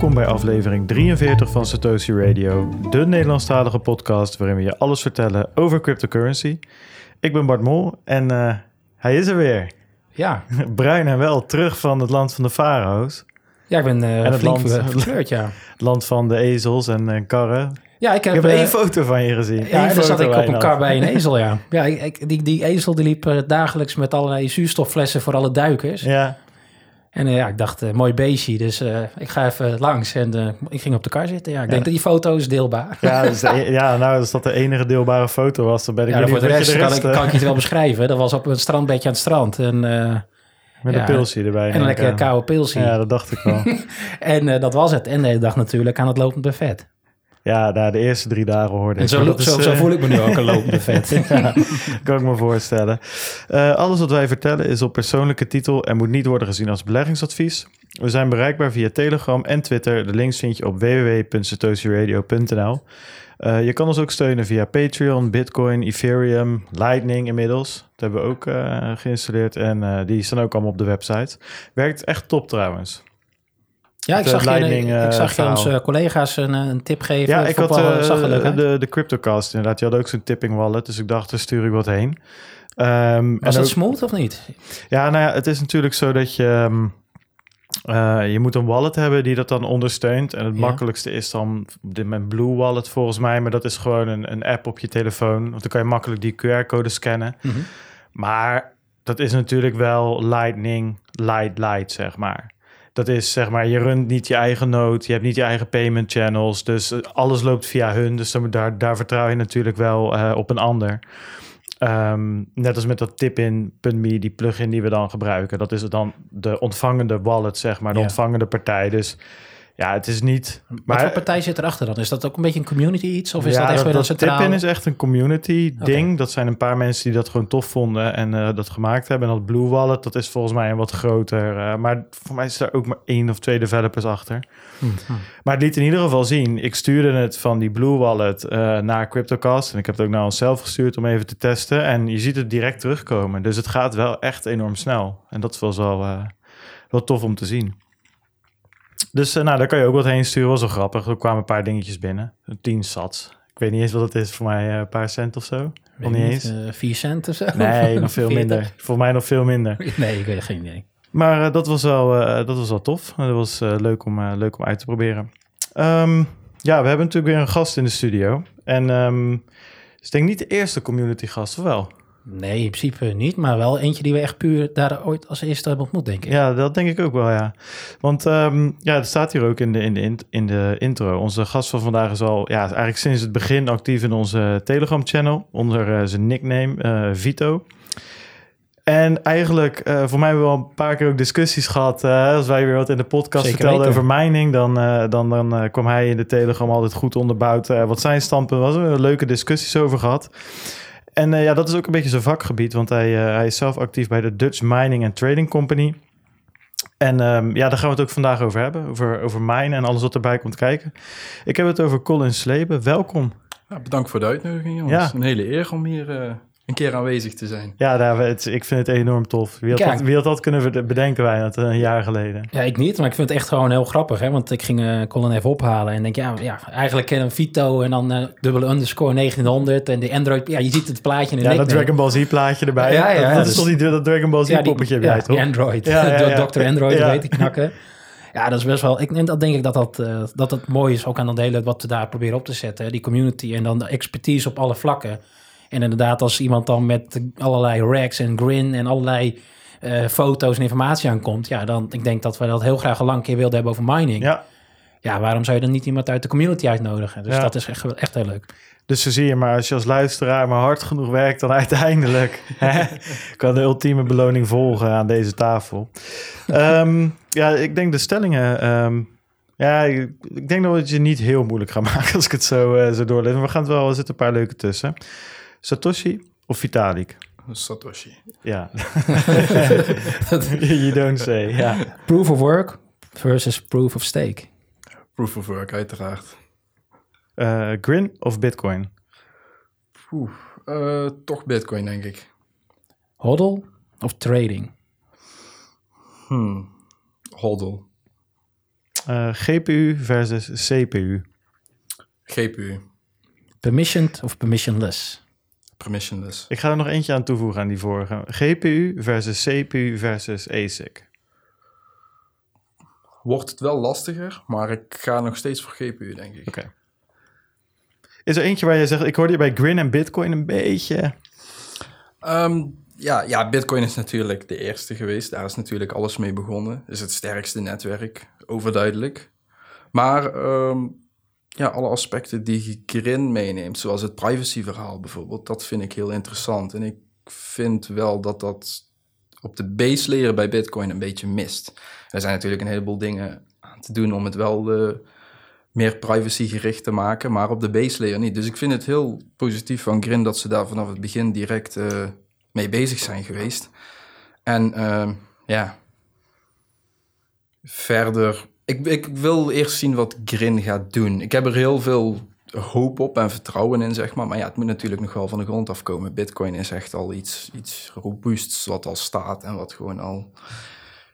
Welkom bij aflevering 43 van Satoshi Radio, de Nederlandstalige podcast waarin we je alles vertellen over cryptocurrency. Ik ben Bart Mol en uh, hij is er weer. Ja. Bruin en wel terug van het land van de farao's. Ja, ik ben uh, en het land, verkleurd, ja. Het land van de ezels en uh, karren. Ja, ik heb, ik heb één foto van je gezien. Ja, daar zat ik op een kar bij een ezel, ja. Ja, ik, die, die ezel die liep dagelijks met allerlei zuurstofflessen voor alle duikers. Ja. En uh, ja, ik dacht, uh, mooi beestje, dus uh, ik ga even langs. En ik ging op de kar zitten. Ja, ik denk dat die foto is deelbaar. Ja, dus de, ja, nou, als dat de enige deelbare foto was, dan ben ik ja, voor de rest, de rest kan, ik, kan ik het wel beschrijven. Dat was op een strandbedje aan het strand. En, Met een pilsje erbij. En een lekker koude pilsje. Ja, dat dacht ik wel. en dat was het. En de dag natuurlijk aan het lopend buffet. Ja, nou, de eerste drie dagen hoorde en Zo, zo, is, zo, voel ik me nu ook een lopende vet. ja, kan ik me voorstellen. Uh, alles wat wij vertellen is op persoonlijke titel en moet niet worden gezien als beleggingsadvies. We zijn bereikbaar via Telegram en Twitter. De links vind je op www.satoshiradio.nl. Uh, je kan ons ook steunen via Patreon, Bitcoin, Ethereum, Lightning inmiddels. Dat hebben we ook uh, geïnstalleerd en die staan ook allemaal op de website. Werkt echt top trouwens. Ja, ik zag, Lightning, je, ik zag je onze collega's een, een, tip geven. Ja, ik had uh, de, de CryptoCast inderdaad. Die had ook zo'n tipping wallet. Dus ik dacht, daar stuur ik wat heen. Um, Was dat ook, smooth of niet? Ja, nou ja, het is natuurlijk zo dat je... Um, uh, je moet een wallet hebben die dat dan ondersteunt. En het ja. makkelijkste is dan met Blue Wallet volgens mij. Maar dat is gewoon een, een app op je telefoon. Want dan kan je makkelijk die QR-code scannen. Mm -hmm. Maar dat is natuurlijk wel Lightning, light, light, zeg maar. Dat is zeg maar, je runt niet je eigen node, je hebt niet je eigen payment channels. Dus alles loopt via hun. Dus daar, daar vertrouw je natuurlijk wel uh, op een ander. Um, net als met dat tip-in.me, die plugin die we dan gebruiken. Dat is dan de ontvangende wallet, zeg maar, de ja. ontvangende partij. Dus ja, het is niet... Maar, Wat voor partij zit erachter dan? Is dat ook een beetje een community iets? Of is ja, dat echt weer een centraal... Tip-in is echt een community ding. Okay. Dat zijn een paar mensen die dat gewoon tof vonden en uh, dat gemaakt hebben. En dat Blue Wallet, dat is volgens mij een wat groter. Uh, maar voor mij is daar ook maar één of twee developers achter. Hmm. Maar het liet in ieder geval zien. Ik stuurde het van die Blue Wallet uh, naar CryptoCast. En ik heb het ook naar onszelf gestuurd om even te testen. En je ziet het direct terugkomen. Dus het gaat wel echt enorm snel. En dat was wel, wel tof om te zien. Dus uh, nou, daar kan je ook wat heen sturen. Was wel grappig. Er kwamen een paar dingetjes binnen. Tien sats. Ik weet niet eens wat het is. Voor mij uh, een paar cent of zo. Nog niet eens. Uh, vier cent of zo? Nee, nog veel minder. Voor mij nog veel minder. Nee, ik weet geen idee. Maar dat, was wel, dat was wel tof. Dat was leuk, om, leuk om uit te proberen. Um, ja, we hebben natuurlijk weer een gast in de studio. En um, het is denk ik niet de eerste community gast, of wel? Nee, in principe niet, maar wel eentje die we echt puur daar ooit als eerste hebben ontmoet, denk ik. Ja, dat denk ik ook wel, ja. Want um, ja, het staat hier ook in de, in, de, in de intro. Onze gast van vandaag is al, ja, eigenlijk sinds het begin actief in onze Telegram-channel, onder uh, zijn nickname uh, Vito. En eigenlijk, uh, voor mij hebben we al een paar keer ook discussies gehad. als wij weer wat in de podcast Zeker vertelden weten. over mining, dan, dan, dan kwam hij in de Telegram altijd goed onderbouwd wat zijn standpunt was. We hebben leuke discussies over gehad. En uh, ja, dat is ook een beetje zijn vakgebied, want hij, uh, hij is zelf actief bij de Dutch Mining and Trading Company. En um, ja, daar gaan we het ook vandaag over hebben, over, over minen en alles wat erbij komt kijken. Ik heb het over Colin Sleben. Welkom. Ja, bedankt voor de uitnodiging, jongens. Ja. Een hele eer om hier uh, een keer aanwezig te zijn. Ja, daar, het, ik vind het enorm tof. Wie had, dat, wie had dat kunnen bedenken wij dat een jaar geleden? Ja, ik niet, maar ik vind het echt gewoon heel grappig. Hè? Want ik ging uh, Colin even ophalen en denk, ja, ja eigenlijk kennen we Vito en dan uh, dubbele underscore 1900 en de Android. Ja, je ziet het plaatje in de Ja, dat Dragon Ball Z plaatje erbij. Ja, ja, dat, dat dus, is toch die, dat Dragon Ball Z ja, poppetje ja, bij, toch? Android, ja, ja, ja. Dr. Android, ja. weet ik knakken. Ja, dat is best wel. Ik dat denk ik dat dat, uh, dat het mooi is ook aan dat hele wat we daar proberen op te zetten. Die community en dan de expertise op alle vlakken. En inderdaad, als iemand dan met allerlei racks en grin en allerlei uh, foto's en informatie aankomt, ja, dan ik denk dat we dat heel graag een lang keer wilden hebben over mining. Ja. Ja, waarom zou je dan niet iemand uit de community uitnodigen? Dus ja. dat is echt, echt heel leuk. Dus zo zie je maar, als je als luisteraar maar hard genoeg werkt, dan uiteindelijk hè, kan de ultieme beloning volgen aan deze tafel. um, ja, ik denk de stellingen. Um, ja, ik, ik, denk dat we het je niet heel moeilijk gaan maken als ik het zo, uh, zo doorleef. Maar we gaan het wel, er zitten een paar leuke tussen. Satoshi of Vitalik? Satoshi. Ja. you don't say, ja. Proof of work versus proof of stake. Proof of work, uiteraard. Uh, Grin of Bitcoin? Oeh, uh, toch Bitcoin, denk ik. Hodl of trading? Hmm, hodl. GPU versus CPU. GPU. Permissioned of permissionless? Permissionless. Ik ga er nog eentje aan toevoegen aan die vorige. GPU versus CPU versus ASIC. Wordt het wel lastiger, maar ik ga nog steeds voor GPU, denk ik. Oké. Is er eentje waar je zegt, ik hoorde je bij Grin en Bitcoin een beetje... Ehm, ja, ja, Bitcoin is natuurlijk de eerste geweest. Daar is natuurlijk alles mee begonnen. Is het sterkste netwerk, overduidelijk. Maar ehm, ja, alle aspecten die Grin meeneemt, zoals het privacyverhaal bijvoorbeeld, dat vind ik heel interessant. En ik vind wel dat dat op de base layer bij Bitcoin een beetje mist. Er zijn natuurlijk een heleboel dingen aan te doen om het wel uh, meer privacygericht te maken, maar op de base layer niet. Dus ik vind het heel positief van Grin dat ze daar vanaf het begin direct uh, mee bezig zijn geweest. En uh, ja, verder ik, ik wil eerst zien wat Grin gaat doen. Ik heb er heel veel hoop op en vertrouwen in, zeg maar. Maar ja, het moet natuurlijk nog wel van de grond afkomen. Bitcoin is echt al iets, iets robuusts wat al staat en wat gewoon al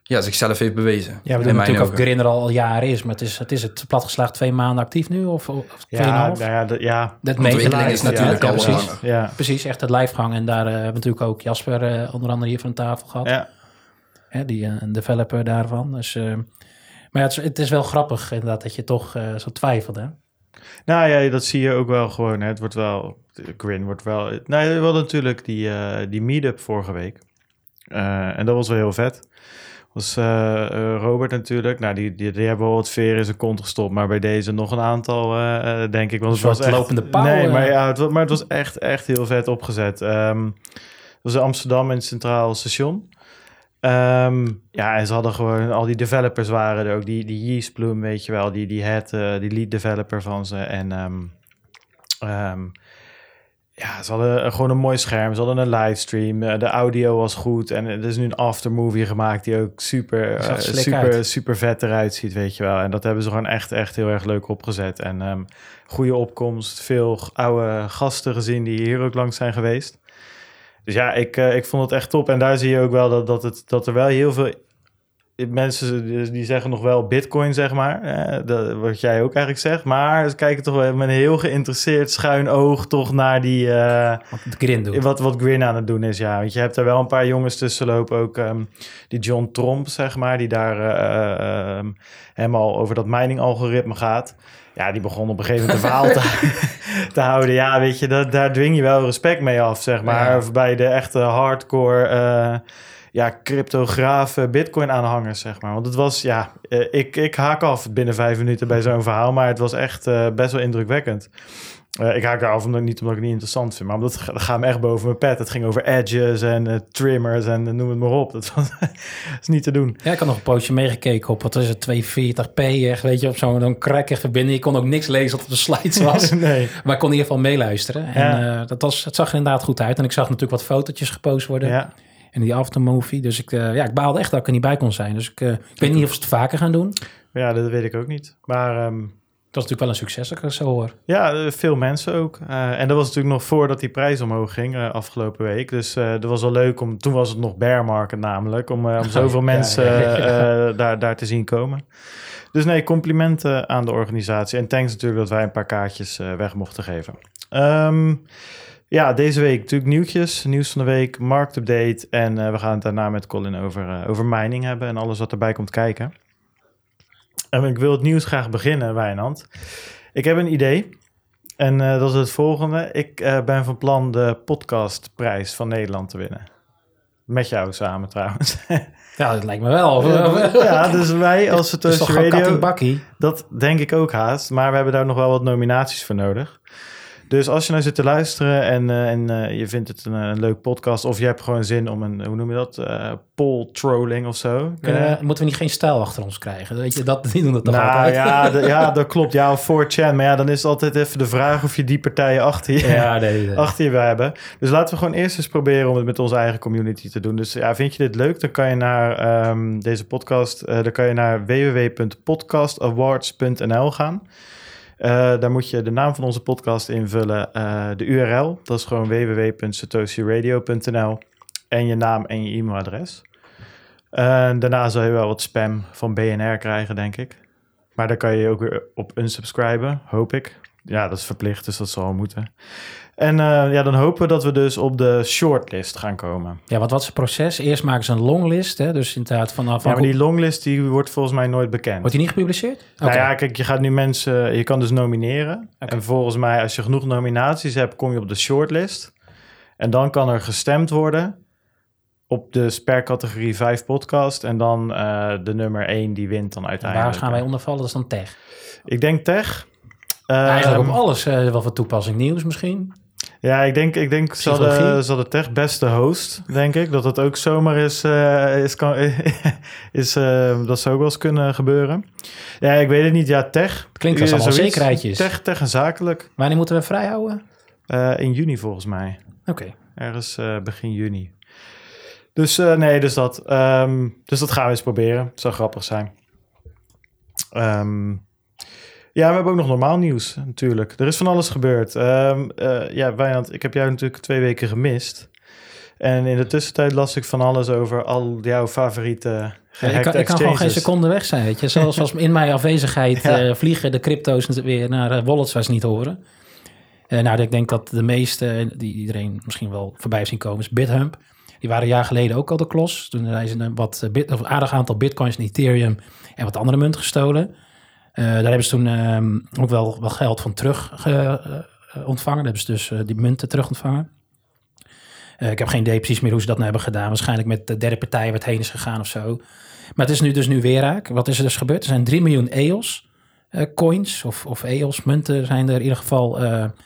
ja, zichzelf heeft bewezen. Ja, we doen natuurlijk of Grin er al jaren is, maar het is het, is het platgeslagen twee maanden actief nu of, of ja, nou ja, de, ja. Dat ontwikkeling is natuurlijk ja, al precies, ja. precies, echt het lijfgang. En daar uh, hebben we natuurlijk ook Jasper uh, onder andere hier van tafel gehad. Ja. Hè, die uh, een developer daarvan. Dus maar het is, het is wel grappig inderdaad dat je toch uh, zo twijfelt, hè? Nou ja, dat zie je ook wel gewoon. Hè. Het wordt wel, Grin wordt wel... Nou, we hadden natuurlijk die, uh, die meetup vorige week. Uh, en dat was wel heel vet. was Robert natuurlijk. Nou, die, die, die hebben wel wat veer in zijn kont gestopt. Maar bij deze nog een aantal, denk ik. Want het was echt, lopende pauw. Nee, maar, ja, het, maar het was echt, echt heel vet opgezet. Um, was in Amsterdam in het Centraal Station. Um, ja, en ze hadden gewoon, al die developers waren er ook. Die, die Yeast Bloom, weet je wel, die, die, head, uh, die lead developer van ze. En um, um, ja, ze hadden gewoon een mooi scherm. Ze hadden een livestream. Uh, de audio was goed. En er is nu een aftermovie gemaakt die ook super, uh, super, super vet eruit ziet, weet je wel. En dat hebben ze gewoon echt, echt heel erg leuk opgezet. En goede opkomst. Veel oude gasten gezien die hier ook langs zijn geweest. Dus ja, ik, uh, ik vond het echt top. En daar zie je ook wel dat, dat, het, dat er wel heel veel mensen die zeggen nog wel bitcoin, zeg maar. Eh, dat, wat jij ook eigenlijk zegt. Maar ze kijken toch wel met een heel geïnteresseerd schuin oog toch naar die... Uh, wat Grin doet. Wat, wat Grin aan het doen is, ja. Want je hebt er wel een paar jongens tussen lopen. Ook um, die John Tromp, zeg maar. Die daar uh, um, helemaal over dat mining algoritme gaat. Ja, die begon op een gegeven moment een verhaal te, te houden. Ja, weet je, dat, daar dwing je wel respect mee af, zeg maar. Ja. Bij de echte hardcore, uh, ja, cryptografe bitcoin-aanhangers, zeg maar. Want het was, ja, uh, ik, ik haak af binnen vijf minuten bij zo'n verhaal. Maar het was echt uh, best wel indrukwekkend. Uh, ik haak daar af omdat, niet omdat ik het niet interessant vind, maar omdat dat gaat me echt boven mijn pet. Het ging over edges en uh, trimmers en uh, noem het maar op. Dat, was, is niet te doen. Ja, ik had nog een poosje meegekeken op, wat is het, 240p, echt, weet je, op zo'n crack verbinding. Ik kon ook niks lezen wat op de slides was, nee. maar ik kon in ieder geval meeluisteren. En ja. dat was, het zag er inderdaad goed uit. En ik zag natuurlijk wat fotootjes gepost worden. Ja. En die aftermovie. Dus ik, ja, ik baalde echt dat ik er niet bij kon zijn. Dus ik, ik weet niet of ze het vaker gaan doen. Ja, dat weet ik ook niet. Maar... Um, dat is natuurlijk wel een succes, als ik zo hoor. Ja, veel mensen ook. Uh, en dat was natuurlijk nog voordat die prijs omhoog ging uh, afgelopen week. Dus uh, dat was wel leuk om. Toen was het nog bear market namelijk. Om, om zoveel ja, mensen ja, ja, daar, daar te zien komen. Dus nee, complimenten aan de organisatie. En thanks natuurlijk dat wij een paar kaartjes weg mochten geven. Um, ja, deze week natuurlijk nieuwtjes. Nieuws van de week, marktupdate. En we gaan het daarna met Colin over, over mining hebben. En alles wat erbij komt kijken. En ik wil het nieuws graag beginnen, Wijnand. Ik heb een idee. En uh, dat is het volgende. Ik uh, ben van plan de podcastprijs van Nederland te winnen. Met jou samen trouwens. Ja, dat lijkt me wel. ja, dus wij als het Radio... Dat denk ik ook haast. Maar we hebben daar nog wel wat nominaties voor nodig. Dus als je nou zit te luisteren en, uh, en uh, je vindt het een, een, leuk podcast... of je hebt gewoon zin om een, hoe noem je dat, uh, poll trolling of zo. Kunnen, moeten we niet geen stijl achter ons krijgen? Weet je, dat, die doen het toch nou, altijd? Ja, de, ja, dat klopt. Ja, of 4chan. Maar ja, dan is het altijd even de vraag of je die partijen achter je, ja, nee, nee. achter je wil hebben. Dus laten we gewoon eerst eens proberen om het met onze eigen community te doen. Dus ja, vind je dit leuk? Dan kan je naar um, deze podcast... dan kan je naar www.podcastawards.nl gaan... Uh, daar moet je de naam van onze podcast invullen, uh, de URL. Dat is gewoon www.satoshiradio.nl en je naam en je e-mailadres. Daarna zal je wel wat spam van BNR krijgen, denk ik. Maar daar kan je ook weer op unsubscriben, hoop ik. Ja, dat is verplicht, dus dat zal moeten. En uh, ja, dan hopen we dat we dus op de shortlist gaan komen. Ja, want wat is het proces? Eerst maken ze een longlist, hè? dus inderdaad vanaf... Ja, maar die longlist die wordt volgens mij nooit bekend. Wordt die niet gepubliceerd? Nou ja, kijk, je gaat nu mensen... Je kan dus nomineren. En volgens mij, als je genoeg nominaties hebt, kom je op de shortlist. En dan kan er gestemd worden op de per categorie 5 podcast. En dan uh, de nummer 1 die wint dan uiteindelijk. waar gaan wij onder vallen? Dat is dan tech. Ik denk tech. Eigenlijk op alles uh, wel van toepassing. Nieuws misschien? Ja, ik denk, ik denk zal de tech beste host, denk ik. Dat het ook zomaar is, uh, is, kan, is uh, dat zou ook wel eens kunnen gebeuren. Ja, ik weet het niet. Ja, tech. Klinkt als allemaal zekerheidjes. Tech, tech en zakelijk. Wanneer moeten we vrijhouden? Uh, in juni volgens mij. Oké. Okay. Ergens begin juni. Dus nee, dus dat. Um, dus dat gaan we eens proberen. Het zou grappig zijn. Um, ja, we hebben ook nog normaal nieuws natuurlijk. Er is van alles gebeurd. Um, uh, ja, Wijnand, ik heb jou natuurlijk twee weken gemist. En in de tussentijd las ik van alles over al jouw favoriete ja, ik, kan, ik kan gewoon geen seconde weg zijn, weet je. Zoals was in mijn afwezigheid ja. uh, vliegen de crypto's weer naar uh, wallets waar ze niet horen. Uh, nou, ik denk dat de meeste, die iedereen misschien wel voorbij zien komen, is BitHump. Die waren een jaar geleden ook al de klos. Toen zijn ze een wat bit, of aardig aantal bitcoins en Ethereum en wat andere munten gestolen. Uh, daar hebben ze toen um, ook wel, wel geld van terug ge, uh, ontvangen. Daar hebben ze dus die munten terug ontvangen. ik heb geen idee precies meer hoe ze dat nou hebben gedaan. Waarschijnlijk met de derde partij waar het heen is gegaan of zo. Maar het is nu dus nu weer raak. Wat is er dus gebeurd? Er zijn 3 miljoen EOS coins of, of EOS munten zijn er in ieder geval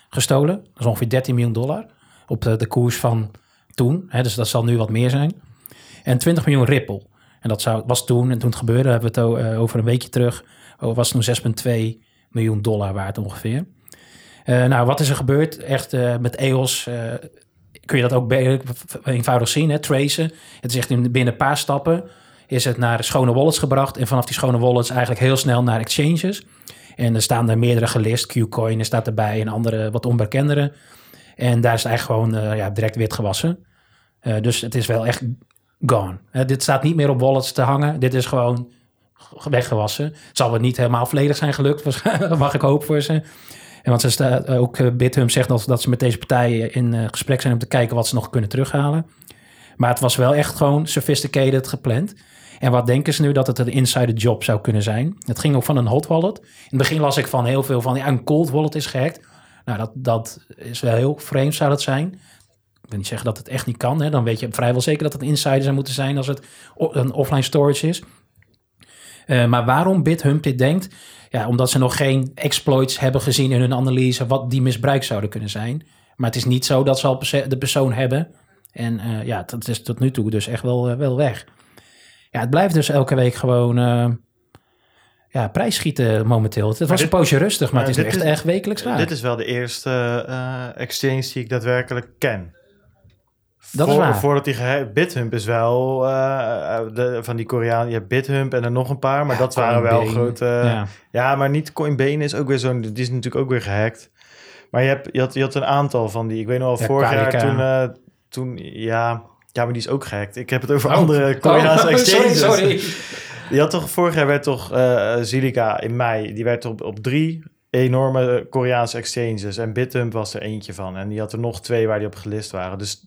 gestolen. Dat is ongeveer 13 miljoen dollar op de, de koers van toen. Hè, dus dat zal nu wat meer zijn. En 20 miljoen Ripple. En dat zou, was toen, en toen het gebeurde, hebben we het over een weekje terug oh, was toen 6,2 miljoen dollar waard ongeveer. Uh, nou, wat is er gebeurd? Echt uh, met EOS uh, kun je dat ook eenvoudig zien, hè? tracen. Het is echt binnen een paar stappen is het naar schone wallets gebracht. En vanaf die schone wallets eigenlijk heel snel naar exchanges. En er staan er meerdere gelist. Qcoin staat erbij en andere wat onbekendere. En daar is het eigenlijk gewoon ja, direct wit gewassen. dus het is wel echt gone. dit staat niet meer op wallets te hangen. Dit is gewoon weggewassen. Het zal wel niet helemaal volledig zijn gelukt, mag ik hopen voor ze. En want ze staat ook uh, Bithum zegt dat, dat ze met deze partijen in uh, gesprek zijn om te kijken wat ze nog kunnen terughalen. Maar het was wel echt gewoon sophisticated gepland. En wat denken ze nu dat het een insider job zou kunnen zijn? Het ging ook van een hot wallet. In het begin las ik van heel veel van ja, een cold wallet is gehackt. Nou, dat, dat is wel heel vreemd zou dat zijn. Ik wil niet zeggen dat het echt niet kan. Hè? Dan weet je vrijwel zeker dat het insider zou moeten zijn als het een offline storage is. Uh, maar waarom BitHump dit denkt? Ja, omdat ze nog geen exploits hebben gezien in hun analyse wat die misbruik zouden kunnen zijn. Maar het is niet zo dat ze al de persoon hebben. En uh, ja, dat is tot nu toe dus echt wel, uh, wel weg. Ja, het blijft dus elke week gewoon ja, prijsschieten momenteel. Het was een poosje rustig, maar het is echt, is, echt wekelijks raar. Dit is wel de eerste exchange die ik daadwerkelijk ken. Dat Voor, is waar. Voordat die Bithump is wel uh, de, van die Koreaan. Je hebt Bithump en er nog een paar, maar dat waren wel grote. Ja. ja. maar niet Coinbase is ook weer zo'n. Die is natuurlijk ook weer gehackt. Maar je, hebt, je, had, je had een aantal van die. Ik weet nog wel, vorig jaar toen, uh, toen. Ja, ja, maar die is ook gehackt. Ik heb het over oh. andere Koreaanse oh, exchanges. Sorry, sorry. Die had toch, vorig jaar werd toch uh, in mei, die werd op, op drie enorme Koreaanse exchanges. En Bithump was er eentje van. En die had er nog twee waar die op gelist waren. Dus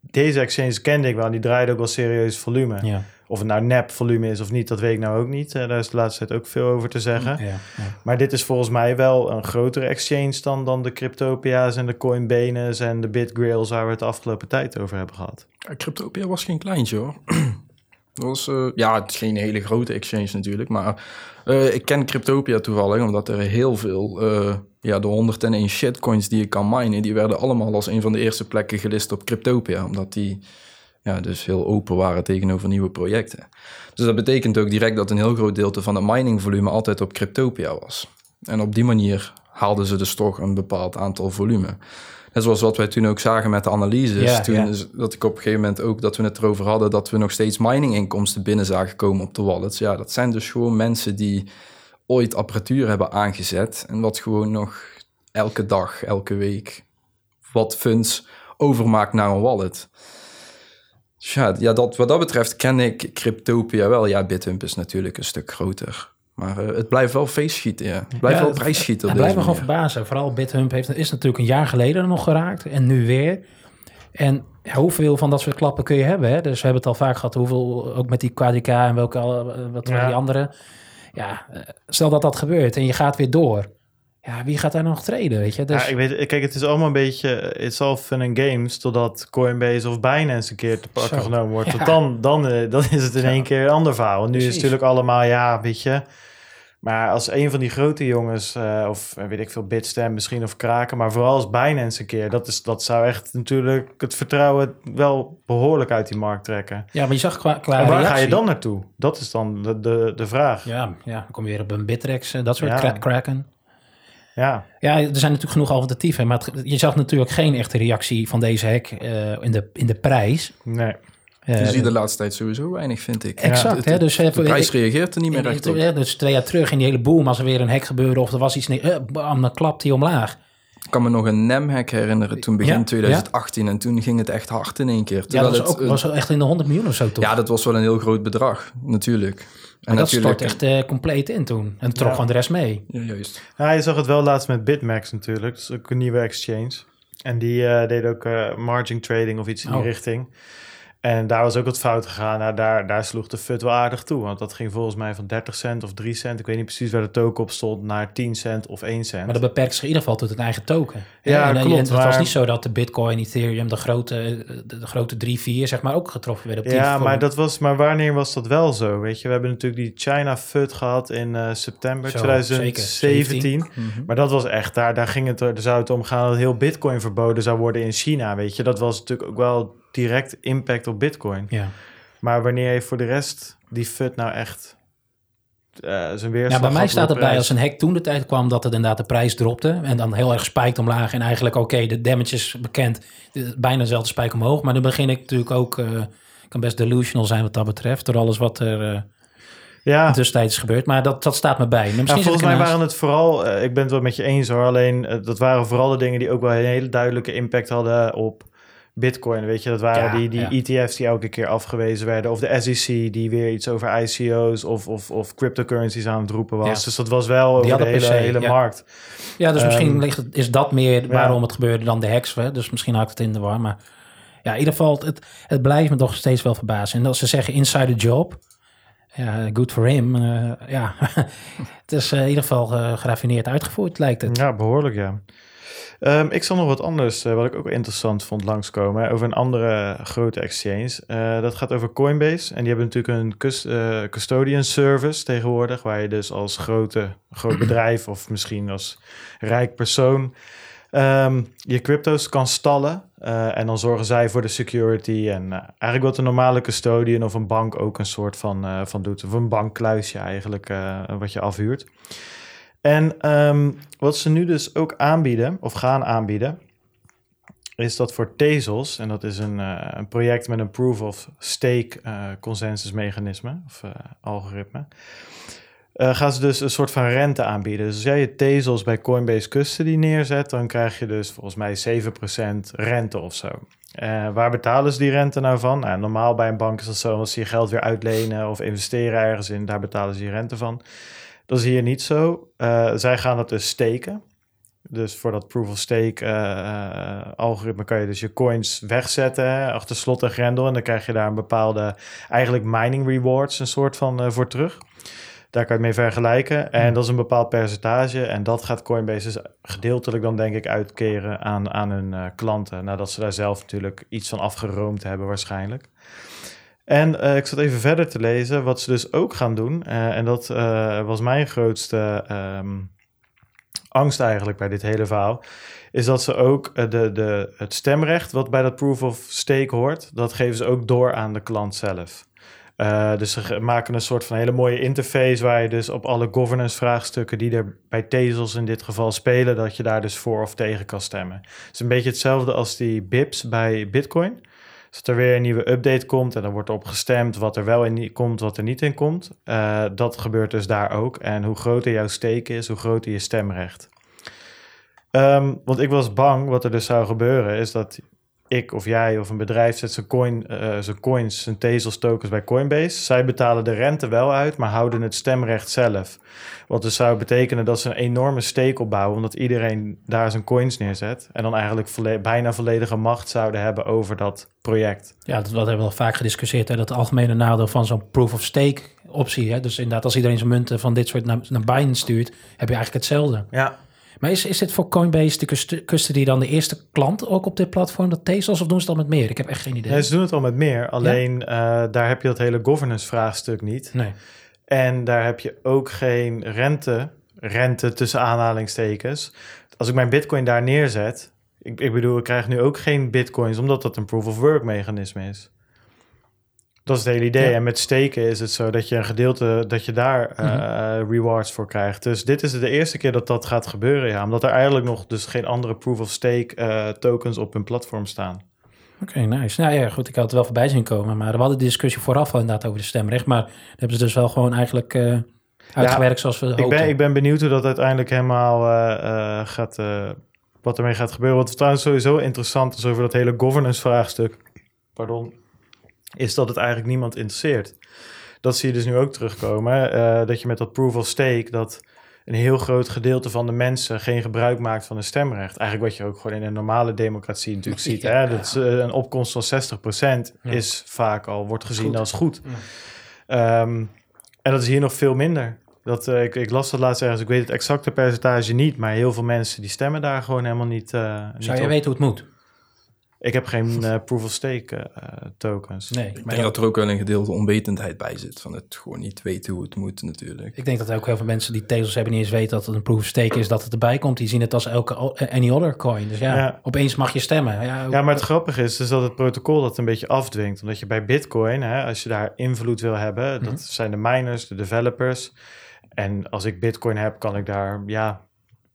deze exchange kende ik wel. En die draaide ook wel serieus volume. Ja. Of het nou nep volume is of niet, dat weet ik nou ook niet. Uh, daar is de laatste tijd ook veel over te zeggen. Ja, ja. Maar dit is volgens mij wel een grotere exchange dan, dan de Cryptopia's en de Coinbanes en de BitGrails waar we het de afgelopen tijd over hebben gehad. Cryptopia was geen kleintje hoor. Dat was, uh, ja, het is geen hele grote exchange natuurlijk, maar uh, ik ken Cryptopia toevallig, omdat er heel veel ja, de 101 shitcoins die je kan minen, die werden allemaal als een van de eerste plekken gelist op Cryptopia. Omdat die ja, dus heel open waren tegenover nieuwe projecten. Dus dat betekent ook direct dat een heel groot deel van het miningvolume altijd op Cryptopia was. En op die manier haalden ze dus toch een bepaald aantal volume. Net zoals wat wij toen ook zagen met de analyses. toen dat ik op een gegeven moment ook dat we het erover hadden dat we nog steeds mininginkomsten binnen zagen komen op de wallets. Ja, dat zijn dus gewoon mensen die ooit apparatuur hebben aangezet en wat gewoon nog elke dag, elke week wat funds overmaakt naar een wallet. Dus ja, ja dat, wat dat betreft ken ik Cryptopia wel. Ja, Bithump is natuurlijk een stuk groter. Maar uh, het blijft wel feestschieten, ja. Het blijft Ja, wel prijsschieten. Het op blijft me gewoon verbazen. Vooral BitHump heeft, is natuurlijk een jaar geleden nog geraakt. En nu weer. En ja, hoeveel van dat soort klappen kun je hebben? Hè? Dus we hebben het al vaak gehad. Hoeveel, ook met die KDK en welke, al- wat waren Ja. die andere. Ja, eh, stel dat dat gebeurt en je gaat weer door. Ja, wie gaat daar nog treden, weet je? Dus, ja, ik weet, kijk, het is allemaal een beetje, it's all fun and games, totdat Coinbase of Binance een keer te pakken Zo. genomen wordt. Ja. Want dan, dan, eh, dan is het in Ja. één keer een ander verhaal. En nu is het natuurlijk allemaal, ja, weet je. Maar als een van die grote jongens, eh, of eh, weet ik veel, Bitstamp misschien of Kraken, maar vooral als Binance een keer, dat, is, dat zou echt natuurlijk het vertrouwen wel behoorlijk uit die markt trekken. ja, maar je zag qua, qua en waar ga je dan naartoe? Dat is dan de, de, de vraag. Ja, ja, dan kom je weer op een Bittrex, dat soort Ja. kra- kraken. Ja. Ja, er zijn natuurlijk genoeg alternatieven. Maar het- je zag natuurlijk geen echte reactie van deze hack eh, in, de, in de prijs. nee. Eh, Je ziet de laatste tijd sowieso weinig, vind ik. Exact, Het- hè, het- dus, de eh, prijs ik- reageert er niet meer in- op. ja, dus twee jaar terug in die hele boom, als er weer een hek gebeurde of er was iets, nee, bam, dan klapt hij omlaag. Ik kan me nog een NEM-hack herinneren toen begin Ja, 2018. En toen ging het echt hard in één keer. Ja, dat was, het, ook, was wel echt in de 100 miljoen of zo toch? ja, dat was wel een heel groot bedrag, natuurlijk. En maar dat natuurlijk, stort echt eh, compleet in toen. En trok Ja. gewoon de rest mee. Ja, juist. Ja, je zag het wel laatst met Bitmax natuurlijk. Dat is ook een nieuwe exchange. En die eh, deed ook eh, margin trading of iets in die Oh. richting. En daar was ook wat fout gegaan. Nou, daar, daar sloeg de FUT wel aardig toe. Want dat ging volgens mij van 30 cent of 3 cent. Ik weet niet precies waar de token op stond. Naar 10 cent of 1 cent. Maar dat beperkt zich in ieder geval tot het eigen token. Ja, en, en klopt, Het was niet zo dat de Bitcoin, Ethereum, de grote, de, de grote 3, 4, zeg maar, ook getroffen werden. Op die Ja, vorm. maar, dat was, maar wanneer was dat wel zo? Weet je, we hebben natuurlijk die China FUT gehad in eh, september Zo, 2017. zeker, Mhm. Maar dat was echt, daar, daar ging het, er zou het om gaan dat heel Bitcoin verboden zou worden in China. Weet je, dat was natuurlijk ook wel direct impact op Bitcoin. Ja. Maar wanneer heeft voor de rest die FUT nou echt eh, zijn weerslag Ja, bij mij staat erbij als een hack toen de tijd kwam dat het inderdaad de prijs dropte. En dan heel erg spijkt omlaag. En eigenlijk, oké, de damage is bekend. Bijna dezelfde spijk omhoog. Maar dan begin ik natuurlijk ook, eh, kan best delusional zijn wat dat betreft. Door alles wat er eh Ja, tussentijds is gebeurd. Maar dat, dat staat me bij. Nou, volgens mij waren het vooral, ik ben het wel met je eens hoor, alleen dat waren vooral de dingen die ook wel een hele duidelijke impact hadden op Bitcoin. Weet je, dat waren Ja, die, die ja. ETF's die elke keer afgewezen werden, of de SEC die weer iets over ICO's of, of, of cryptocurrencies aan het roepen was. Ja. Dus dat was wel over de hadden per hele, hele markt. Ja, dus misschien Ehm, ligt het, is dat meer waarom het gebeurde dan de hacks. Hè? Dus misschien ik het in de war. Maar ja, in ieder geval, het, het blijft me toch steeds wel verbazen. En als ze zeggen insider job, ja, good for him. eh, ja, het is eh, in ieder geval eh, geraffineerd uitgevoerd, lijkt het. Ja, behoorlijk ja. Ehm, ik zal nog wat anders, eh, wat ik ook interessant vond, langskomen. over een andere grote exchange. Eh, dat gaat over Coinbase. En die hebben natuurlijk een eh, custodian service tegenwoordig. Waar je dus als grote, groot bedrijf of misschien als rijk persoon ehm, je crypto's kan stallen. En dan zorgen zij voor de security. En eigenlijk wat een normale custodian of een bank ook een soort van, van doet. Of een bankkluisje eigenlijk, wat je afhuurt. En ehm, wat ze nu dus ook aanbieden, of gaan aanbieden, is dat voor Tezos, en dat is een, eh, een project met een proof of stake eh consensusmechanisme, of eh, algoritme, gaan ze dus een soort van rente aanbieden. Dus als jij je Tezos bij Coinbase Custody neerzet, dan krijg je dus volgens mij 7% rente of zo. Waar betalen ze die rente nou van? Nou, normaal bij een bank is dat zo, als ze je geld weer uitlenen of investeren ergens in, daar betalen ze je rente van. Dat is hier niet zo. Eh, zij gaan dat dus steken. Dus voor dat proof of stake eh, eh, algoritme kan je dus je coins wegzetten hè, achter slot en grendel. En dan krijg je daar een bepaalde, eigenlijk mining rewards, een soort van voor terug. Daar kan je het mee vergelijken. En dat is een bepaald percentage. En dat gaat Coinbase dus gedeeltelijk dan denk ik uitkeren aan, aan hun klanten. Nadat ze daar zelf natuurlijk iets van afgeroomd hebben waarschijnlijk. En eh, ik zat even verder te lezen wat ze dus ook gaan doen. Eh, en dat eh, was mijn grootste ehm, angst eigenlijk bij dit hele verhaal. Is dat ze ook de, de, het stemrecht wat bij dat proof of stake hoort, dat geven ze ook door aan de klant zelf. Dus ze maken een soort van hele mooie interface waar je dus op alle governance vraagstukken die er bij Tezos in dit geval spelen, dat je daar dus voor of tegen kan stemmen. Het is een beetje hetzelfde als die BIPs bij Bitcoin. Dat er weer een nieuwe update komt en dan wordt erop gestemd wat er wel in komt, wat er niet in komt. Eh, dat gebeurt dus daar ook. En hoe groter jouw stake is, hoe groter je stemrecht. Ehm, want ik was bang, wat er dus zou gebeuren, is dat ik of jij of een bedrijf zet zijn, coin, uh, zijn coins, zijn Tezos tokens bij Coinbase. Zij betalen de rente wel uit, maar houden het stemrecht zelf. Wat dus zou betekenen dat ze een enorme steek opbouwen, omdat iedereen daar zijn coins neerzet. En dan eigenlijk volle bijna volledige macht zouden hebben over dat project. Ja, dat, hebben we al vaak gediscussieerd. Hè? Dat algemene nadeel van zo'n proof of stake optie. Hè? Dus inderdaad, als iedereen zijn munten van dit soort naar, naar Binance stuurt, heb je eigenlijk hetzelfde. Ja. Maar is, is dit voor Coinbase de custody dan de eerste klant ook op dit platform, dat Tezos, of doen ze dat met meer? Ik heb echt geen idee. Nee, ze doen het al met meer. Alleen eh, daar heb je dat hele governance vraagstuk niet. Nee. En daar heb je ook geen rente, rente tussen aanhalingstekens. Als ik mijn bitcoin daar neerzet, ik, ik bedoel, ik krijg nu ook geen bitcoins, omdat dat een proof of work mechanisme is. Dat is het hele idee. En met steken is het zo dat je een gedeelte, dat je daar uh, rewards voor krijgt. Dus dit is de eerste keer dat dat gaat gebeuren, ja. Omdat er eigenlijk nog dus geen andere proof of stake uh, tokens op hun platform staan. Oké, nice. Nou ja, goed, ik had het wel voorbij zien komen. Maar we hadden de discussie vooraf al inderdaad over de stemrecht. Maar hebben ze dus wel gewoon eigenlijk uh, uitgewerkt zoals we ik ben, ik ben benieuwd hoe dat uiteindelijk helemaal gaat, wat ermee gaat gebeuren. Wat trouwens sowieso interessant is over dat hele governance vraagstuk. Pardon is dat het eigenlijk niemand interesseert. Dat zie je dus nu ook terugkomen. Uh, dat je met dat proof of stake, dat een heel groot gedeelte van de mensen geen gebruik maakt van een stemrecht. Eigenlijk wat je ook gewoon in een normale democratie natuurlijk ziet. hè? Dat is, uh, een opkomst van 60% is vaak al, wordt gezien als goed. Um, en dat is hier nog veel minder. Dat, uh, ik, ik, las dat laatst ergens, ik weet het exacte percentage niet, maar heel veel mensen die stemmen daar gewoon helemaal niet. Uh, Zou je weten hoe het moet? Ik heb geen uh, proof of stake uh, tokens. Nee, ik denk dat er ook wel een gedeelte onwetendheid bij zit. Van het gewoon niet weten hoe het moet natuurlijk. Ik denk dat ook heel veel mensen die Tezos hebben niet eens weten dat het een proof of stake is. Dat het erbij komt. Die zien het als elke any other coin. Dus ja, opeens mag je stemmen. Ja, ja, maar het grappige is dus dat het protocol dat een beetje afdwingt. Omdat je bij bitcoin, hè, als je daar invloed wil hebben. Dat mhm. zijn de miners, de developers. En als ik bitcoin heb, kan ik daar ja,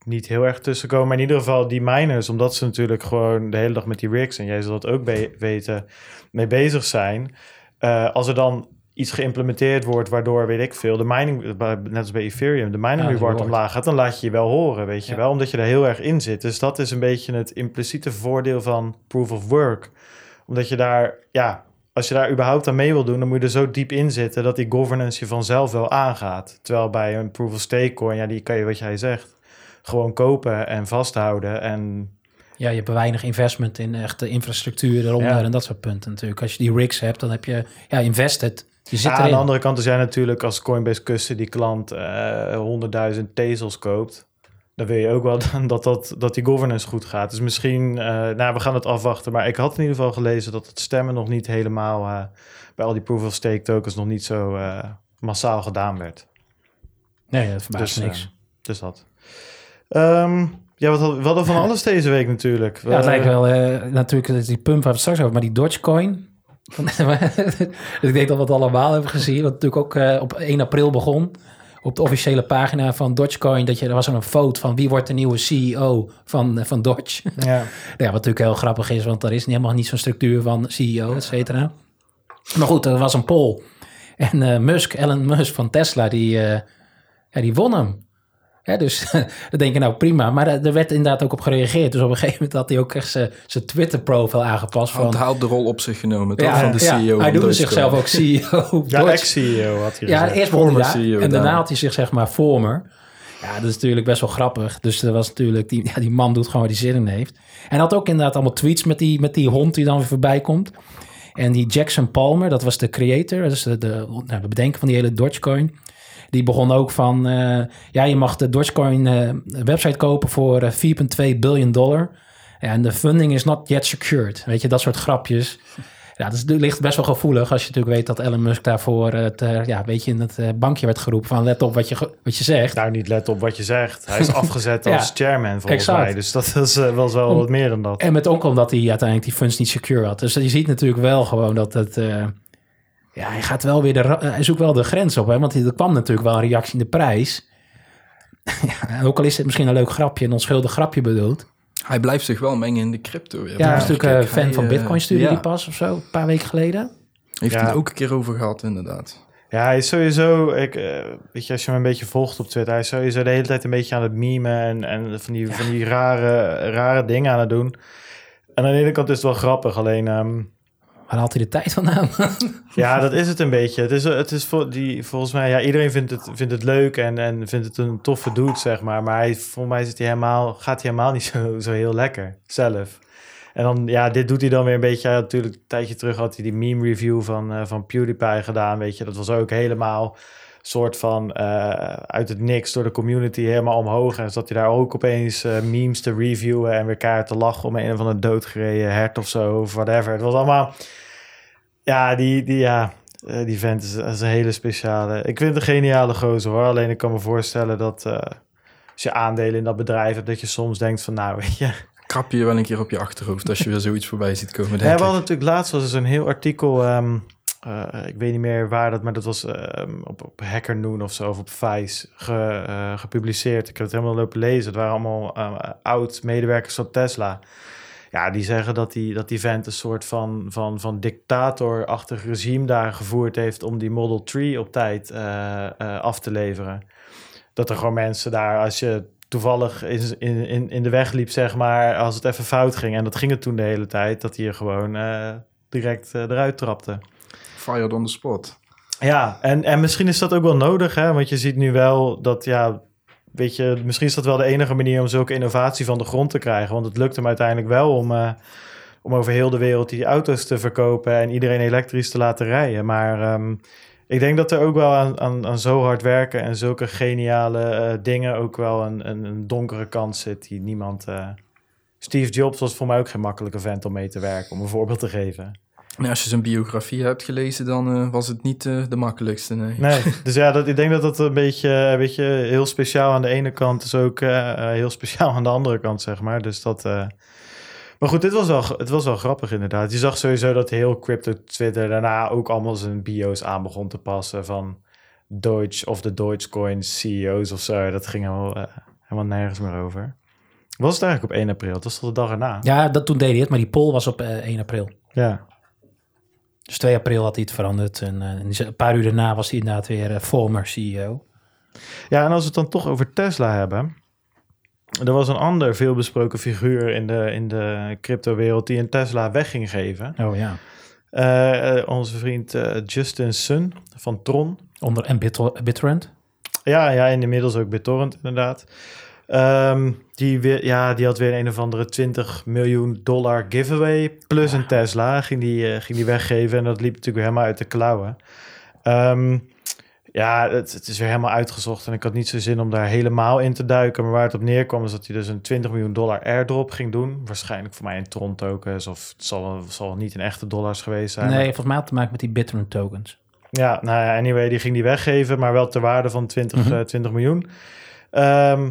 niet heel erg tussenkomen. Maar in ieder geval die miners, omdat ze natuurlijk gewoon de hele dag met die rigs, en jij zal dat ook weten, mee bezig zijn. Uh, als er dan iets geïmplementeerd wordt waardoor, weet ik veel, de mining, net als bij Ethereum, de mining ja, reward omlaag gaat, dan laat je je wel horen, weet je wel, omdat je er heel erg in zit. Dus dat is een beetje het impliciete voordeel van proof of work. Omdat je daar, ja, als je daar überhaupt aan mee wil doen, dan moet je er zo diep in zitten dat die governance je vanzelf wel aangaat. Terwijl bij een proof of stake coin, ja, die kan je, wat jij zegt, gewoon kopen en vasthouden. En ja, je hebt weinig investment in echte infrastructuur eronder en dat soort punten natuurlijk. Als je die rigs hebt, dan heb je ja, invested. Je zit ja, aan de andere kant, er zijn natuurlijk als Coinbase kussen die klant uh, 100.000 Tezels koopt, dan wil je ook wel dat, dat, dat die governance goed gaat. Dus misschien, uh, nou, we gaan het afwachten. Maar ik had in ieder geval gelezen dat het stemmen nog niet helemaal uh, bij al die proof of stake tokens nog niet zo uh, massaal gedaan werd. Nee, dat verbaast dus, niks. dus dat. Um, ja, wat hadden, we van alles deze week natuurlijk. Ja, het lijkt wel uh, natuurlijk die pump waar we het straks over, maar die Dogecoin. ik denk dat we het allemaal hebben gezien. Wat natuurlijk ook uh, op 1 april begon. Op de officiële pagina van Dogecoin. Dat je, er was een foto van wie wordt de nieuwe CEO van, van Dodge. Ja. ja, wat natuurlijk heel grappig is, want er is helemaal niet zo'n structuur van CEO, et cetera. Maar goed, er was een poll. En uh, Musk, Elon Musk van Tesla, die, ja, die won hem dus dan denk je nou prima. Maar er werd inderdaad ook op gereageerd. Dus op een gegeven moment had hij ook echt zijn Twitter-profile aangepast. Van, hij had de rol op zich genomen, toch? Ja, van de CEO. hij noemde zichzelf ook CEO. ja, ex-CEO had hij Ja, eerst CEO. En daarna had hij zich zeg maar former. Ja, dat is natuurlijk best wel grappig. Dus dat was natuurlijk, die, ja, die man doet gewoon waar hij zin in heeft. En had ook inderdaad allemaal tweets met die, met die hond die dan weer voorbij komt. En die Jackson Palmer, dat was de creator, dus de, de, nou, de bedenker van die hele Dogecoin. Die begon ook van, uh, ja, je mag de Dogecoin uh, website kopen voor 4,2 eh, biljoen dollar. En de funding is not yet secured. Weet je, dat soort grapjes. Ja, dat ligt best wel gevoelig als je natuurlijk weet dat Elon Musk daarvoor het, ja, weet je, in het bankje werd geroepen van let op wat je, wat je zegt. Nou, niet let op wat je zegt. Hij is afgezet als chairman volgens mij. Dus dat is uh, wel, wel wat meer dan dat. En met ook omdat hij uiteindelijk die funds niet secure had. Dus je ziet natuurlijk wel gewoon dat het, ja, hij gaat wel weer de, hij zoekt wel de grens op, hè, want er kwam natuurlijk wel een reactie in de prijs. ja, ook al is het misschien een leuk grapje, een onschuldig grapje bedoeld. Hij blijft zich wel mengen in de crypto. Ja, hij is natuurlijk uh, fan van eh, Bitcoin studie die pas of zo, een paar weken geleden. Heeft hij het ook een keer over gehad, inderdaad. Ja, hij is sowieso, ik, uh, weet je, als je hem een beetje volgt op Twitter, hij is sowieso de hele tijd een beetje aan het memen en, en van die, van die rare, rare dingen aan het doen. En aan de ene kant is het wel grappig, alleen... ehm, Waar haalt hij de tijd vandaan? ja, dat is het een beetje. Het is, het is voor die, volgens mij, ja, iedereen vindt het, vindt het leuk en, en vindt het een toffe dude, zeg maar. Maar hij, volgens mij zit hij helemaal, gaat hij helemaal niet zo, zo heel lekker zelf. En dan, ja, dit doet hij dan weer een beetje. Ja, natuurlijk, een tijdje terug had hij die meme review van, eh, van PewDiePie gedaan, weet je. Dat was ook helemaal soort van eh, uit het niks door de community helemaal omhoog. En zat hij daar ook opeens eh, memes te reviewen en weer kaart te lachen om een of andere doodgereden hert of zo, of whatever. Het was allemaal, ja, die, die, ja, eh, die vent is, is een hele speciale. Ik vind het een geniale gozer hoor. Alleen ik kan me voorstellen dat als je aandelen in dat bedrijf hebt, dat je soms denkt van nou, weet je. Krap je wel een keer op je achterhoofd als je weer zoiets voorbij ziet komen. Ja, Denk we ik. hadden natuurlijk laatst was er zo'n heel artikel. ehm, eh, ik weet niet meer waar dat, maar dat was ehm, op, op Hacker Noon of zo, of op Vice eh, gepubliceerd. Ik heb het helemaal lopen lezen. Het waren allemaal eh, oud-medewerkers van Tesla. Ja, die zeggen dat die, dat die vent een soort van, van, van dictatorachtig regime daar gevoerd heeft om die Model 3 op tijd eh, eh, af te leveren. Dat er gewoon mensen daar, als je toevallig in, in, in, de weg liep, zeg maar, als het even fout ging, en dat ging het toen de hele tijd, dat hij er gewoon eh, direct eh, eruit trapte. On the spot. Ja, en, en misschien is dat ook wel nodig, hè? want je ziet nu wel dat, ja, weet je, misschien is dat wel de enige manier om zulke innovatie van de grond te krijgen, want het lukt hem uiteindelijk wel om, eh, om over heel de wereld die auto's te verkopen en iedereen elektrisch te laten rijden. Maar ehm, ik denk dat er ook wel aan, aan, aan zo hard werken en zulke geniale eh, dingen ook wel een, een, een donkere kant zit die niemand... eh, Steve Jobs was voor mij ook geen makkelijke vent om mee te werken, om een voorbeeld te geven. En als je zijn biografie hebt gelezen, dan eh, was het niet eh, de makkelijkste. Nee. Nee, dus ja, dat, ik denk dat dat een beetje, een beetje heel speciaal aan de ene kant is ook eh, eh, heel speciaal aan de andere kant, zeg maar. Dus dat. eh, Maar goed, dit was wel, het was wel grappig inderdaad. Je zag sowieso dat heel crypto Twitter daarna ook allemaal zijn bio's aan begon te passen van Deutsche of de Dogecoin CEO's of zo. Dat ging helemaal, eh, helemaal nergens meer over. Was het eigenlijk op 1 april? Dat was toch de dag erna? ja, dat, toen deed hij het, maar die poll was op eh, 1 april. Ja. Dus 2 april had hij het veranderd. En eh, een paar uur daarna was hij inderdaad weer eh, former CEO. Ja, en als we het dan toch over Tesla hebben. Er was een ander veelbesproken figuur in de, in de cryptowereld die een Tesla weg ging geven. Oh ja. Eh, onze vriend Justin Sun van Tron. Onder en Bit- BitTorrent. Ja, ja, en inmiddels ook BitTorrent inderdaad. Ehm, die, weer, ja, die had weer een of andere 20 miljoen dollar giveaway plus een Tesla. Ging die, eh, ging die weggeven en dat liep natuurlijk weer helemaal uit de klauwen. Ehm, ja, het, het is weer helemaal uitgezocht en ik had niet zo zin om daar helemaal in te duiken. Maar waar het op neerkwam is dat hij dus een 20 miljoen dollar airdrop ging doen. Waarschijnlijk voor mij in Tron tokens of het zal, zal niet in echte dollars geweest zijn. Nee, volgens mij had het te maken met die BitTorrent tokens. Ja, nou ja, anyway, die ging die weggeven, maar wel ter waarde van 20, Mhm. eh, 20 miljoen. Ehm,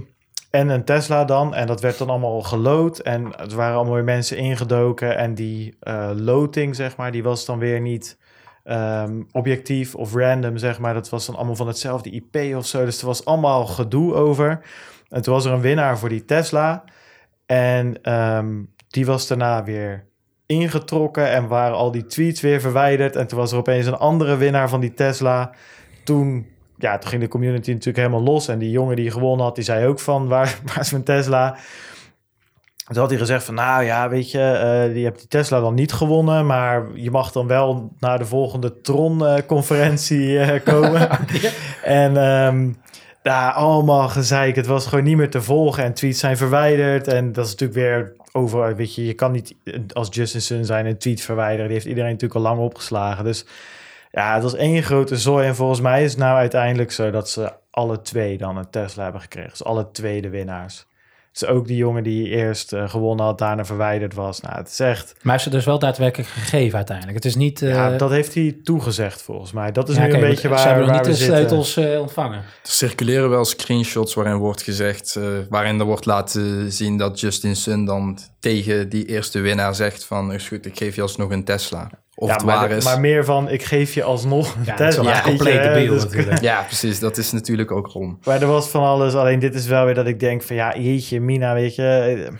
en een Tesla dan, en dat werd dan allemaal gelood. En het waren allemaal mensen ingedoken. En die eh loting, zeg maar, die was dan weer niet ehm, objectief of random, zeg maar. Dat was dan allemaal van hetzelfde IP of zo. Dus er was allemaal gedoe over. En toen was er een winnaar voor die Tesla. En ehm, die was daarna weer ingetrokken en waren al die tweets weer verwijderd. En toen was er opeens een andere winnaar van die Tesla. Toen, ja, toen ging de community natuurlijk helemaal los. En die jongen die gewonnen had, die zei ook van, waar, waar is mijn Tesla? Toen had hij gezegd van, nou ja, weet je, eh je hebt die Tesla dan niet gewonnen, maar je mag dan wel naar de volgende Tron-conferentie eh, komen. En ehm ja, allemaal gezeik. Het was gewoon niet meer te volgen en tweets zijn verwijderd. En dat is natuurlijk weer over, weet je, je kan niet als Justin Sun zijn een tweet verwijderen. Die heeft iedereen natuurlijk al lang opgeslagen. Dus ja, het was één grote zooi. En volgens mij is het nou uiteindelijk zo dat ze alle twee dan een Tesla hebben gekregen. Dus alle twee de winnaars. Dus ook die jongen die eerst eh, gewonnen had, daarna verwijderd was. Nou, het is echt... Maar hij is het dus wel daadwerkelijk gegeven uiteindelijk. Het is niet... eh, ja, dat heeft hij toegezegd volgens mij. Dat is ja, nu een beetje ze waar, hebben nog niet we de sleutels eh, ontvangen. Er circuleren wel screenshots waarin wordt gezegd, eh, waarin er wordt laten zien dat Justin Sun dan tegen die eerste winnaar zegt van, is goed, ik geef je alsnog een Tesla. Of ja, het maar, waar is. maar meer van, ik geef je alsnog een Ja, Tesla. een complete weet je, beeld dus- natuurlijk. Ja, precies, dat is natuurlijk ook om. Maar er was van alles. Alleen dit is wel weer dat ik denk van ja, jeetje, Mina, weet je. eh,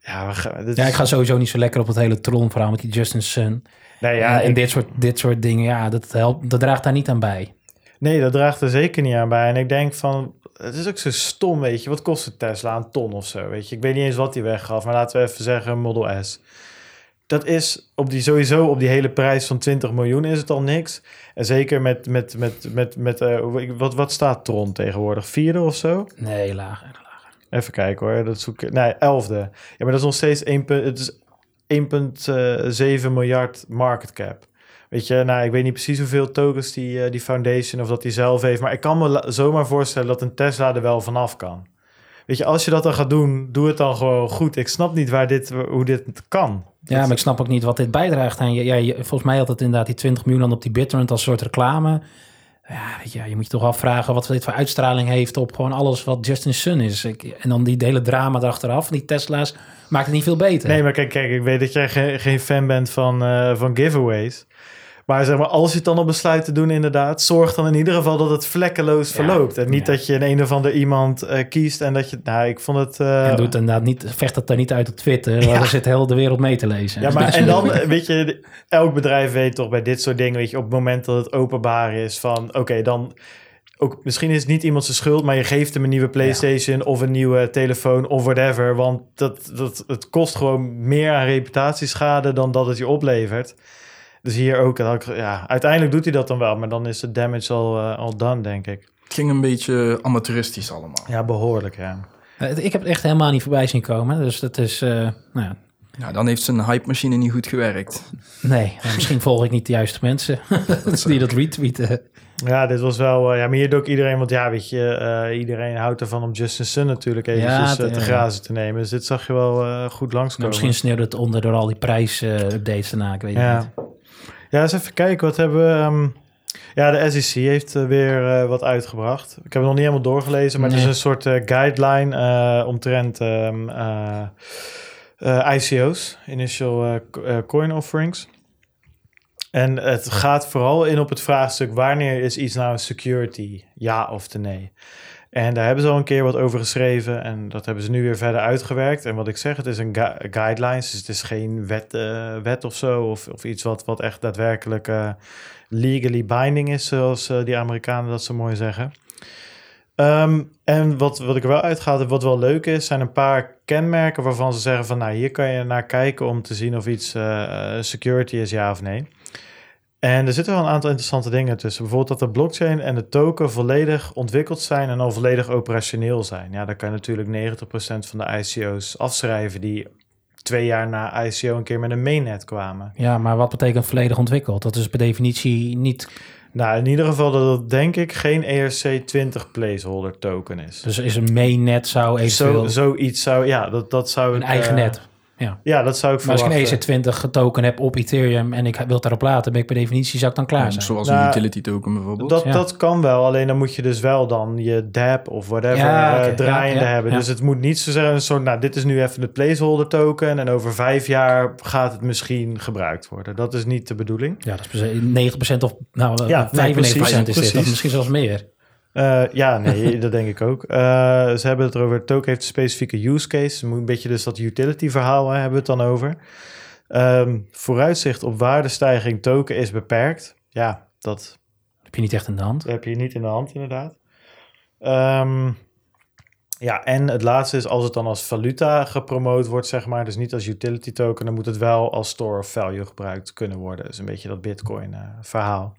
Ja, we gaan, dit Ja, is- ik ga sowieso niet zo lekker op het hele Tron-verhaal met die Justin Sun. nee, Ja, ja, en ik- dit soort, dit soort dingen, ja, dat, helpt, dat draagt daar niet aan bij. nee, dat draagt er zeker niet aan bij. En ik denk van, het is ook zo stom, weet je. Wat kost een Tesla? Een ton of zo, weet je. Ik weet niet eens wat die weggaf, maar laten we even zeggen Model S. Dat is op die, sowieso op die hele prijs van 20 miljoen is het al niks. En zeker met, met, met, met, met uh, wat, wat staat Tron tegenwoordig? Vierde of zo? Nee, lager, lager. Even kijken hoor, dat zoek ik. Nee, elfde. Ja, maar dat is nog steeds 1, het is 1,7 miljard market cap. Weet je, nou, ik weet niet precies hoeveel tokens die, uh, die foundation of dat die zelf heeft. Maar ik kan me zomaar voorstellen dat een Tesla er wel vanaf kan. Weet je, als je dat dan gaat doen, doe het dan gewoon goed. Ik snap niet waar dit, hoe dit kan. Ja, maar ik snap ook niet wat dit bijdraagt aan. Ja, je, volgens mij had het inderdaad die 20 miljoen op die BitTorrent als soort reclame. Ja, weet je, je moet je toch afvragen wat dit voor uitstraling heeft op gewoon alles wat Justin Sun is. Ik, en dan die hele drama erachteraf, die Tesla's, maakt het niet veel beter. Nee, maar kijk, kijk ik weet dat jij geen, geen fan bent van, uh, van giveaways. Maar zeg maar, als je het dan op besluit te doen, inderdaad, zorg dan in ieder geval dat het vlekkeloos verloopt. En niet dat je een, een of ander iemand uh, kiest en dat je, nou, ik vond het. Uh... En doet inderdaad niet, vecht het daar niet uit op Twitter, waar zit heel de wereld mee te lezen. Ja, maar en dan, weet je, elk bedrijf weet toch bij dit soort dingen, weet je, op het moment dat het openbaar is van, oké, dan ook misschien is het niet iemand zijn schuld, maar je geeft hem een nieuwe PlayStation of een nieuwe telefoon of whatever. Want dat, dat, het kost gewoon meer aan reputatieschade dan dat het je oplevert. Dus hier ook, ja, uiteindelijk doet hij dat dan wel, maar dan is de damage al, uh, al done, denk ik. Het ging een beetje amateuristisch allemaal. Ja, behoorlijk, ja. Ik heb het echt helemaal niet voorbij zien komen, dus dat is, uh, nou ja. Ja, dan heeft zijn hype machine niet goed gewerkt. Nee, misschien volg ik niet de juiste mensen die dat retweeten. Ja, dit was wel... Uh, ja, maar hier doet ook iedereen... Want ja, weet je, uh, iedereen houdt ervan om Justin Sun natuurlijk eventjes ja, uh, te grazen te nemen. Dus dit zag je wel goed langskomen. Nou, misschien sneeuwde het onder door al die prijs-updates daarna, ik weet ja. niet. Ja, eens even kijken. Wat hebben we... Um, ja, de SEC heeft weer wat uitgebracht. Ik heb het nog niet helemaal doorgelezen, maar nee. het is een soort guideline omtrent um, ICO's, Initial Coin Offerings. En het gaat vooral in op het vraagstuk: wanneer is iets nou een security? Ja of nee? En daar hebben ze al een keer wat over geschreven en dat hebben ze nu weer verder uitgewerkt. En wat ik zeg, het is een gu guidelines, dus het is geen wet, uh, wet of zo, of, of iets wat, wat echt daadwerkelijk uh, legally binding is, zoals uh, die Amerikanen dat zo mooi zeggen. Um, en wat, wat ik er wel heb, wat wel leuk is, zijn een paar kenmerken waarvan ze zeggen van, nou, hier kan je naar kijken om te zien of iets security is, ja of nee. En er zitten wel een aantal interessante dingen tussen. Bijvoorbeeld dat de blockchain en de token volledig ontwikkeld zijn en al volledig operationeel zijn. Ja, dan kan je natuurlijk 90% van de ICO's afschrijven die twee jaar na ICO een keer met een mainnet kwamen. Ja, maar wat betekent volledig ontwikkeld? Dat is per definitie niet... Nou, in ieder geval dat het denk ik geen ERC20 placeholder token is. Dus is een mainnet zou eventueel... Zo, zoiets zou, ja, dat, dat zou... Een eigen uh, net. Ja. ja, dat zou ik maar als ik een EC20 token heb op Ethereum en ik wil het daarop laten, ben ik per definitie zou ik dan klaar zijn. Zoals nou, een utility token bijvoorbeeld. Dat, dat kan wel, alleen dan moet je dus wel dan je DApp of whatever ja, okay. uh, draaiende hebben. Dus het moet niet zo zijn, een soort, nou dit is nu even de placeholder token en over vijf jaar gaat het misschien gebruikt worden. Dat is niet de bedoeling. Ja, dat is 9% of nou, ja, 95% nee, precies, is dit, precies. misschien zelfs meer. Uh, ja, nee, dat denk ik ook. Uh, ze hebben het erover, token heeft een specifieke use case. Moet een beetje dus dat utility verhaal hè, hebben we het dan over. Um, vooruitzicht op waardestijging token is beperkt. Ja, dat... Heb je niet echt in de hand. Heb je niet in de hand, inderdaad. Um, ja, en het laatste is als het dan als valuta gepromoot wordt, zeg maar, dus niet als utility token, dan moet het wel als store of value gebruikt kunnen worden. Dus een beetje dat Bitcoin uh, verhaal.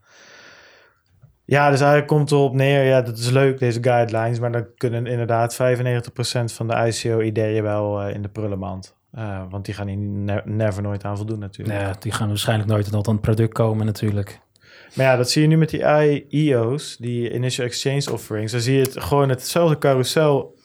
Ja, dus eigenlijk komt erop neer, ja, dat is leuk, deze guidelines, maar dan kunnen inderdaad 95% van de ICO-ideeën wel uh, in de prullenmand. Uh, want die gaan hier ne never nooit aan voldoen natuurlijk. Ja, die gaan waarschijnlijk nooit tot een product komen natuurlijk. Maar ja, dat zie je nu met die IEO's, die Initial Exchange Offerings. Dan zie je het gewoon hetzelfde carousel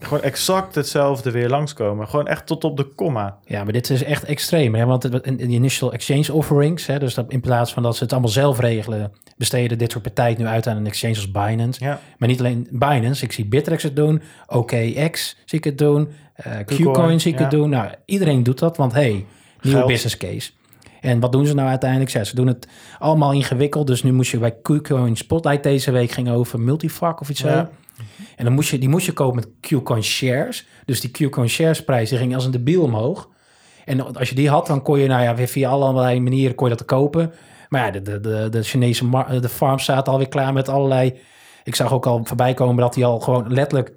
gewoon exact hetzelfde weer langskomen. Gewoon echt tot op de komma. Ja, maar dit is echt extreem. Hè? Want in de initial exchange offerings, hè, dus dat in plaats van dat ze het allemaal zelf regelen, besteden dit soort partijen nu uit aan een exchange als Binance. Ja. Maar niet alleen Binance. Ik zie Bittrex het doen, OKX zie ik het doen, uh, Qcoin zie ik ja. het doen. Nou, iedereen doet dat, want hey, nieuwe Geld. business case. En wat doen ze nou uiteindelijk? Ja, ze doen het allemaal ingewikkeld. Dus nu moest je bij Qcoin Spotlight deze week ging over multifak of iets ja. zo. En dan moest je, die moest je kopen met Qcoin shares. Dus die Qcoin shares prijs die ging als een debiel omhoog. En als je die had, dan kon je nou ja, weer via allerlei manieren kon je dat kopen. Maar ja, de, de, de, de Chinese de farm staat alweer klaar met allerlei Ik zag ook al voorbij komen dat hij al gewoon letterlijk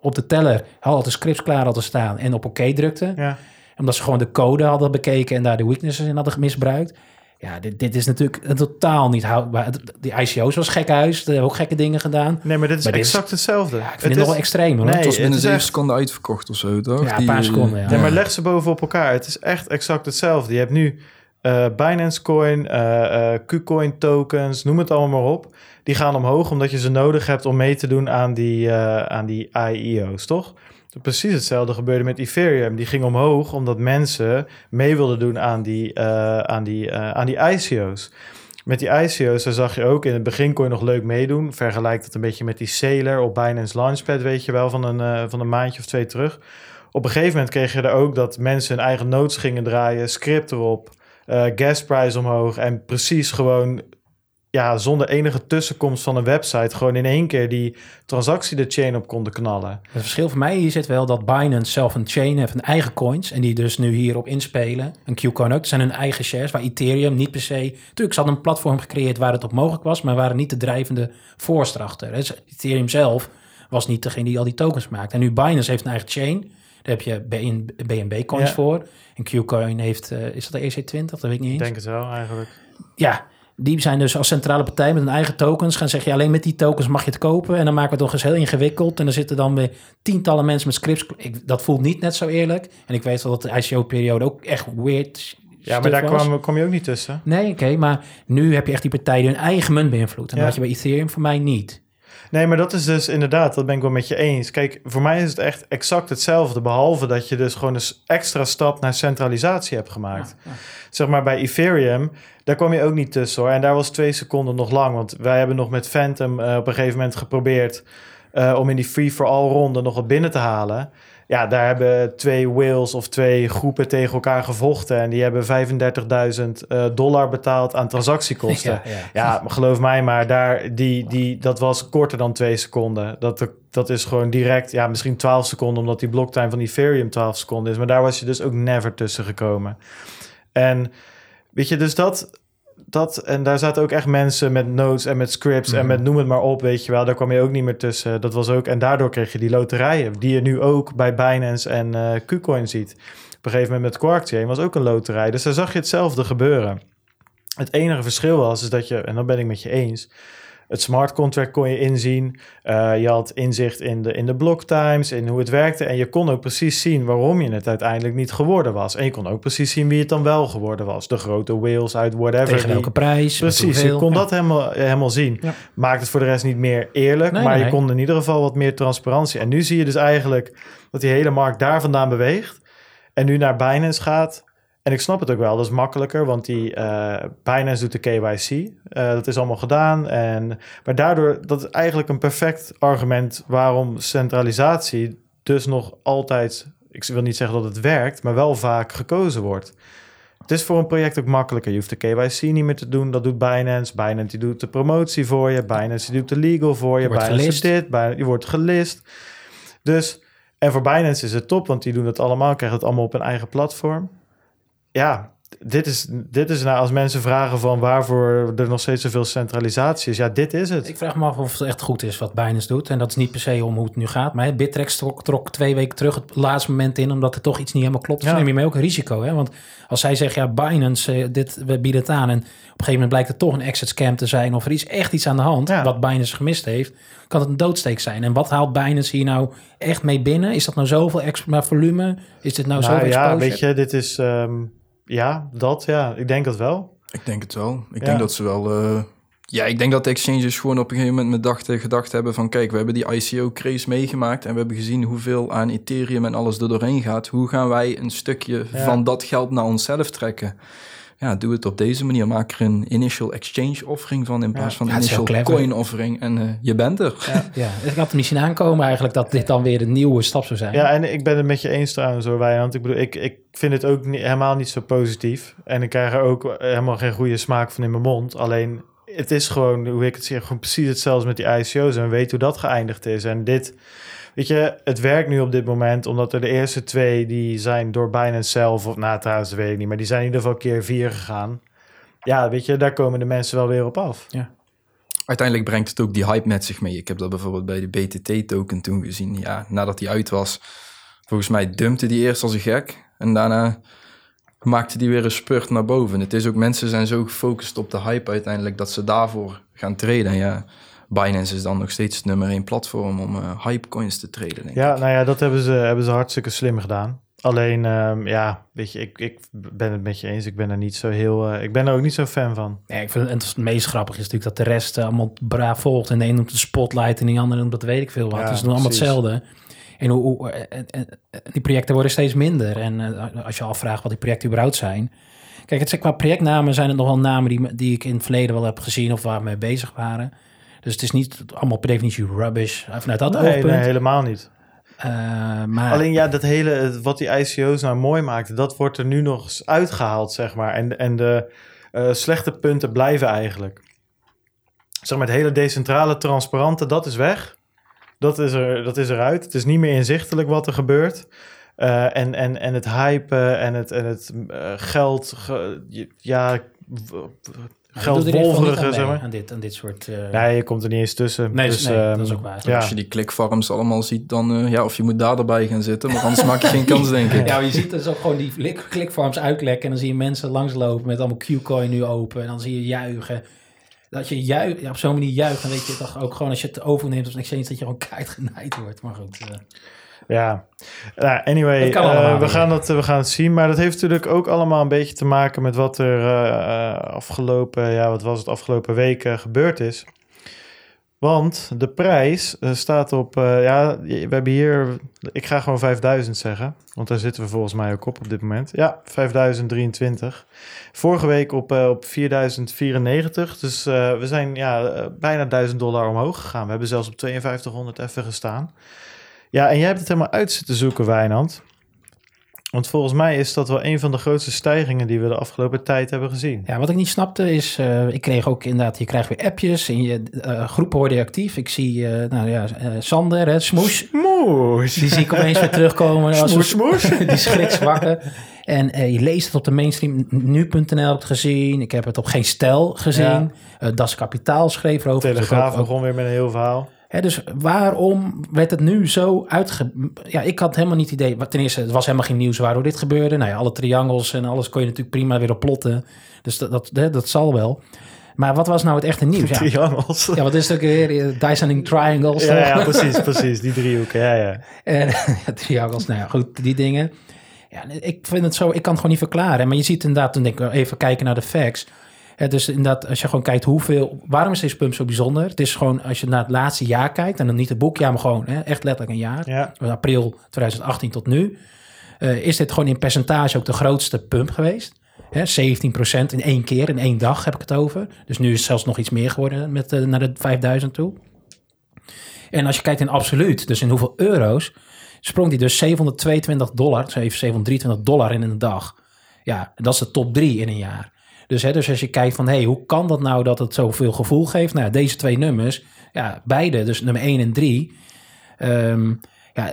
op de teller al de scripts klaar hadden staan en op oké drukte. Ja. Omdat ze gewoon de code hadden bekeken en daar de weaknesses in hadden misbruikt. Ja, dit, dit is natuurlijk totaal niet houdbaar. Die ICO's was gek huis, hebben ook gekke dingen gedaan. Nee, maar dit is Maar dit is- exact hetzelfde. Ja, ik vind het het, is, wel extreem. Hoor. Nee, Het was- binnen is zeven echt- seconden uitverkocht of zo, toch? Ja, een paar seconden, ja. Nee, maar leg ze boven op elkaar. Het is echt exact hetzelfde. Je hebt nu eh, Binance Coin, eh, eh, KuCoin tokens, noem het allemaal maar op. Die gaan omhoog omdat je ze nodig hebt om mee te doen aan die, eh, aan die IEO's, toch? Precies hetzelfde gebeurde met Ethereum. Die ging omhoog omdat mensen mee wilden doen aan die, eh, aan die, eh, aan die ICO's. Met die ICO's, daar zag je ook, in het begin kon je nog leuk meedoen. Vergelijk dat een beetje met die Sailor op Binance Launchpad, weet je wel, van een, eh, van een maandje of twee terug. Op een gegeven moment kreeg je er ook dat mensen hun eigen notes gingen draaien, script erop, gasprijs omhoog en precies gewoon, ja, zonder enige tussenkomst van een website, gewoon in één keer die transactie de chain op konden knallen. Het verschil voor mij hier zit wel dat Binance zelf een chain heeft, een eigen coins. En die dus nu hierop inspelen. Een Qcoin ook. Het zijn hun eigen shares, waar Ethereum niet per se... Natuurlijk, ze hadden een platform gecreëerd waar het op mogelijk was, maar waren niet de drijvende voorste achter. Dus Ethereum zelf was niet degene die al die tokens maakt. En nu Binance heeft een eigen chain. Daar heb je BNB coins Ja. voor. En Qcoin heeft, eh, is dat de EC20? Dat weet ik niet Ik eens. denk het wel, eigenlijk. Ja, die zijn dus als centrale partij met hun eigen tokens gaan zeggen... Ja, alleen met die tokens mag je het kopen. En dan maken we het toch eens heel ingewikkeld. En dan zitten dan weer tientallen mensen met scripts. Ik, dat voelt niet net zo eerlijk. En ik weet wel dat de ICO-periode ook echt weird Ja, maar daar kwam, kwam je ook niet tussen. Nee, oké, maar nu heb je echt die partijen hun eigen munt beïnvloedt. En Ja. dat had je bij Ethereum voor mij niet. Nee, maar dat is dus inderdaad, dat ben ik wel met je eens. Kijk, voor mij is het echt exact hetzelfde, behalve dat je dus gewoon een extra stap naar centralisatie hebt gemaakt. Zeg maar bij Ethereum, daar kwam je ook niet tussen hoor. En daar was twee seconden nog lang, want wij hebben nog met Phantom eh, op een gegeven moment geprobeerd eh, om in die free-for-all ronde nog wat binnen te halen. Ja, daar hebben twee whales of twee groepen tegen elkaar gevochten en die hebben 35.000 eh, dollar betaald aan transactiekosten. Ja, ja. Ja, maar geloof mij maar, daar, die, die, dat was korter dan twee seconden. Dat, dat is gewoon direct, ja, misschien 12 seconden, omdat die blocktime van Ethereum 12 seconden is. Maar daar was je dus ook never tussen gekomen. En weet je, dus dat, dat en daar zaten ook echt mensen met notes en met scripts en met noem het maar op, weet je wel. Daar kwam je ook niet meer tussen. Dat was ook, en daardoor kreeg je die loterijen, die je nu ook bij Binance en eh KuCoin ziet. Op een gegeven moment met QuarkChain was ook een loterij. Dus daar zag je hetzelfde gebeuren. Het enige verschil was is dat je, en dan ben ik met je eens, het smart contract kon je inzien. Eh, je had inzicht in de, in de block times, in hoe het werkte. En je kon ook precies zien waarom je het uiteindelijk niet geworden was. En je kon ook precies zien wie het dan wel geworden was. De grote whales uit whatever. Tegen die- welke prijs. Precies, je kon Ja. dat helemaal, helemaal zien. Ja. Maakt het voor de rest niet meer eerlijk, Nee, maar nee, je kon in ieder geval wat meer transparantie. En nu zie je dus eigenlijk dat die hele markt daar vandaan beweegt en nu naar Binance gaat. En ik snap het ook wel, dat is makkelijker, want die eh Binance doet de KYC. Eh, dat is allemaal gedaan. En, maar daardoor, dat is eigenlijk een perfect argument waarom centralisatie dus nog altijd, ik wil niet zeggen dat het werkt, maar wel vaak gekozen wordt. Het is voor een project ook makkelijker. Je hoeft de KYC niet meer te doen. Dat doet Binance. Binance die doet de promotie voor je. Binance die doet de legal voor je. Je Binance gelist. dit. Je wordt gelist. Dus, en voor Binance is het top, want die doen het allemaal. Krijgen het allemaal op een eigen platform. Ja, dit is, dit is nou als mensen vragen van waarvoor er nog steeds zoveel centralisatie is. Ja, dit is het. Ik vraag me af of het echt goed is wat Binance doet. En dat is niet per se om hoe het nu gaat. Maar hè, Bittrex trok, trok twee weken terug het laatste moment in... omdat er toch iets niet helemaal klopt. Dus Ja. neem je mee ook een risico. Hè? Want als zij zeggen, ja, Binance, eh, dit, we bieden het aan... en op een gegeven moment blijkt het toch een exit scam te zijn... of er is echt iets aan de hand Ja. wat Binance gemist heeft... kan het een doodsteek zijn. En wat haalt Binance hier nou echt mee binnen? Is dat nou zoveel extra volume? Is dit nou, Nou zoveel ja, exposure? weet je, dit is... ehm, ja, dat ja. Ik denk dat wel. Ik denk het wel. Ik Ja. denk dat ze wel... eh, ja, ik denk dat de exchanges gewoon op een gegeven moment met dachten, gedacht hebben van... kijk, we hebben die ICO-craze meegemaakt... en we hebben gezien hoeveel aan Ethereum en alles er doorheen gaat. Hoe gaan wij een stukje Ja. van dat geld naar onszelf trekken? Ja, doe het op deze manier. Maak er een initial exchange offering van... in plaats van Ja, heel initial coin offering. En eh, je bent er. Ja, ik had niet zien aankomen eigenlijk... dat dit dan weer een nieuwe stap zou zijn. Ja, en ik ben het met je eens trouwens hoor, Wijnand. Ik bedoel, ik, ik vind het ook niet, helemaal niet zo positief. En ik krijg er ook helemaal geen goede smaak van in mijn mond. Alleen, het is gewoon, hoe ik het zeg, gewoon precies hetzelfde met die ICO's. En we weten hoe dat geëindigd is. En dit, weet je, het werkt nu op dit moment... omdat er de eerste twee, die zijn door Binance zelf... of nou, trouwens, weet ik niet... maar die zijn in ieder geval keer vier gegaan. Ja, weet je, daar komen de mensen wel weer op af. uiteindelijk brengt het ook die hype met zich mee. Ik heb dat bijvoorbeeld bij de BTT-token toen gezien. Ja, nadat die uit was, volgens mij dumpte die eerst als een gek. En daarna maakte die weer een spurt naar boven. Het is ook, mensen zijn zo gefocust op de hype uiteindelijk, dat ze daarvoor gaan traden. Ja, Binance is dan nog steeds het nummer één platform om uh, hype coins te traden. Denk ja, ik. nou ja, dat hebben ze, hebben ze hartstikke slim gedaan. Alleen, um, ja, weet je, ik, ik ben het met je eens. Ik ben er niet zo heel, uh, ik ben er ook niet zo fan van. Ja, ik vind het, het meest grappig is natuurlijk dat de rest uh, allemaal braaf volgt. En de een noemt de spotlight en de ander noemt dat weet ik veel wat. Ja, dus doen allemaal hetzelfde. En hoe, hoe en, en, die projecten worden steeds minder. En uh, als je afvraagt wat die projecten überhaupt zijn. Kijk, het, qua projectnamen zijn het nog wel namen die, die ik in het verleden wel heb gezien of waar we mee bezig waren. Dus het is niet allemaal per definitie rubbish vanuit dat nee. Nee, helemaal niet. Uh, maar... Alleen ja, dat hele, wat die ICO's nou mooi maakte, dat wordt er nu nog eens uitgehaald, zeg maar. En, en de uh, slechte punten blijven eigenlijk. Zeg maar, het hele decentrale, transparante, dat is weg. Dat is, er, dat is eruit. Het is niet meer inzichtelijk wat er gebeurt. Uh, en, en, en het hypen en het, en het geld, ge, ja, geldwolverige, zeg maar. Aan dit, aan dit soort... Uh... Nee, je komt er niet eens tussen. Nee, dus, nee um, dat is ook waar. Ja. Als je die clickfarms allemaal ziet, dan uh, ja, of je moet daar erbij gaan zitten, maar anders maak je geen kans, denk ik. Ja, je ziet dus ook gewoon die clickfarms uitlekken en dan zie je mensen langslopen met allemaal Qcoin nu open en dan zie je juichen. Dat je juich, ja, op zo'n manier juicht, dan weet je toch ook gewoon als je het overneemt als een exchange dat je gewoon keihard genaaid wordt. Maar goed. Uh... Ja, nou, anyway, uh, we, gaan dat, we gaan het zien. Maar dat heeft natuurlijk ook allemaal een beetje te maken met wat er uh, afgelopen, ja, wat was het afgelopen weken gebeurd is. Want de prijs staat op, ja, we hebben hier, ik ga gewoon 5000 zeggen. Want daar zitten we volgens mij ook op op dit moment. Ja, 5023. Vorige week op, op 4094. Dus we zijn ja, bijna 1000 dollar omhoog gegaan. We hebben zelfs op 5200 even gestaan. Ja, en jij hebt het helemaal uit zitten zoeken, Wijnand. Want volgens mij is dat wel een van de grootste stijgingen die we de afgelopen tijd hebben gezien. Ja, wat ik niet snapte is, uh, ik kreeg ook inderdaad, je krijgt weer appjes en je uh, groepen worden actief. Ik zie, uh, nou ja, Sander, hè, Smoes. Smoes. Die zie ik opeens weer terugkomen. Smoes, smoes. die schrikt wakker. En je leest het op de mainstream nu.nl heb ik gezien. Ik heb het op Geen Stijl gezien. Ja. das Kapitaal schreef erover. Telegraaf ook, begon weer met een heel verhaal. Dus waarom werd het nu zo uitge... Ja, ik had helemaal niet idee... Ten eerste, het was helemaal geen nieuws waardoor dit gebeurde. Nou ja, alle triangles en alles kon je natuurlijk prima weer op plotten. Dus dat, dat, dat, dat zal wel. Maar wat was nou het echte nieuws? Ja, triangles. Ja, wat is het ook weer? Dysoning triangles. Ja, ja, precies, precies. Die driehoeken, ja, ja. En, ja, triangles, nou ja, goed, die dingen. Ja, ik vind het zo... Ik kan het gewoon niet verklaren. Maar je ziet inderdaad, toen denk ik even kijken naar de facts... Ja, dus inderdaad, als je gewoon kijkt hoeveel... Waarom is deze pump zo bijzonder? Het is gewoon, als je naar het laatste jaar kijkt... en dan niet het boekjaar, maar gewoon hè, echt letterlijk een jaar. Ja. April 2018 tot nu. Uh, is dit gewoon in percentage ook de grootste pump geweest. Hè, 17% in één keer, in één dag heb ik het over. Dus nu is het zelfs nog iets meer geworden met, uh, naar de 5000 toe. En als je kijkt in absoluut, dus in hoeveel euro's... sprong die dus 722 dollar, 723 dollar in een dag. Ja, dat is de top 3 in een jaar. Dus, hè, dus als je kijkt van, hey, hoe kan dat nou dat het zoveel gevoel geeft? Nou, deze twee nummers, ja, beide, dus nummer 1 en 3. Um, ja,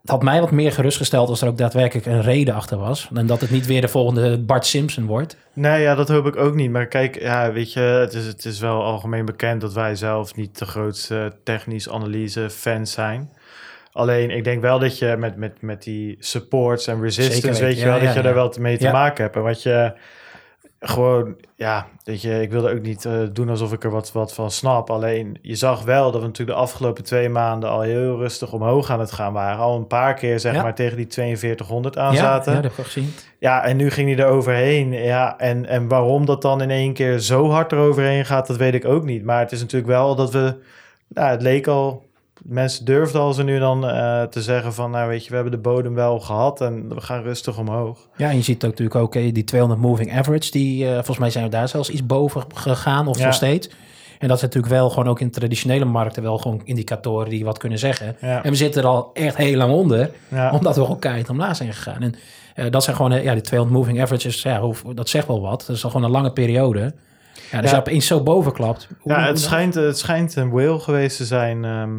het had mij wat meer gerustgesteld als er ook daadwerkelijk een reden achter was. En dat het niet weer de volgende Bart Simpson wordt. Nee, ja, dat hoop ik ook niet. Maar kijk, ja, weet je, het is, het is wel algemeen bekend dat wij zelf niet de grootste technisch analyse fans zijn. Alleen, ik denk wel dat je met, met, met die supports en resistance, Zeker, weet je ja, wel, ja, dat je ja. daar wel mee te maken hebt. En wat je gewoon, ja, weet je, ik wilde ook niet eh, doen alsof ik er wat, wat van snap. Alleen, je zag wel dat we natuurlijk de afgelopen twee maanden al heel rustig omhoog aan het gaan waren. Al een paar keer, zeg Ja. maar, tegen die 4200 aan ja, zaten. ja, Ja, dat heb ik gezien. en nu ging hij er overheen. Ja, en, en waarom dat dan in één keer zo hard eroverheen gaat, dat weet ik ook niet. Maar het is natuurlijk wel dat we, nou, het leek al, mensen durfden al zo nu dan eh, te zeggen van, nou weet je, we hebben de bodem wel gehad en we gaan rustig omhoog. Ja, en je ziet ook natuurlijk ook die 200 moving average. Die, eh, volgens mij zijn we daar zelfs iets boven gegaan of Ja. nog steeds. En dat zijn natuurlijk wel gewoon ook in traditionele markten wel gewoon indicatoren die wat kunnen zeggen. Ja. En we zitten er al echt heel lang onder, Ja. omdat we gewoon keihard omlaag zijn gegaan. En eh, dat zijn gewoon, ja, die 200 moving averages, ja, dat zegt wel wat. Dat is al gewoon een lange periode. Ja, dus Ja. je opeens zo boven klapt. hoe- Ja, het schijnt, het schijnt een whale geweest te zijn. ehm,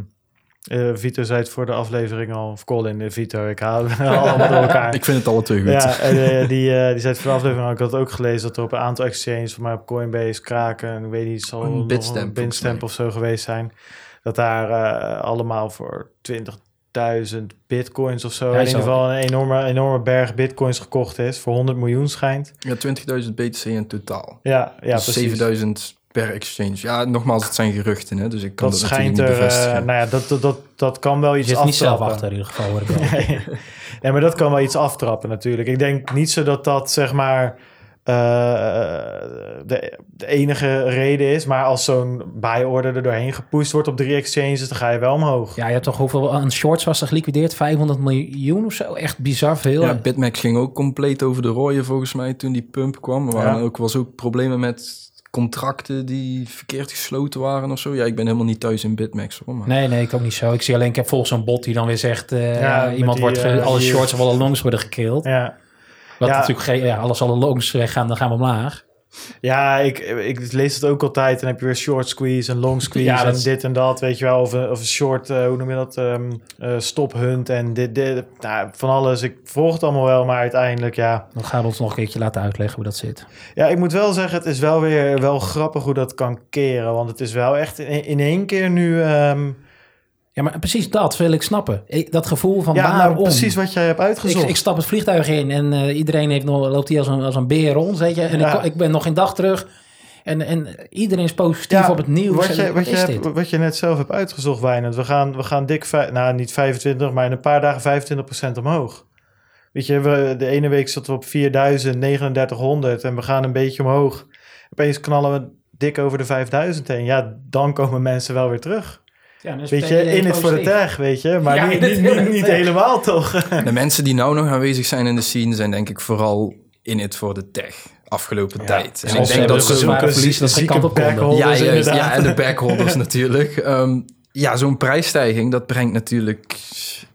Uh, Vito zei het voor de aflevering al, of Colin, uh, Vito, ik haal allemaal door elkaar. ik vind het alle twee goed. Ja, en, uh, die, die zei het voor de aflevering al, ik had ook gelezen dat er op een aantal exchanges, van mij op Coinbase, Kraken, ik weet niet, zal een Bitstamp, een Bitstamp of zo geweest zijn, dat daar allemaal voor 20.000 bitcoins of zo, ja, in ieder geval een enorme, enorme berg bitcoins gekocht is, voor 100 miljoen schijnt. Ja, 20.000 BTC in totaal. Ja, ja dus precies. 7000 per exchange. Ja, nogmaals, het zijn geruchten, hè, dus ik kan dat, dat schijnt natuurlijk er, niet bevestigen. uh, nou ja, dat, dat, dat, dat kan wel iets Je zit niet zelf aftrappen. achter in ieder geval. Hoor ik nee. nee, maar dat kan wel iets aftrappen natuurlijk. Ik denk niet zo dat dat zeg maar uh, de, de, enige reden is. Maar als zo'n buy order er doorheen gepusht wordt op drie exchanges, dan ga je wel omhoog. Ja, je hebt toch hoeveel aan shorts was er geliquideerd? 500 miljoen of zo? Echt bizar veel. Ja, Bitmax ging ook compleet over de rooien volgens mij toen die pump kwam. Er waren Ja. ook, was ook problemen met contracten die verkeerd gesloten waren of zo. Ja, ik ben helemaal niet thuis in Bitmax. Hoor, maar... Nee, nee, ik ook niet zo. Ik zie alleen, ik heb volgens zo'n bot die dan weer zegt... eh, Ja, iemand die, wordt, eh, alle shorts of alle longs worden gekild. Ja, Wat Ja. natuurlijk geen... Ja, alles alle longs weggaan, dan gaan we omlaag. Ja ik, ik lees het ook altijd. Dan heb je weer short squeeze en long squeeze Ja, en is- dit en dat, weet je wel. Of een, of een short, eh, hoe noem je dat, ehm eh, stop hunt en dit, dit. Nou, van alles. Ik volg het allemaal wel, maar uiteindelijk, ja... Dan gaan we ons nog een keertje laten uitleggen hoe dat zit. Ja, ik moet wel zeggen, het is wel weer wel grappig hoe dat kan keren. Want het is wel echt in, in één keer nu... ehm, Ja, maar precies dat wil ik snappen. Ik, dat gevoel van ja, waarom. nou, precies wat jij hebt Ik, uitgezocht. ik stap het vliegtuig in en eh, iedereen heeft nog, loopt hier als een, als een beer rond, weet je. En Ja. ik, ik ben nog geen dag terug. En, en iedereen is positief Ja, op het nieuws. Wat je, wat, je hebt- wat je net zelf hebt uitgezocht, Wijnand. We gaan, we gaan dik, nou niet 25, maar in een paar dagen 25% omhoog. Weet je, we, de ene week zaten we op 4000, 3900 en we gaan een beetje omhoog. Opeens knallen we dik over de 5000 heen. Ja, dan komen mensen wel weer terug. Ja, Weet je, in het voor de tag, weet je. Maar Ja, niet, niet, niet, niet helemaal toch? De mensen die nou nog aanwezig zijn in de scene zijn denk ik vooral in het voor de tech afgelopen tijd. En Zoals ik denk dat ze verliezen dat ze kant op ja, juist, ja, en de backholders natuurlijk. Ehm, ja, zo'n prijsstijging, dat brengt natuurlijk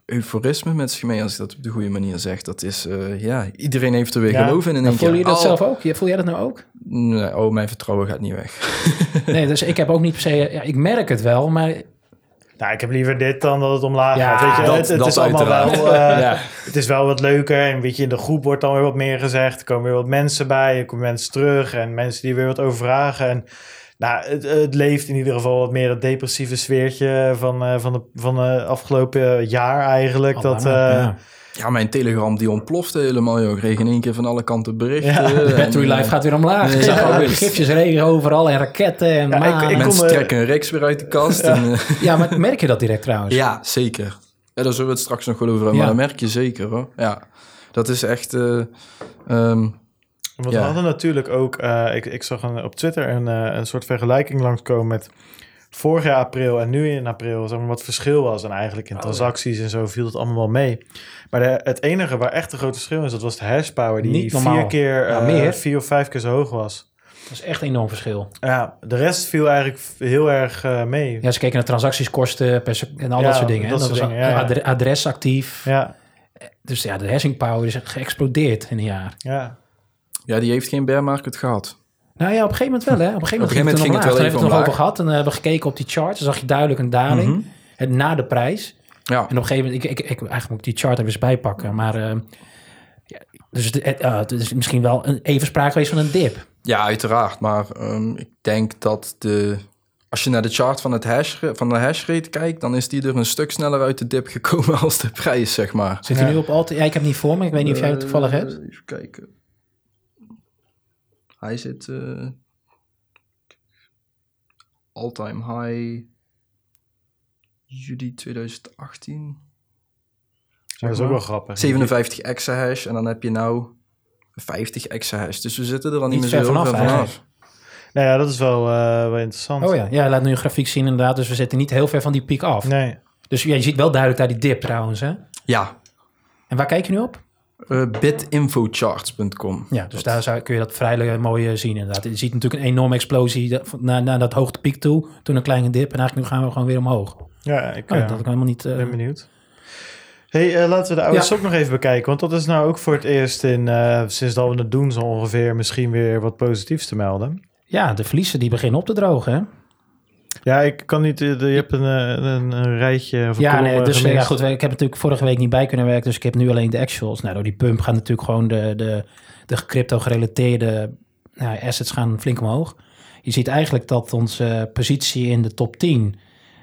euforisme met zich mee, als ik dat op de goede manier zeg. Dat is, eh, ja, iedereen heeft er weer Ja. geloof in. Dan één voel je dat Al- zelf ook? Voel jij dat nou ook? Nee, oh, mijn vertrouwen gaat niet weg. Nee, dus ik heb ook niet per se... Ja, ik merk het wel, maar Nou, ik heb liever dit dan dat het omlaag Ja, gaat. Weet je, dat- het, het dat is allemaal wel, eh, Ja. het is wel wat leuker. En weet je, in de groep wordt dan weer wat meer gezegd. Er komen weer wat mensen bij. Er komen mensen terug. En mensen die weer wat over vragen. En nou, het, het leeft in ieder geval wat meer het depressieve sfeertje van, eh, van, de, van de afgelopen jaar eigenlijk. al dat, eh, ja. Ja, mijn telegram die ontplofte helemaal, joh. Ik kreeg in één keer van alle kanten berichten. Ja, En, de battery life gaat weer omlaag. Ik Ja, zag ook weer gifjes regen overal en raketten en Ja, ik- ik- Mensen eh, trekken een reeks weer uit de kast. Ja, en, eh, Ja, maar merk je dat direct trouwens? ja zeker. Ja, daar zullen we het straks nog wel over hebben, Ja. maar dat merk je zeker, hoor. Ja, dat is echt... eh, ehm, Want Ja. we hadden natuurlijk ook, eh, ik, ik zag een, op Twitter een, eh, een soort vergelijking langskomen met vorig jaar april en nu in april, zeg maar, wat verschil was. En eigenlijk in Oh, transacties en zo viel het allemaal wel mee. Maar de, het enige waar echt een groot verschil is, dat was de hashpower, die Niet vier normaal. keer, Ja, eh, meer. vier of vijf keer zo hoog was. Dat is echt een enorm verschil. Ja, de rest viel eigenlijk heel erg eh, mee. Ja, ze keken naar transactieskosten en al Ja, dat soort dingen. dat hè. soort was dingen, ja, ja. adre- adres actief. Ja, Dus ja, de hashing power is geëxplodeerd in een jaar. ja. ja, die heeft geen bear market gehad. Nou ja, op een gegeven moment wel. Hè. Op een gegeven moment, Op een gegeven moment ging het wel Toen even hebben we het nog over gehad. En hebben we gekeken op die chart. Dan zag je duidelijk een daling. En na de prijs. Ja, En op een gegeven moment, ik, ik, ik, eigenlijk moet ik die chart er eens bijpakken. Maar eh, ja, dus het, eh, het is misschien wel een, even sprake geweest van een dip. ja uiteraard. Maar ehm, ik denk dat de... Als je naar de chart van, het hash, van de hashrate kijkt, dan is die er een stuk sneller uit de dip gekomen als de prijs, zeg maar. Zit Ja. hij nu op altijd? Ja, ik heb niet voor me. Ik weet niet of jij het toevallig Eh, hebt. Even kijken. Hij zit eh all-time high juli 2018. dat is ook wel grappig. 57 exahash en dan heb je nou 50 exahash. Dus we zitten er dan niet, Niet meer zo ver vanaf. Nou ja, dat is wel, eh, wel interessant. Oh ja, ja, laat nu een grafiek zien inderdaad. Dus we zitten niet heel ver van die piek af. Nee. Dus ja, je ziet wel duidelijk daar die dip trouwens. Hè? Ja, En waar kijk je nu op? Eh bitinfocharts.com. Ja, dus daar zou, kun je dat vrij mooi eh, zien inderdaad. Je ziet natuurlijk een enorme explosie naar, naar dat hoogtepiek toe. Toen een kleine dip. En eigenlijk nu gaan we gewoon weer omhoog. Ja, ik Oh, eh, dat had ik helemaal niet... eh, ben benieuwd. Hey, eh, laten we de oude Ja. sok nog even bekijken. Want dat is nou ook voor het eerst in, eh, sinds dat we het doen, zo ongeveer misschien weer wat positiefs te melden. ja, de verliezen die beginnen op te drogen. Hè? Ja, ik kan niet. Je hebt een, een, een rijtje. Of ja, nee, dus ja, goed. Ik heb natuurlijk vorige week niet bij kunnen werken, dus ik heb nu alleen de actuals. Nou, door die pump gaan natuurlijk gewoon de, de, de crypto gerelateerde nou, assets gaan flink omhoog. Je ziet eigenlijk dat onze positie in de top 10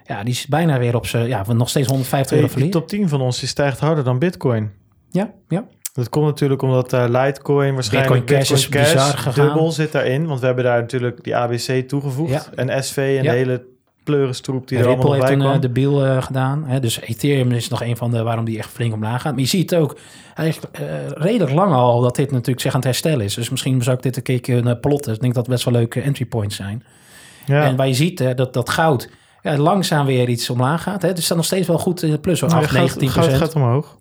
ja, die is bijna weer op zijn, ja, nog steeds 150 euro verlies. De top 10 van ons die stijgt harder dan Bitcoin. Ja, ja. Dat komt natuurlijk omdat uh, Litecoin waarschijnlijk Bitcoin Cash, Bitcoin is Cash dubbel zit daarin. Want we hebben daar natuurlijk die ABC toegevoegd. En SV en de hele pleuristroep die er allemaal bij kwam. heeft een debiel uh, gedaan. Hè? Dus Ethereum is nog een van de waarom die echt flink omlaag gaat. Maar je ziet ook eigenlijk redelijk lang al dat dit natuurlijk zich aan het herstellen is. Dus misschien zou ik dit een keer kunnen plotten. Ik denk dat het best wel leuke entry points zijn. Ja. En waar je ziet hè, dat, dat goud ja, langzaam weer iets omlaag gaat. Hè? Dus staat nog steeds wel goed in de plus. Nou, 19% gaat, gaat omhoog.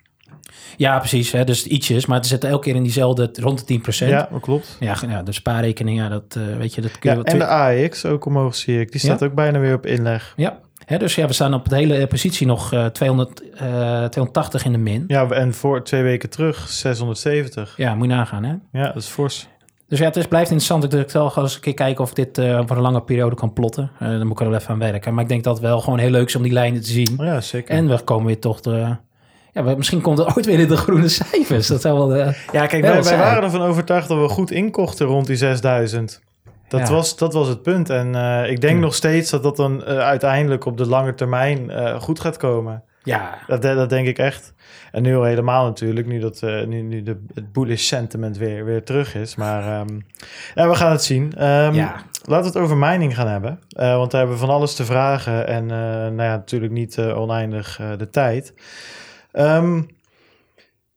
Ja, precies. Hè? Dus ietsjes, maar het zit elke keer in diezelfde rond de 10%. Ja, dat klopt. Ja, ja de spaarrekening, ja, dat uh, weet je. Dat kun je ja, en de AEX ook omhoog zie ik. Die staat ook bijna weer op inleg. Ja, Hè, dus ja, we staan op de hele eh, positie nog uh, 200, uh, 280 in de min. Ja, en voor twee weken terug 670. Ja, moet je nagaan, hè? Ja, dat is fors. Dus ja, het is, blijft interessant. Ik zal eens een keer kijken of ik dit uh, voor een lange periode kan plotten. Uh, dan moet ik er wel even aan werken. Maar ik denk dat het wel gewoon heel leuk is om die lijnen te zien. Oh ja, zeker. En we komen weer toch de... Ja, misschien komt er ooit weer in de groene cijfers. Dat zou wel de, Ja, kijk, wij, wij, waren ervan overtuigd dat we goed inkochten rond die 6000. Dat, was, dat was het punt. En uh, ik denk nog steeds dat dat dan uiteindelijk op de lange termijn goed gaat komen. Ja. Dat, dat denk ik echt. En nu al helemaal natuurlijk, nu, dat, nu, nu de, het bullish sentiment weer, weer terug is. Maar um, ja, we gaan het zien. Um, ja. Laten we het over mining gaan hebben. Want daar hebben we van alles te vragen. En nou ja, natuurlijk niet oneindig de tijd. Um,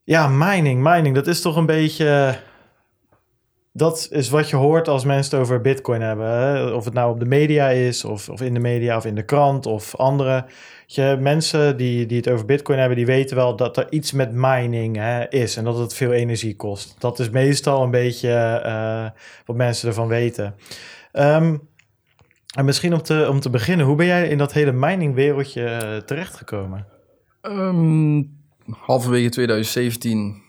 ja, mining, mining, dat is toch een beetje... Dat is wat je hoort als mensen het over bitcoin hebben. Of het nou op de media is, of, of in de media, of in de krant, of andere je, mensen die, die het over Bitcoin hebben, die weten wel dat er iets met mining hè, is en dat het veel energie kost. Dat is meestal een beetje uh, wat mensen ervan weten. Um, en misschien om te, om te beginnen, hoe ben jij in dat hele miningwereldje uh, terechtgekomen? Um, halverwege 2017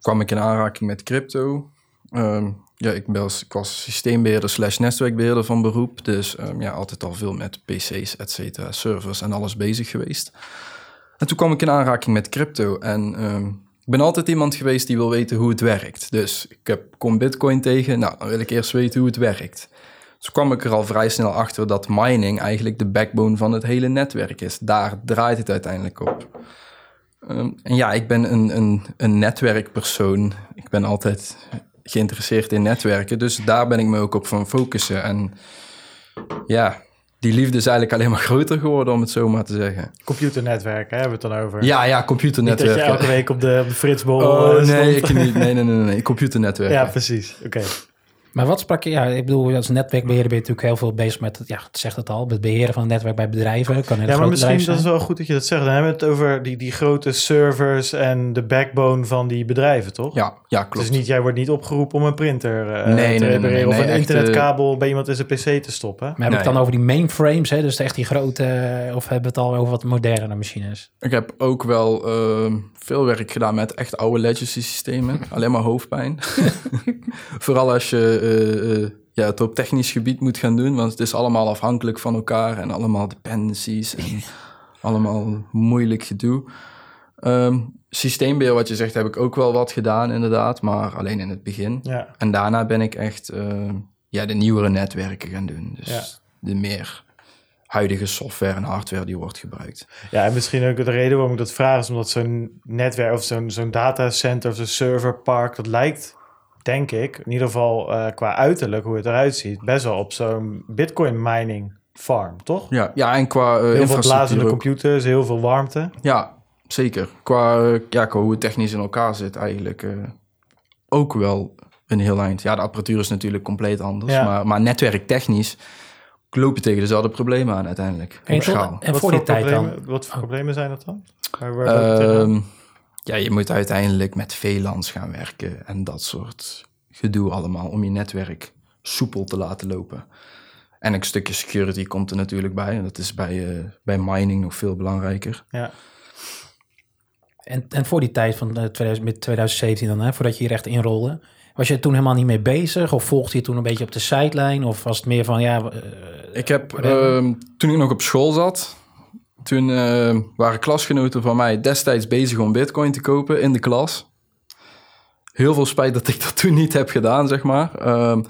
kwam ik in aanraking met crypto. Um, ja, ik, was systeembeheerder slash netwerkbeheerder van beroep. Dus um, ja, altijd al veel met PC's, et servers en alles bezig geweest. En toen kwam ik in aanraking met crypto. En ik ben altijd iemand geweest die wil weten hoe het werkt. Dus ik heb, kom Bitcoin tegen. Nou, dan wil ik eerst weten hoe het werkt. Toen kwam ik er al vrij snel achter dat mining eigenlijk de backbone van het hele netwerk is. Daar draait het uiteindelijk op. Um, en ja, ik ben een, een, een netwerkpersoon. Ik ben altijd geïnteresseerd in netwerken. Dus daar ben ik me ook op van focussen. En ja, die liefde is eigenlijk alleen maar groter geworden, om het zo maar te zeggen. Computernetwerken, hebben we het dan over? Ja, ja, computernetwerken. Niet dat je elke week op de, op de Fritsbol oh, nee, ik niet. Nee, nee, nee, nee, nee. computernetwerken. Ja, precies. Oké. Maar wat sprak je, ja, ik bedoel, als netwerkbeheerder ben je natuurlijk heel veel bezig met, ja, het zegt het al, het beheren van het netwerk bij bedrijven. Kan ja, maar misschien dat is wel goed dat je dat zegt. Dan hebben we het over die, die grote servers en de backbone van die bedrijven, toch? Ja, ja klopt. Dus niet, jij wordt niet opgeroepen om een printer uh, nee, te nee, repareren of een internetkabel bij iemand in zijn pc te stoppen. Maar hebben we het dan over die mainframes, hè? dus echt die grote, of hebben we het al over wat moderne machines? Ik heb ook wel uh, veel werk gedaan met echt oude legacy systemen. Alleen maar hoofdpijn. Vooral als je uh, ja, het op technisch gebied moet gaan doen. Want het is allemaal afhankelijk van elkaar. En allemaal dependencies. En allemaal moeilijk gedoe. Um, systeembeheer, wat je zegt, heb ik ook wel wat gedaan inderdaad. Maar alleen in het begin. Ja. En daarna ben ik echt uh, ja, de nieuwere netwerken gaan doen. Dus ja. de meer huidige software en hardware die wordt gebruikt. Ja, en misschien ook de reden waarom ik dat vraag is omdat zo'n netwerk of zo'n zo'n datacenter of zo'n serverpark, dat lijkt, denk ik, in ieder geval uh, qua uiterlijk, hoe het eruit ziet, best wel op zo'n bitcoin mining farm, toch? Ja, ja en qua uh, Heel veel blazende computers, heel veel warmte. Ja, zeker. Qua, uh, ja, qua hoe het technisch in elkaar zit eigenlijk ook wel een heel eind. Ja, de apparatuur is natuurlijk compleet anders, ja. maar, maar netwerktechnisch loop je tegen dezelfde problemen aan uiteindelijk. En, schaal. en voor die tijd dan? Wat voor oh. problemen zijn dat dan? Waar, waar uh, ja, je moet uiteindelijk met VLANs gaan werken en dat soort gedoe allemaal om je netwerk soepel te laten lopen. En een stukje security komt er natuurlijk bij. En dat is bij, uh, bij mining nog veel belangrijker. Ja. En, en voor die tijd van 2000, met 2017 dan, hè, voordat je hier echt inrolde, Was je toen helemaal niet mee bezig? Of volgde je toen een beetje op de sideline? Of was het meer van, ja... Uh, ik heb, uh, toen ik nog op school zat... Toen uh, waren klasgenoten van mij destijds bezig om bitcoin te kopen in de klas. Heel veel spijt dat ik dat toen niet heb gedaan, zeg maar. Ehm,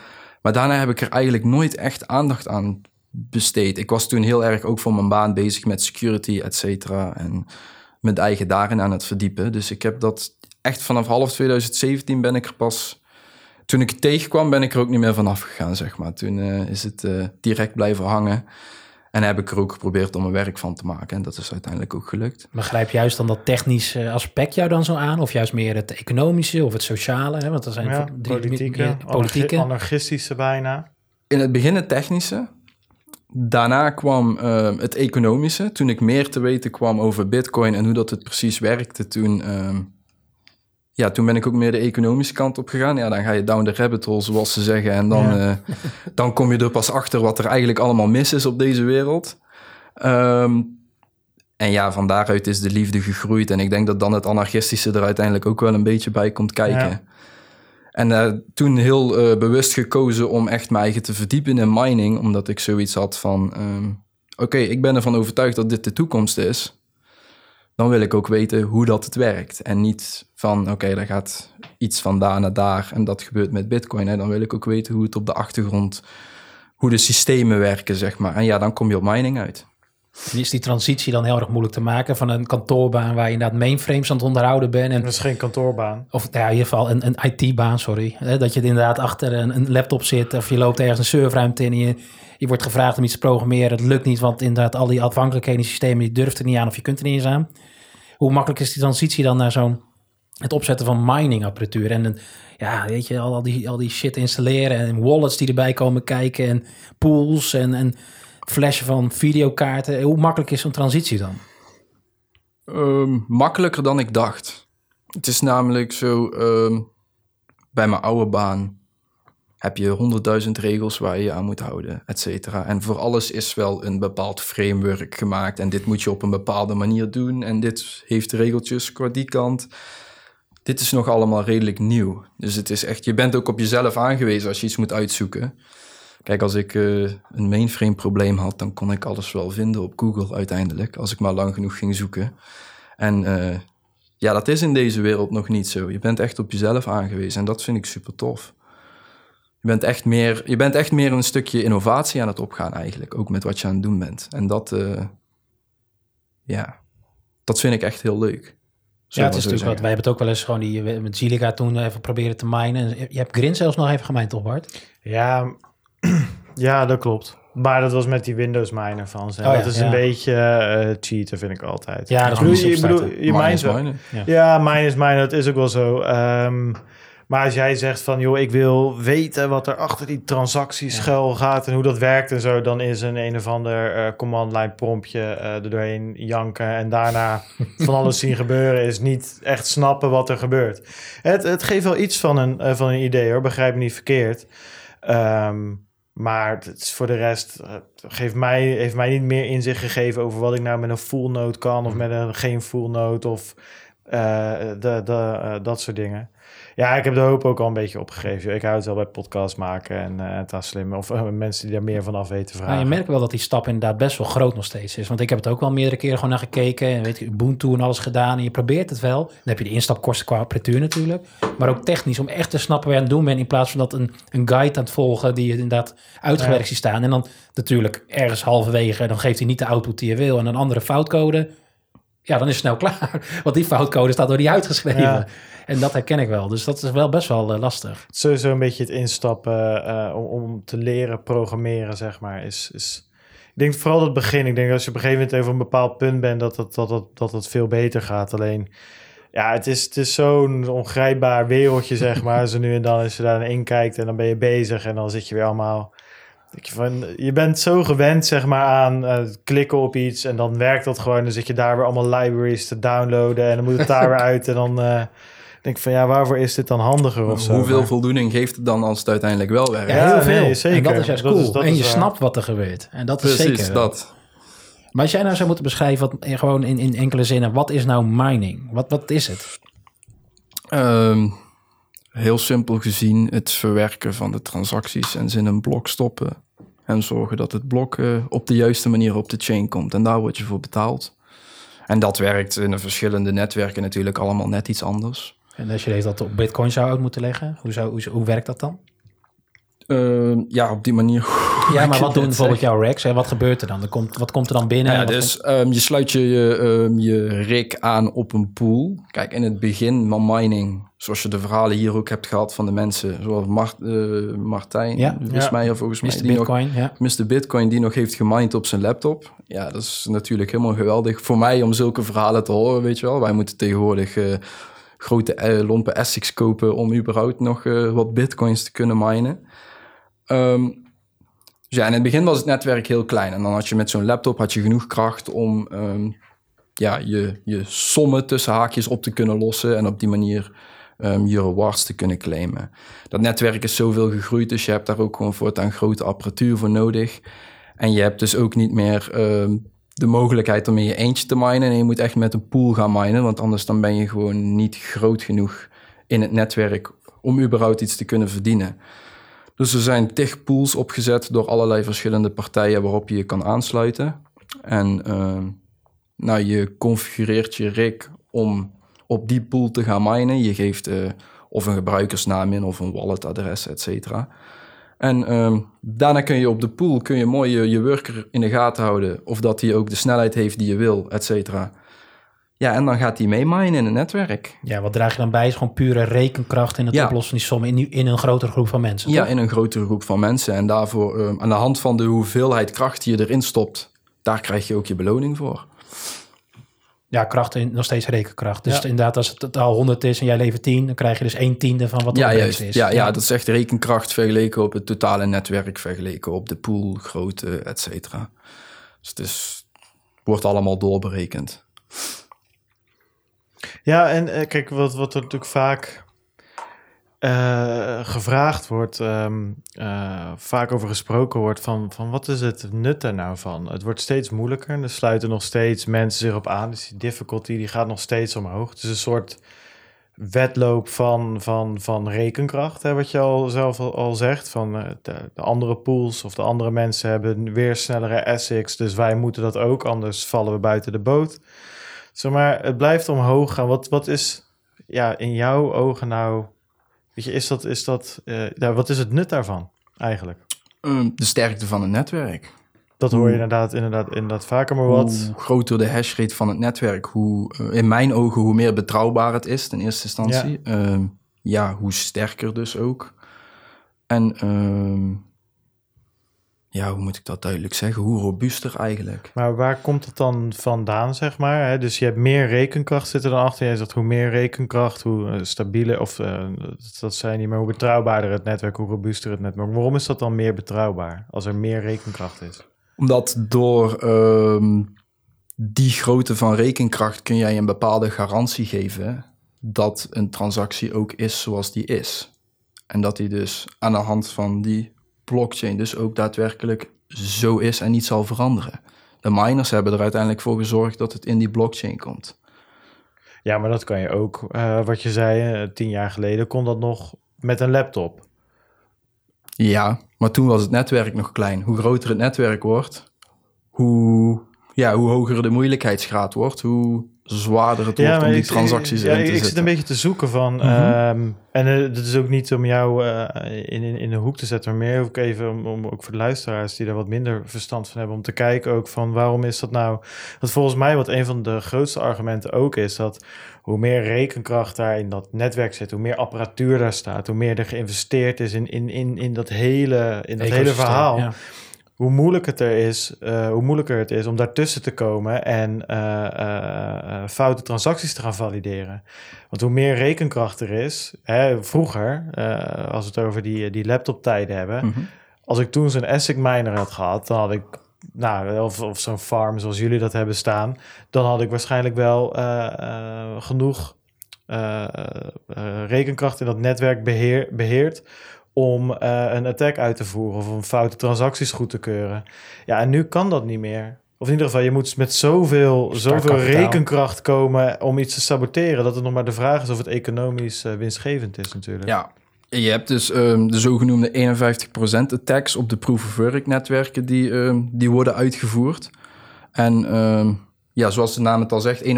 maar daarna heb ik er eigenlijk nooit echt aandacht aan besteed. Ik was toen heel erg ook voor mijn baan bezig met security, et cetera. En mijn eigen daarin aan het verdiepen. Dus ik heb dat echt vanaf half 2017 ben ik er pas... Toen ik het tegenkwam, ben ik er ook niet meer vanaf gegaan, zeg maar. Toen uh, is het uh, direct blijven hangen. En heb ik er ook geprobeerd om een werk van te maken. En dat is uiteindelijk ook gelukt. Begrijp juist dan dat technische aspect jou dan zo aan? Of juist meer het economische of het sociale? Hè? Want er zijn ja, drie, politieke, meer, politieke. anarchistische bijna. In het begin het technische. Daarna kwam uh, het economische. Toen ik meer te weten kwam over bitcoin en hoe dat het precies werkte, toen, uh, ja, toen ben ik ook meer de economische kant op gegaan. Ja, dan ga je down the rabbit hole, zoals ze zeggen. En dan, ja. uh, dan kom je er pas achter wat er eigenlijk allemaal mis is op deze wereld. Um, en ja, van daaruit is de liefde gegroeid. En ik denk dat dan het anarchistische er uiteindelijk ook wel een beetje bij komt kijken. Ja. En uh, toen heel uh, bewust gekozen om echt mijn eigen te verdiepen in mining, omdat ik zoiets had van: um, oké, okay, ik ben ervan overtuigd dat dit de toekomst is. Dan wil ik ook weten hoe dat het werkt. En niet van: oké, okay, daar gaat iets van daar naar daar en dat gebeurt met Bitcoin. Hè. Dan wil ik ook weten hoe het op de achtergrond, hoe de systemen werken, zeg maar. En ja, dan kom je op mining uit. En is die transitie dan heel erg moeilijk te maken van een kantoorbaan waar je inderdaad mainframes aan het onderhouden bent? En, dat is geen kantoorbaan. Of ja, in ieder geval een, een IT-baan, sorry. Hè, dat je inderdaad achter een, een, laptop zit of je loopt ergens een serverruimte in en je, je wordt gevraagd om iets te programmeren. Het lukt niet, want inderdaad al die afhankelijkheden in systemen, je durft er niet aan of je kunt er niet eens aan. Hoe makkelijk is die transitie dan naar zo'n het opzetten van mining apparatuur en ja, weet je, al, al, die, al die shit installeren en wallets die erbij komen kijken en pools en, en flashen van videokaarten. Hoe makkelijk is zo'n transitie dan? Um, makkelijker dan ik dacht. Het is namelijk zo, um, bij mijn oude baan heb je honderdduizend regels waar je je aan moet houden, et cetera. En voor alles is wel een bepaald framework gemaakt. En dit moet je op een bepaalde manier doen. En dit heeft regeltjes qua die kant. Dit is nog allemaal redelijk nieuw. Dus het is echt, je bent ook op jezelf aangewezen als je iets moet uitzoeken. Kijk, als ik uh, een mainframe probleem had, dan kon ik alles wel vinden op Google uiteindelijk, als ik maar lang genoeg ging zoeken. En uh, ja, dat is in deze wereld nog niet zo. Je bent echt op jezelf aangewezen en dat vind ik super tof. Je bent echt meer, je bent echt meer een stukje innovatie aan het opgaan eigenlijk, ook met wat je aan het doen bent. En dat, uh, ja, dat vind ik echt heel leuk. Ja, het is natuurlijk wat. Wij hebben het ook wel eens gewoon die met Zilica toen even proberen te minen. Je hebt Grin zelfs nog even gemijnd, toch Bart? Ja, ja, dat klopt. Maar dat was met die Windows miner van ze. Oh, dat ja, is een beetje uh, cheaten, vind ik altijd. Ja, dat is je, bedoel, je mijnt wel. Ja, ja mine is mine, dat is ook wel zo. Um, maar als jij zegt van, joh, ik wil weten wat er achter die transacties ja. schuil gaat en hoe dat werkt en zo, dan is een een of ander uh, command line promptje uh, er doorheen janken en daarna van alles zien gebeuren is niet echt snappen wat er gebeurt. Het, het geeft wel iets van een, uh, van een idee hoor, begrijp me niet verkeerd. Um, maar het is voor de rest geeft mij, heeft mij niet meer inzicht gegeven over wat ik nou met een full note kan of met een geen full note of de, de, dat soort dingen. Ja, ik heb de hoop ook al een beetje opgegeven. Ik hou het wel bij podcast maken en uh, het slim. Of uh, mensen die daar meer van af weten vragen. Ja, je merkt wel dat die stap inderdaad best wel groot nog steeds is. Want ik heb het ook wel meerdere keren gewoon naar gekeken. En weet je, Ubuntu en alles gedaan. En je probeert het wel. Dan heb je de instapkosten qua apparatuur natuurlijk. Maar ook technisch om echt te snappen waar je aan het doen bent. In plaats van dat een, een guide aan het volgen die je inderdaad uitgewerkt ja. ziet staan. En dan natuurlijk ergens halverwege. Dan geeft hij niet de output die je wil. En een andere foutcode. Ja, dan is het snel klaar. Want die foutcode staat door die uitgeschreven. Ja. En dat herken ik wel. Dus dat is wel best wel uh, lastig. Sowieso een beetje het instappen uh, om, om, te leren programmeren, zeg maar, is... is... Ik denk vooral het begin. Ik denk als je op een gegeven moment over een bepaald punt bent, dat het, dat het, dat het veel beter gaat. Alleen, ja, het is, het is zo'n ongrijpbaar wereldje, zeg maar. Zo nu en dan, als je daarin kijkt en dan ben je bezig en dan zit je weer allemaal... Je, van, je bent zo gewend zeg maar, aan uh, klikken op iets en dan werkt dat gewoon. Dan zit je daar weer allemaal libraries te downloaden en dan moet het daar weer uit. En dan uh, denk ik van ja, waarvoor is dit dan handiger of zo? Hoeveel maar... voldoening geeft het dan als het uiteindelijk wel werkt? Ja, heel veel. Nee, zeker. En dat is juist cool. Dat is, dat en je snapt wat er gebeurt. En dat Precies, is zeker. dat. Maar als jij nou zou moeten beschrijven, wat, gewoon in, in enkele zinnen, wat is nou mining? Wat, wat is het? Um, heel simpel gezien het verwerken van de transacties en ze in een blok stoppen. En zorgen dat het blok uh, op de juiste manier op de chain komt. En daar word je voor betaald. En dat werkt in de verschillende netwerken natuurlijk allemaal net iets anders. En als je dat op Bitcoin zou uit moeten leggen, hoe, zou, hoe, hoe werkt dat dan? Uh, ja, op die manier. Ja, maar wat doen bijvoorbeeld jouw racks? Hè? Wat gebeurt er dan? Er komt, wat komt er dan binnen? Ja, dus um, je sluit je, je, um, je rig aan op een pool. Kijk, in het begin van mining, zoals je de verhalen hier ook hebt gehad van de mensen, zoals Mart, uh, Martijn, ja, volgens mij, of volgens mij, die Bitcoin, nog, ja. Mr. Bitcoin, die nog heeft gemined op zijn laptop. Ja, dat is natuurlijk helemaal geweldig voor mij om zulke verhalen te horen, weet je wel. Wij moeten tegenwoordig uh, grote uh, lompe ASICs kopen om überhaupt nog wat bitcoins te kunnen minen. Um, dus ja, in het begin was het netwerk heel klein. En dan had je met zo'n laptop had je genoeg kracht om um, ja, je, je sommen tussen haakjes op te kunnen lossen. En op die manier um, je rewards te kunnen claimen. Dat netwerk is zoveel gegroeid, dus je hebt daar ook gewoon voortaan grote apparatuur voor nodig. En je hebt dus ook niet meer de mogelijkheid om in je eentje te minen. En je moet echt met een pool gaan minen, want anders dan ben je gewoon niet groot genoeg in het netwerk om überhaupt iets te kunnen verdienen. Dus er zijn tig pools opgezet door allerlei verschillende partijen waarop je je kan aansluiten. En uh, nou, je configureert je rig om op die pool te gaan minen. Je geeft uh, of een gebruikersnaam in of een walletadres, et cetera. En uh, daarna kun je op de pool kun je mooi je, je worker in de gaten houden. Of dat hij ook de snelheid heeft die je wil, et cetera. Ja, en dan gaat hij mee minen in het netwerk. Ja, wat draag je dan bij? Is gewoon pure rekenkracht in het ja. oplossen die sommen in, in een grotere groep van mensen. Ja, in een grotere groep van mensen. En daarvoor, uh, aan de hand van de hoeveelheid kracht die je erin stopt, daar krijg je ook je beloning voor. Ja, kracht in, nog steeds rekenkracht. Dus ja. inderdaad, als het al 100 is en jij levert 10, dan krijg je dus 1 tiende van wat ja, juist. is. Ja, ja, ja, dat is echt rekenkracht vergeleken op het totale netwerk, vergeleken op de pool, grootte, et cetera. Dus het is, wordt allemaal doorberekend. Ja, en uh, kijk, wat, wat er natuurlijk vaak uh, gevraagd wordt, um, uh, vaak over gesproken wordt van, van wat is het nut er nou van? Het wordt steeds moeilijker, er sluiten nog steeds mensen zich op aan, dus die difficulty die gaat nog steeds omhoog. Het is een soort wedloop van, van, van rekenkracht, hè, wat je al zelf al, zegt. Van de, de, andere pools of de andere mensen hebben weer snellere ASICs, dus wij moeten dat ook, anders vallen we buiten de boot. Zeg maar, het blijft omhoog gaan. Wat, wat is ja, in jouw ogen nou... Weet je, is dat... Is dat uh, ja, wat is het nut daarvan eigenlijk? Um, de sterkte van het netwerk. Dat hoor je inderdaad, inderdaad, inderdaad vaker, maar wat... Hoe groter de hashrate van het netwerk, hoe uh, in mijn ogen hoe meer betrouwbaar het is in eerste instantie. Ja, uh, ja hoe sterker dus ook. En ehm, ja, hoe moet ik dat duidelijk zeggen? Hoe robuuster eigenlijk. Maar waar komt het dan vandaan, zeg maar? Hè? Dus je hebt meer rekenkracht zitten dan achter. Jij zegt hoe meer rekenkracht, hoe uh, stabieler, of uh, dat zijn niet meer, hoe betrouwbaarder het netwerk, hoe robuuster het netwerk. Waarom is dat dan meer betrouwbaar als er meer rekenkracht is? Omdat door um, die grootte van rekenkracht kun jij een bepaalde garantie geven dat een transactie ook is zoals die is. En dat die dus aan de hand van die blockchain dus ook daadwerkelijk zo is en niet zal veranderen. De miners hebben er uiteindelijk voor gezorgd dat het in die blockchain komt. Ja, maar dat kan je ook, uh, wat je zei, uh, tien jaar geleden kon dat nog met een laptop. Ja, maar toen was het netwerk nog klein. Hoe groter het netwerk wordt, hoe, ja, hoe hoger de moeilijkheidsgraad wordt, hoe zwaarder het wordt om die transacties ja, in te ik zit een beetje te zoeken van... Mm -hmm. um, en het uh, is ook niet om jou uh, in, in, in de hoek te zetten... maar meer ook even om, om, ook voor de luisteraars... die er wat minder verstand van hebben... om te kijken ook van waarom is dat nou... Want volgens mij wat een van de grootste argumenten ook is... dat hoe meer rekenkracht daar in dat netwerk zit... hoe meer apparatuur daar staat... hoe meer er geïnvesteerd is in, in, in, in dat hele, in dat hele verhaal... Ja hoe moeilijk het er is, uh, hoe moeilijker het is om daartussen te komen en uh, uh, foute transacties te gaan valideren. Want hoe meer rekenkracht er is, hè, vroeger, als we het over die, die laptop-tijden hebben, mm -hmm. als ik toen zo'n ASIC miner had gehad, dan had ik, nou, of, of zo'n farm zoals jullie dat hebben staan, dan had ik waarschijnlijk wel genoeg rekenkracht in dat netwerk beheer, beheerd om uh, een attack uit te voeren of om foute transacties goed te keuren. Ja, en nu kan dat niet meer. Of in ieder geval, je moet met zoveel, zoveel rekenkracht komen om iets te saboteren. Dat het nog maar de vraag is of het economisch eh, winstgevend is natuurlijk. Ja, je hebt dus ehm, de zogenoemde 51% attacks op de proof-of-work netwerken die, ehm, die worden uitgevoerd. En ehm, ja, zoals de naam het al zegt, 51%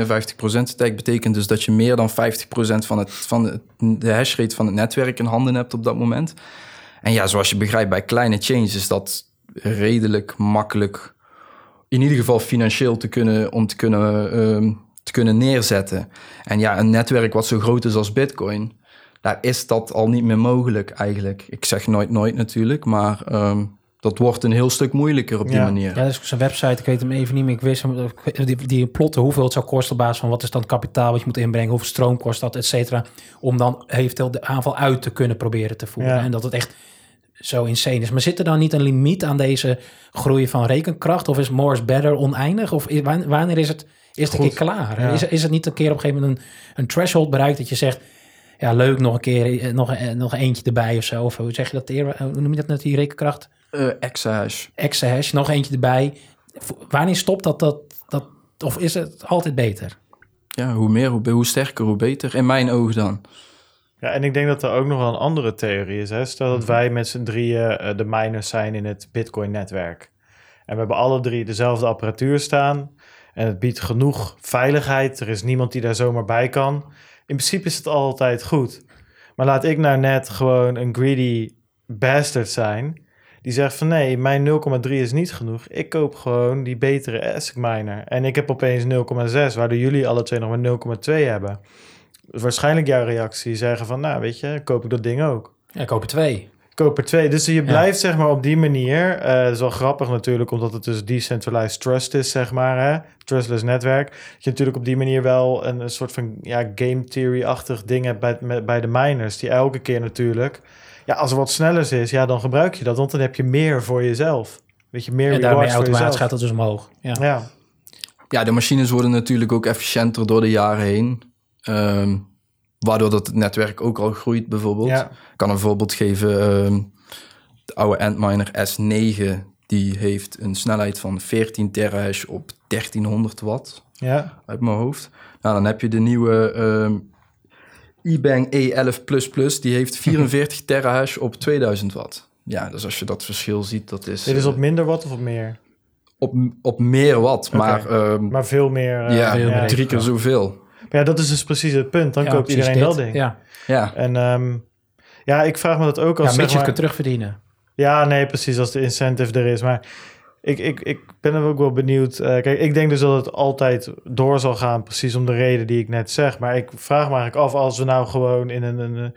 attack betekent dus dat je meer dan 50% van, het, van het, de hashrate van het netwerk in handen hebt op dat moment. En ja, zoals je begrijpt, bij kleine changes is dat redelijk makkelijk, in ieder geval financieel te kunnen, om te kunnen, ehm, te kunnen neerzetten. En ja, een netwerk wat zo groot is als Bitcoin, daar is dat al niet meer mogelijk eigenlijk. Ik zeg nooit nooit natuurlijk, maar ehm, dat wordt een heel stuk moeilijker op die Ja. manier. Ja, dat is zijn website. Ik weet hem even niet meer. Ik wist hem, die, die plotten hoeveel het zou kosten op basis van wat is dan het kapitaal wat je moet inbrengen, hoeveel stroom kost dat, et cetera. Om dan eventueel de aanval uit te kunnen proberen te voeren. Ja. En dat het echt zo insane is. Maar zit er dan niet een limiet aan deze groei van rekenkracht? Of is more is better oneindig? Of wanneer is het, is het een keer klaar? Ja. Is, is het niet een keer op een gegeven moment een, een threshold bereikt dat je zegt... Ja, leuk, nog een keer, eh, nog, eh, nog eentje erbij of zo. Of hoe zeg je dat? Hoe noem je dat net, die rekenkracht? Eh, exahash. exahash, nog eentje erbij. Wanneer stopt dat, dat, dat? Of is het altijd beter? Ja, hoe meer, hoe, hoe sterker, hoe beter. In mijn ogen dan. Ja, en ik denk dat er ook nog wel een andere theorie is. Hè? Stel dat wij met z'n drieën eh, de miners zijn in het Bitcoin-netwerk. En we hebben alle drie dezelfde apparatuur staan. En het biedt genoeg veiligheid. Er is niemand die daar zomaar bij kan. In principe is het altijd goed. Maar laat ik nou net gewoon een greedy bastard zijn. Die zegt van nee, mijn 0,3 is niet genoeg. Ik koop gewoon die betere ASIC miner. En ik heb opeens 0,6, waardoor jullie alle twee nog maar 0,2 hebben. Dus waarschijnlijk jouw reactie zeggen van, nou weet je, koop ik dat ding ook. Ja, ik koop er twee. Koop er twee. Dus je blijft zeg maar op die manier. eh dat is wel grappig natuurlijk, omdat het dus decentralized trust is, zeg maar. Hè? Trustless netwerk. Dat je natuurlijk op die manier wel een, een soort van ja, game theory-achtig ding hebt bij, bij de miners. Die elke keer natuurlijk, ja, als er wat sneller is, ja, dan gebruik je dat. Want dan heb je meer voor jezelf. Weet je, meer En daarmee automatisch jezelf. gaat het dus omhoog. Ja. Ja, Ja, de machines worden natuurlijk ook efficiënter door de jaren heen. Ehm, waardoor dat het netwerk ook al groeit bijvoorbeeld. ja. Ik kan een voorbeeld geven. ehm, de oude Antminer S9, die heeft een snelheid van 14 terahash op 1300 watt ja. uit mijn hoofd. Nou, dan heb je de nieuwe ehm eBank E11++, die heeft 44 terahash op 2000 watt. Ja, dus als je dat verschil ziet, dat is, Dit is eh, op minder wat of op meer? op, op meer watt, maar, ehm, Maar veel meer. eh, ja, veel meer drie keer zoveel. Maar ja, dat is dus precies het punt. Dan Ja, koopt iedereen dit. dat ding. Ja, Ja, En ehm, ja, ik vraag me dat ook als ja zeg mits je het maar- kunt terugverdienen. Ja, nee, precies, als de incentive er is. Maar ik, ik, ik ben er ook wel benieuwd. Eh, kijk, ik denk dus dat het altijd door zal gaan, precies om de reden die ik net zeg. Maar ik vraag me eigenlijk af, als we nou gewoon in een... een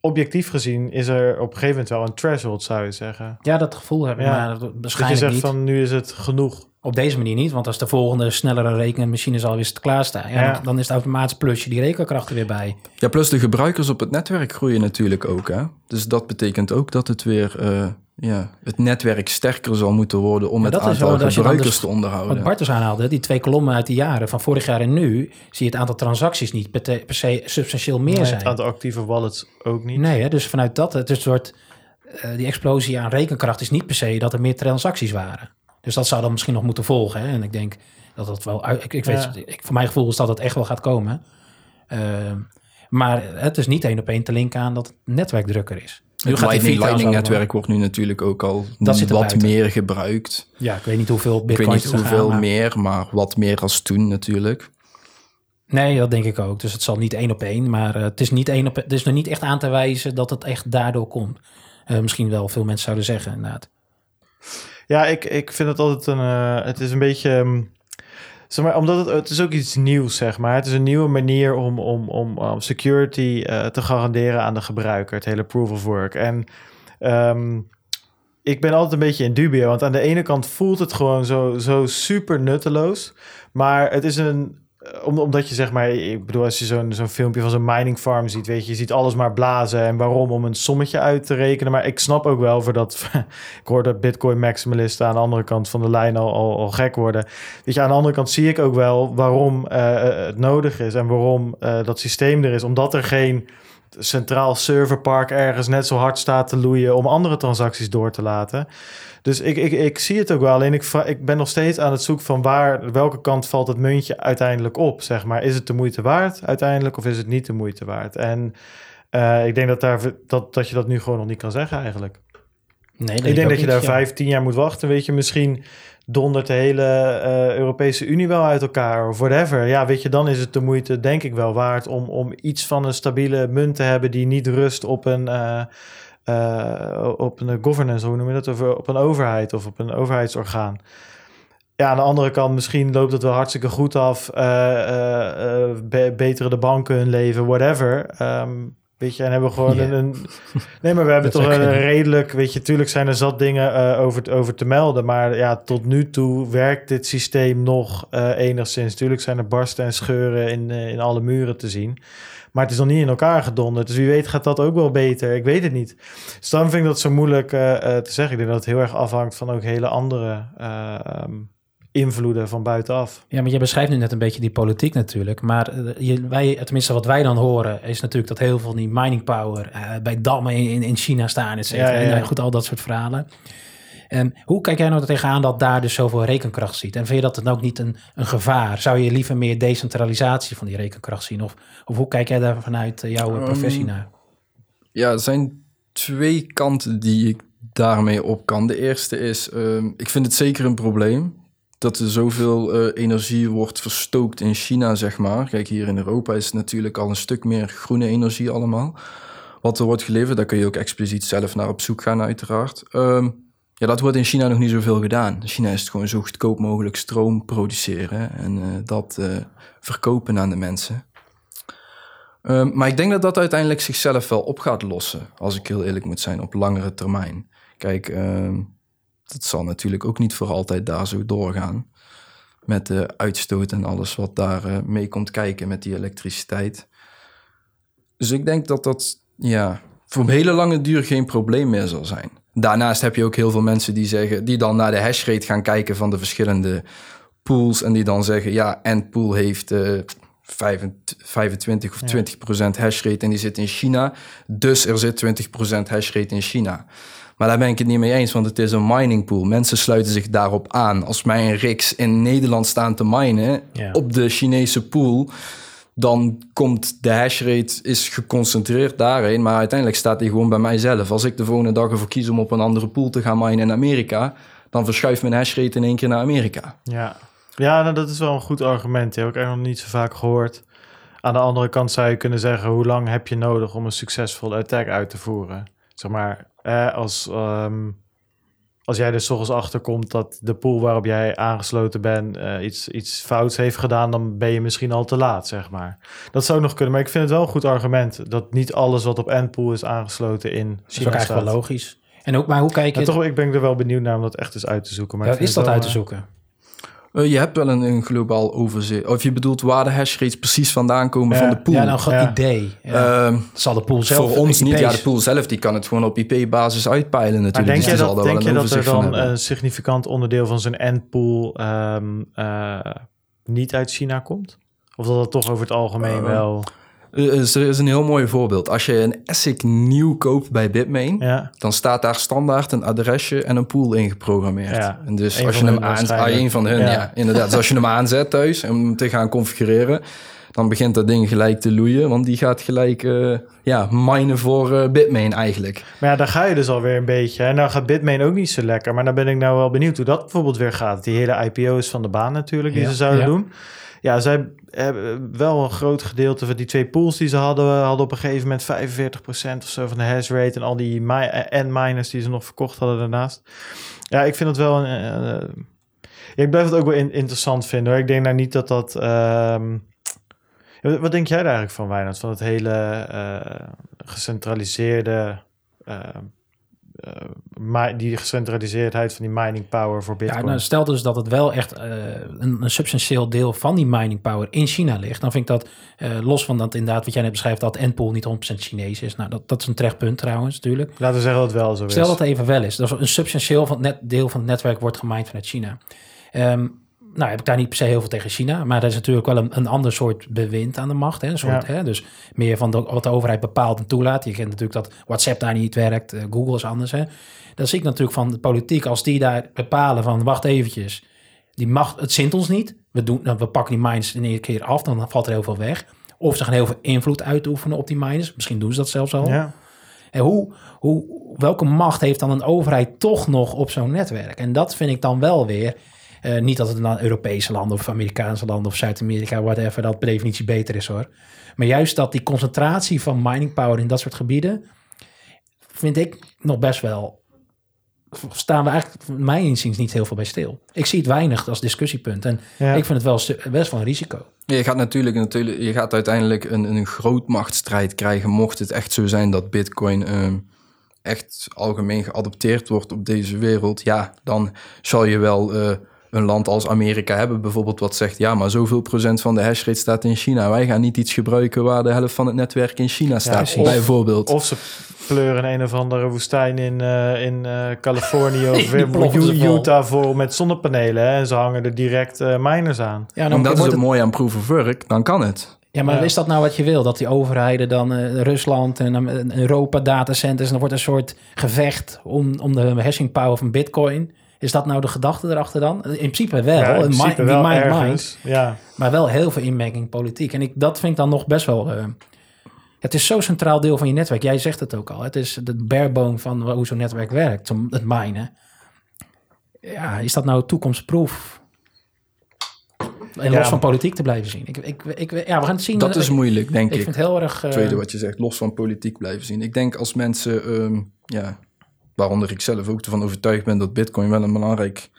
objectief gezien is er op een gegeven moment wel een threshold, zou je zeggen. Ja, dat gevoel heb ik, Ja. maar dat- Dat je waarschijnlijk zegt niet. van, nu is het genoeg. Op deze manier niet, want als de volgende snellere rekenmachine al weer klaarstaan, ja, Ja. Dan, dan is het automatisch plusje die rekenkracht er weer bij. Ja, plus de gebruikers op het netwerk groeien natuurlijk ook. Hè? Dus dat betekent ook dat het weer eh, ja, het netwerk sterker zal moeten worden om het dat is aantal wel- dan gebruikers dus- te Wat onderhouden. Bart dus aanhaalde, die twee kolommen uit de jaren van vorig jaar en nu, zie je het aantal transacties niet per, te- per se substantieel meer Nee, zijn. Het aantal actieve wallets ook niet. Nee, hè, dus vanuit dat, het is een soort, eh, die explosie aan rekenkracht is niet per se dat er meer transacties waren. Dus dat zou dan misschien nog moeten volgen. Hè? En ik denk dat dat wel, uit- ik, ik weet, Ja. ik, voor mijn gevoel is dat het echt wel gaat komen. Eh, maar het is niet één op één te linken aan dat het netwerk drukker is. Nu Het gaat Lightning, Lightning netwerk wordt nu natuurlijk ook al Dat zit wat buiten. meer gebruikt. Ja, ik weet niet hoeveel Ik weet niet gaan, hoeveel meer, maar wat meer als toen natuurlijk. Nee, dat denk ik ook. Dus het zal niet één op één, maar eh, het is niet één op. Het is nog niet echt aan te wijzen dat het echt daardoor komt. Eh, misschien wel veel mensen zouden zeggen, inderdaad. Ja, ik, ik vind het altijd een... eh, het is een beetje... ehm, zeg maar, omdat het, het is ook iets nieuws, zeg maar. Het is een nieuwe manier om, om, om, om security eh, te garanderen aan de gebruiker. Het hele proof of work. En ehm, ik ben altijd een beetje in dubio. Want aan de ene kant voelt het gewoon zo, zo super nutteloos. Maar het is een... eh, om- omdat je zeg maar, ik bedoel, als je zo'n zo'n filmpje van zo'n mining farm ziet, weet je, je ziet alles maar blazen en waarom om een sommetje uit te rekenen. Maar ik snap ook wel voor dat, ik hoor dat Bitcoin maximalisten aan de andere kant van de lijn al, al, gek worden. Weet je, aan de andere kant zie ik ook wel waarom eh, het nodig is en waarom eh, dat systeem er is, omdat er geen centraal serverpark ergens net zo hard staat te loeien om andere transacties door te laten. Dus ik, ik, ik zie het ook wel. Alleen ik, ik ben nog steeds aan het zoeken van waar, welke kant valt het muntje uiteindelijk op, zeg maar. Is het de moeite waard uiteindelijk of is het niet de moeite waard? En uh, ik denk dat, daar, dat, dat je dat nu gewoon nog niet kan zeggen eigenlijk. Nee, ik denk dat je daar vijf, tien jaar moet wachten. Weet je, misschien dondert de hele uh, Europese Unie wel uit elkaar of whatever. Ja, weet je, dan is het de moeite denk ik wel waard om, om iets van een stabiele munt te hebben die niet rust op een, uh, uh, op een governance, hoe noem je dat, of op een overheid of op een overheidsorgaan. Ja, aan de andere kant, misschien loopt het wel hartstikke goed af. beteren de banken hun leven, whatever. Um, Weet je, en hebben we gewoon een, Nee, maar we hebben toch een redelijk... Weet je, tuurlijk zijn er zat dingen uh, over, over te melden. Maar ja, tot nu toe werkt dit systeem nog uh, enigszins. Tuurlijk zijn er barsten en scheuren in, uh, in alle muren te zien. Maar het is nog niet in elkaar gedonderd. Dus wie weet gaat dat ook wel beter. Ik weet het niet. Dus dan vind ik dat zo moeilijk te zeggen. Ik denk dat het heel erg afhangt van ook hele andere... Um, invloeden van buitenaf. Ja, maar je beschrijft nu net een beetje die politiek natuurlijk. Maar je, wij, tenminste wat wij dan horen, is natuurlijk dat heel veel die mining power uh, bij dammen in, in China staan, et cetera. Ja, ja, ja. En goed, al dat soort verhalen. En hoe kijk jij nou tegenaan dat daar dus zoveel rekenkracht ziet? En vind je dat dan ook niet een, een gevaar? Zou je liever meer decentralisatie van die rekenkracht zien? Of, of hoe kijk jij daar vanuit jouw um, professie naar? Ja, er zijn twee kanten die ik daarmee op kan. De eerste is, um, ik vind het zeker een probleem dat er zoveel uh, energie wordt verstookt in China, zeg maar. Kijk, hier in Europa is het natuurlijk al een stuk meer groene energie allemaal. Wat er wordt geleverd, daar kun je ook expliciet zelf naar op zoek gaan, uiteraard. Um, ja, dat wordt in China nog niet zoveel gedaan. In China is gewoon zo goedkoop mogelijk stroom produceren en uh, dat uh, verkopen aan de mensen. Um, maar ik denk dat dat uiteindelijk zichzelf wel op gaat lossen, als ik heel eerlijk moet zijn, op langere termijn. Kijk, um, dat zal natuurlijk ook niet voor altijd daar zo doorgaan. Met de uitstoot en alles wat daar uh, mee komt kijken met die elektriciteit. Dus ik denk dat dat ja, voor een hele lange duur geen probleem meer zal zijn. Daarnaast heb je ook heel veel mensen die zeggen, die dan naar de hashrate gaan kijken van de verschillende pools. En die dan zeggen, ja, Endpool heeft uh, 25 of 20 procent hashrate en die zit in China. Dus er zit 20 procent hashrate in China. Maar daar ben ik het niet mee eens, want het is een mining pool. Mensen sluiten zich daarop aan. Als mij een RIX in Nederland staan te minen op de Chinese pool, dan komt de hashrate is geconcentreerd daarin, maar uiteindelijk staat die gewoon bij mijzelf. Als ik de volgende dag ervoor kies om op een andere pool te gaan minen in Amerika, dan verschuift mijn hashrate in één keer naar Amerika. Ja, ja nou, dat is wel een goed argument. Die heb ik eigenlijk nog niet zo vaak gehoord. Aan de andere kant zou je kunnen zeggen, hoe lang heb je nodig om een succesvolle attack uit te voeren? Zeg maar, eh, als, um, als jij er s'ochtends achterkomt dat de pool waarop jij aangesloten bent uh, iets, iets fouts heeft gedaan, dan ben je misschien al te laat, zeg maar. Dat zou nog kunnen, maar ik vind het wel een goed argument dat niet alles wat op Endpool is aangesloten in China Dat is eigenlijk wel logisch. En ook, maar hoe kijk je... Ja, toch, ik ben er wel benieuwd naar om dat echt eens uit te zoeken. Maar ja, is dat uit te zoeken? Uh, je hebt wel een, een, globaal overzicht. Of je bedoelt waar de hashrates precies vandaan komen ja, van de pool. Ja, nou, een idee. Ja. Uh, zal de pool zelf... Voor ons niet. Ja, de pool zelf die kan het gewoon op IP-basis uitpeilen natuurlijk. Maar denk dus je dat, denk je dat er dan een significant onderdeel van zijn endpool um, uh, niet uit China komt? Of dat het toch over het algemeen wel... Er is een heel mooi voorbeeld. Als je een ASIC nieuw koopt bij Bitmain, ja. dan staat daar standaard een adresje en een pool ingeprogrammeerd. Ja. En dus als je hem aanzet, ah, een van hun, ja. ja. inderdaad. dus als je hem aanzet thuis om hem te gaan configureren, dan begint dat ding gelijk te loeien, want die gaat gelijk uh, ja, minen voor uh, Bitmain eigenlijk. Maar ja, daar ga je dus alweer een beetje. En nou gaat Bitmain ook niet zo lekker, maar dan ben ik nou wel benieuwd hoe dat bijvoorbeeld weer gaat. Die hele IPO's van de baan natuurlijk, die ze zouden doen. Ja, zij hebben wel een groot gedeelte van die twee pools die ze hadden, hadden op een gegeven moment 45% of zo van de hash rate en al die en miners die ze nog verkocht hadden daarnaast. Ja, ik vind het wel een. Uh, ik blijf het ook wel in, interessant vinden. Hoor. Ik denk nou niet dat dat. Um, wat denk jij daar eigenlijk van, Wijnand? Van het hele gecentraliseerde. Uh, die gecentraliseerdheid van die mining power voor Bitcoin. Ja, nou, stel dus dat het wel echt uh, een, een, substantieel deel van die mining power in China ligt. Dan vind ik dat, uh, los van dat inderdaad wat jij net beschrijft, dat Endpool niet 100% Chinees is. Nou, dat, dat is een terecht punt trouwens, natuurlijk. Laten we zeggen dat het wel zo is. Stel dat het even wel is. Dat een substantieel van net, deel van het netwerk wordt gemined vanuit China. Um, nou heb ik daar niet per se heel veel tegen China. Maar er is natuurlijk wel een, een ander soort bewind aan de macht. Hè? Een soort, Ja. hè? Dus meer van de, wat de overheid bepaalt en toelaat. Je kent natuurlijk dat WhatsApp daar niet werkt. eh, Google is anders. Hè? Dan zie ik natuurlijk van de politiek. Als die daar bepalen van wacht eventjes. Die macht, het zint ons niet. We, doen, nou, we pakken die miners in één keer af. Dan valt er heel veel weg. Of ze gaan heel veel invloed uitoefenen op die miners. Misschien doen ze dat zelfs al. Ja. En hoe, hoe, welke macht heeft dan een overheid toch nog op zo'n netwerk? En dat vind ik dan wel weer. Eh, niet dat het dan Europese landen of Amerikaanse landen of Zuid-Amerika, whatever, dat per definitie beter is hoor. Maar juist dat die concentratie van mining power in dat soort gebieden, vind ik nog best wel. Staan we eigenlijk, mijn inziens, niet heel veel bij stil. Ik zie het weinig als discussiepunt. En Ja. ik vind het wel best wel een risico. Je gaat natuurlijk, natuurlijk je gaat uiteindelijk een, een grootmachtsstrijd krijgen, mocht het echt zo zijn dat Bitcoin ehm, echt algemeen geadopteerd wordt op deze wereld. Ja, dan zal je wel eh, een land als Amerika hebben, bijvoorbeeld, wat zegt: ja, maar zoveel procent van de hashrate staat in China. Wij gaan niet iets gebruiken waar de helft van het netwerk in China staat, precies. bijvoorbeeld. Of ze pleuren een of andere woestijn in, eh, in eh, Californië of vol. Utah voor met zonnepanelen. Hè, en ze hangen er direct eh, miners aan. Ja, en dat is wordt het het- mooie aan proof of work, dan kan het. Ja, maar Ja. is dat nou wat je wil? Dat die overheden dan eh, Rusland en Europa datacenters... en dan wordt een soort gevecht om, om de hashing power van bitcoin. Is dat nou de gedachte erachter dan? In principe wel. Ja, in principe wel mind mind, ergens. Ja. maar wel heel veel inmenging politiek. En ik, dat vind ik dan nog best wel... eh, het is zo'n centraal deel van je netwerk. Jij zegt het ook al. Het is de barebone van hoe zo'n netwerk werkt. Het minen. Ja, is dat nou toekomstproof? En Ja. los van politiek te blijven zien. Ik, ik, ik, ja, we gaan het zien. Dat is moeilijk, denk ik ik. vind het heel erg... eh, tweede wat je zegt, los van politiek blijven zien. Ik denk als mensen, ehm, ja, waaronder ik zelf ook ervan overtuigd ben dat Bitcoin wel een belangrijk,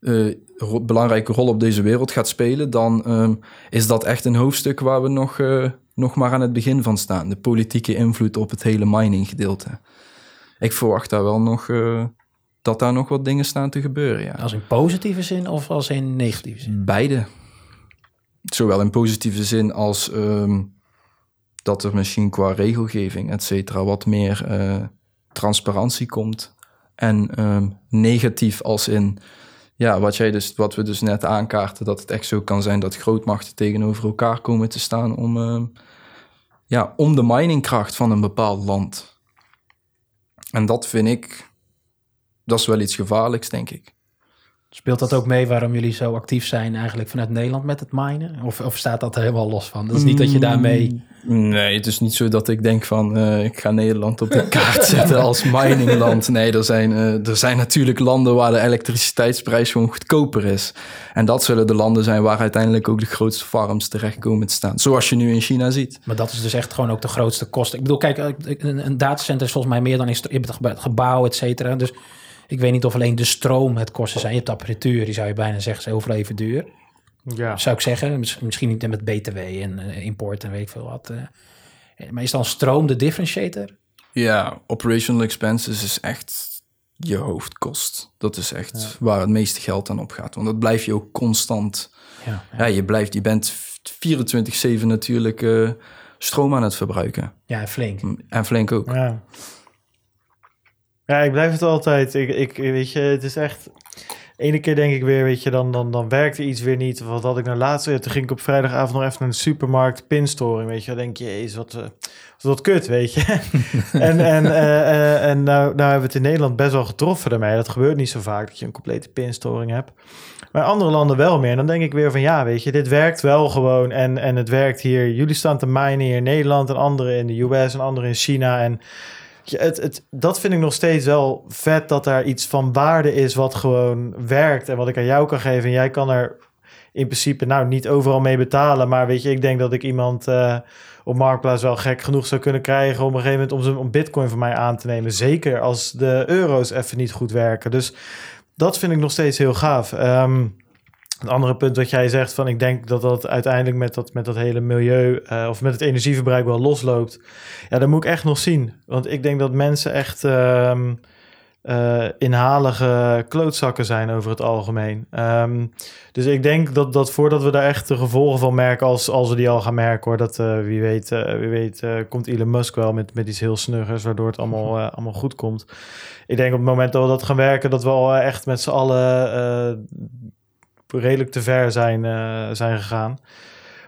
eh, ro- belangrijke rol op deze wereld gaat spelen, dan ehm, is dat echt een hoofdstuk waar we nog, eh, nog maar aan het begin van staan. De politieke invloed op het hele mining gedeelte. Ik verwacht daar wel nog eh, dat daar nog wat dingen staan te gebeuren. Ja. Als in positieve zin of als in negatieve zin? Beide. Zowel in positieve zin als ehm, dat er misschien qua regelgeving, et cetera, wat meer transparantie komt. En ehm, negatief als in, ja, wat, jij dus, wat we dus net aankaarten, dat het echt zo kan zijn dat grootmachten tegenover elkaar komen te staan om, ehm, ja, om de miningkracht van een bepaald land. En dat vind ik, dat is wel iets gevaarlijks, denk ik. Speelt dat ook mee waarom jullie zo actief zijn eigenlijk vanuit Nederland met het minen? Of, of staat dat er helemaal los van? Dat is niet dat je daarmee... Nee, het is niet zo dat ik denk van eh, ik ga Nederland op de kaart zetten als miningland. Nee, er zijn, eh, er zijn natuurlijk landen waar de elektriciteitsprijs gewoon goedkoper is. En dat zullen de landen zijn waar uiteindelijk ook de grootste farms terecht komen te staan. Zoals je nu in China ziet. Maar dat is dus echt gewoon ook de grootste kosten. Ik bedoel, kijk, eh, een, een datacenter is volgens mij meer dan je hebt het gebouw, et cetera. Dus ik weet niet of alleen de stroom het kosten zijn. Je hebt de apparatuur, die zou je bijna zeggen, is overal even duur. Ja. Zou ik zeggen. Miss- Misschien niet met BTW en eh, import en weet ik veel wat. eh. Maar is dan stroom de differentiator? Ja, operational expenses is echt je hoofdkost. Dat is echt waar het meeste geld aan opgaat. Want dat blijf je ook constant Ja. Ja, je, blijft, je bent 24-7 natuurlijk eh, stroom aan het verbruiken. Ja, flink. En flink ook. Ja. Ja, ik blijf het altijd. Ik, ik, weet je, het is echt. Ene keer denk ik weer, weet je, dan, dan, dan werkte iets weer niet. Wat had ik nou laatst weer? Toen ging ik op vrijdagavond nog even naar de supermarkt, pinstoring, weet je. Dan denk je, jezus, wat, eh, wat, wat kut, weet je. en en, eh, eh, en nou, nou hebben we het in Nederland best wel getroffen daarmee. Dat gebeurt niet zo vaak, dat je een complete pinstoring hebt. Maar andere landen wel meer. En dan denk ik weer van, ja, weet je, dit werkt wel gewoon. En, en het werkt hier. Jullie staan te minen hier in Nederland en anderen in de US en anderen in China. En het, het, dat vind ik nog steeds wel vet dat daar iets van waarde is wat gewoon werkt en wat ik aan jou kan geven. En jij kan er in principe nou niet overal mee betalen. Maar weet je, ik denk dat ik iemand eh, op Marktplaats wel gek genoeg zou kunnen krijgen op een gegeven moment om, ze, om bitcoin van mij aan te nemen. Zeker als de euro's even niet goed werken. Dus dat vind ik nog steeds heel gaaf. Ehm een andere punt wat jij zegt, van ik denk dat dat uiteindelijk met dat, met dat hele milieu eh, of met het energieverbruik wel losloopt. Ja, dat moet ik echt nog zien. Want ik denk dat mensen echt ehm, eh, inhalige klootzakken zijn over het algemeen. Ehm, dus ik denk dat, dat voordat we daar echt de gevolgen van merken, als, als we die al gaan merken hoor, dat eh, wie weet, wie weet komt Elon Musk wel met, met iets heel snuggers, waardoor het allemaal, eh, allemaal goed komt. Ik denk op het moment dat we dat gaan werken, dat we al echt met z'n allen redelijk te ver zijn, uh, zijn gegaan.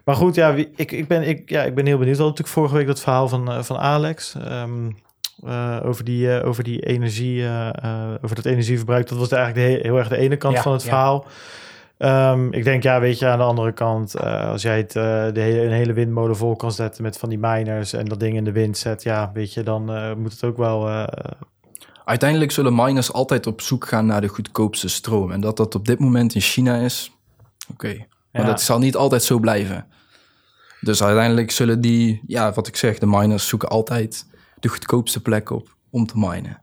Maar goed, ja, wie, ik, ik, ben, ik, ja, ik ben heel benieuwd. We hadden natuurlijk vorige week dat verhaal van, uh, van Alex. Um, uh, over, die, over die energie, over dat energieverbruik. Dat was eigenlijk de, heel erg de ene kant ja, van het ja. verhaal. Um, ik denk, ja, weet je, aan de andere kant, uh, als jij het, uh, de hele, een hele windmolen vol kan zetten met van die miners en dat ding in de wind zet, ja, weet je, dan uh, moet het ook wel. Uiteindelijk zullen miners altijd op zoek gaan naar de goedkoopste stroom. En dat dat op dit moment in China is, oké. Okay. Maar ja. dat zal niet altijd zo blijven. Dus uiteindelijk zullen die, ja, wat ik zeg, de miners zoeken altijd de goedkoopste plek op om te minen.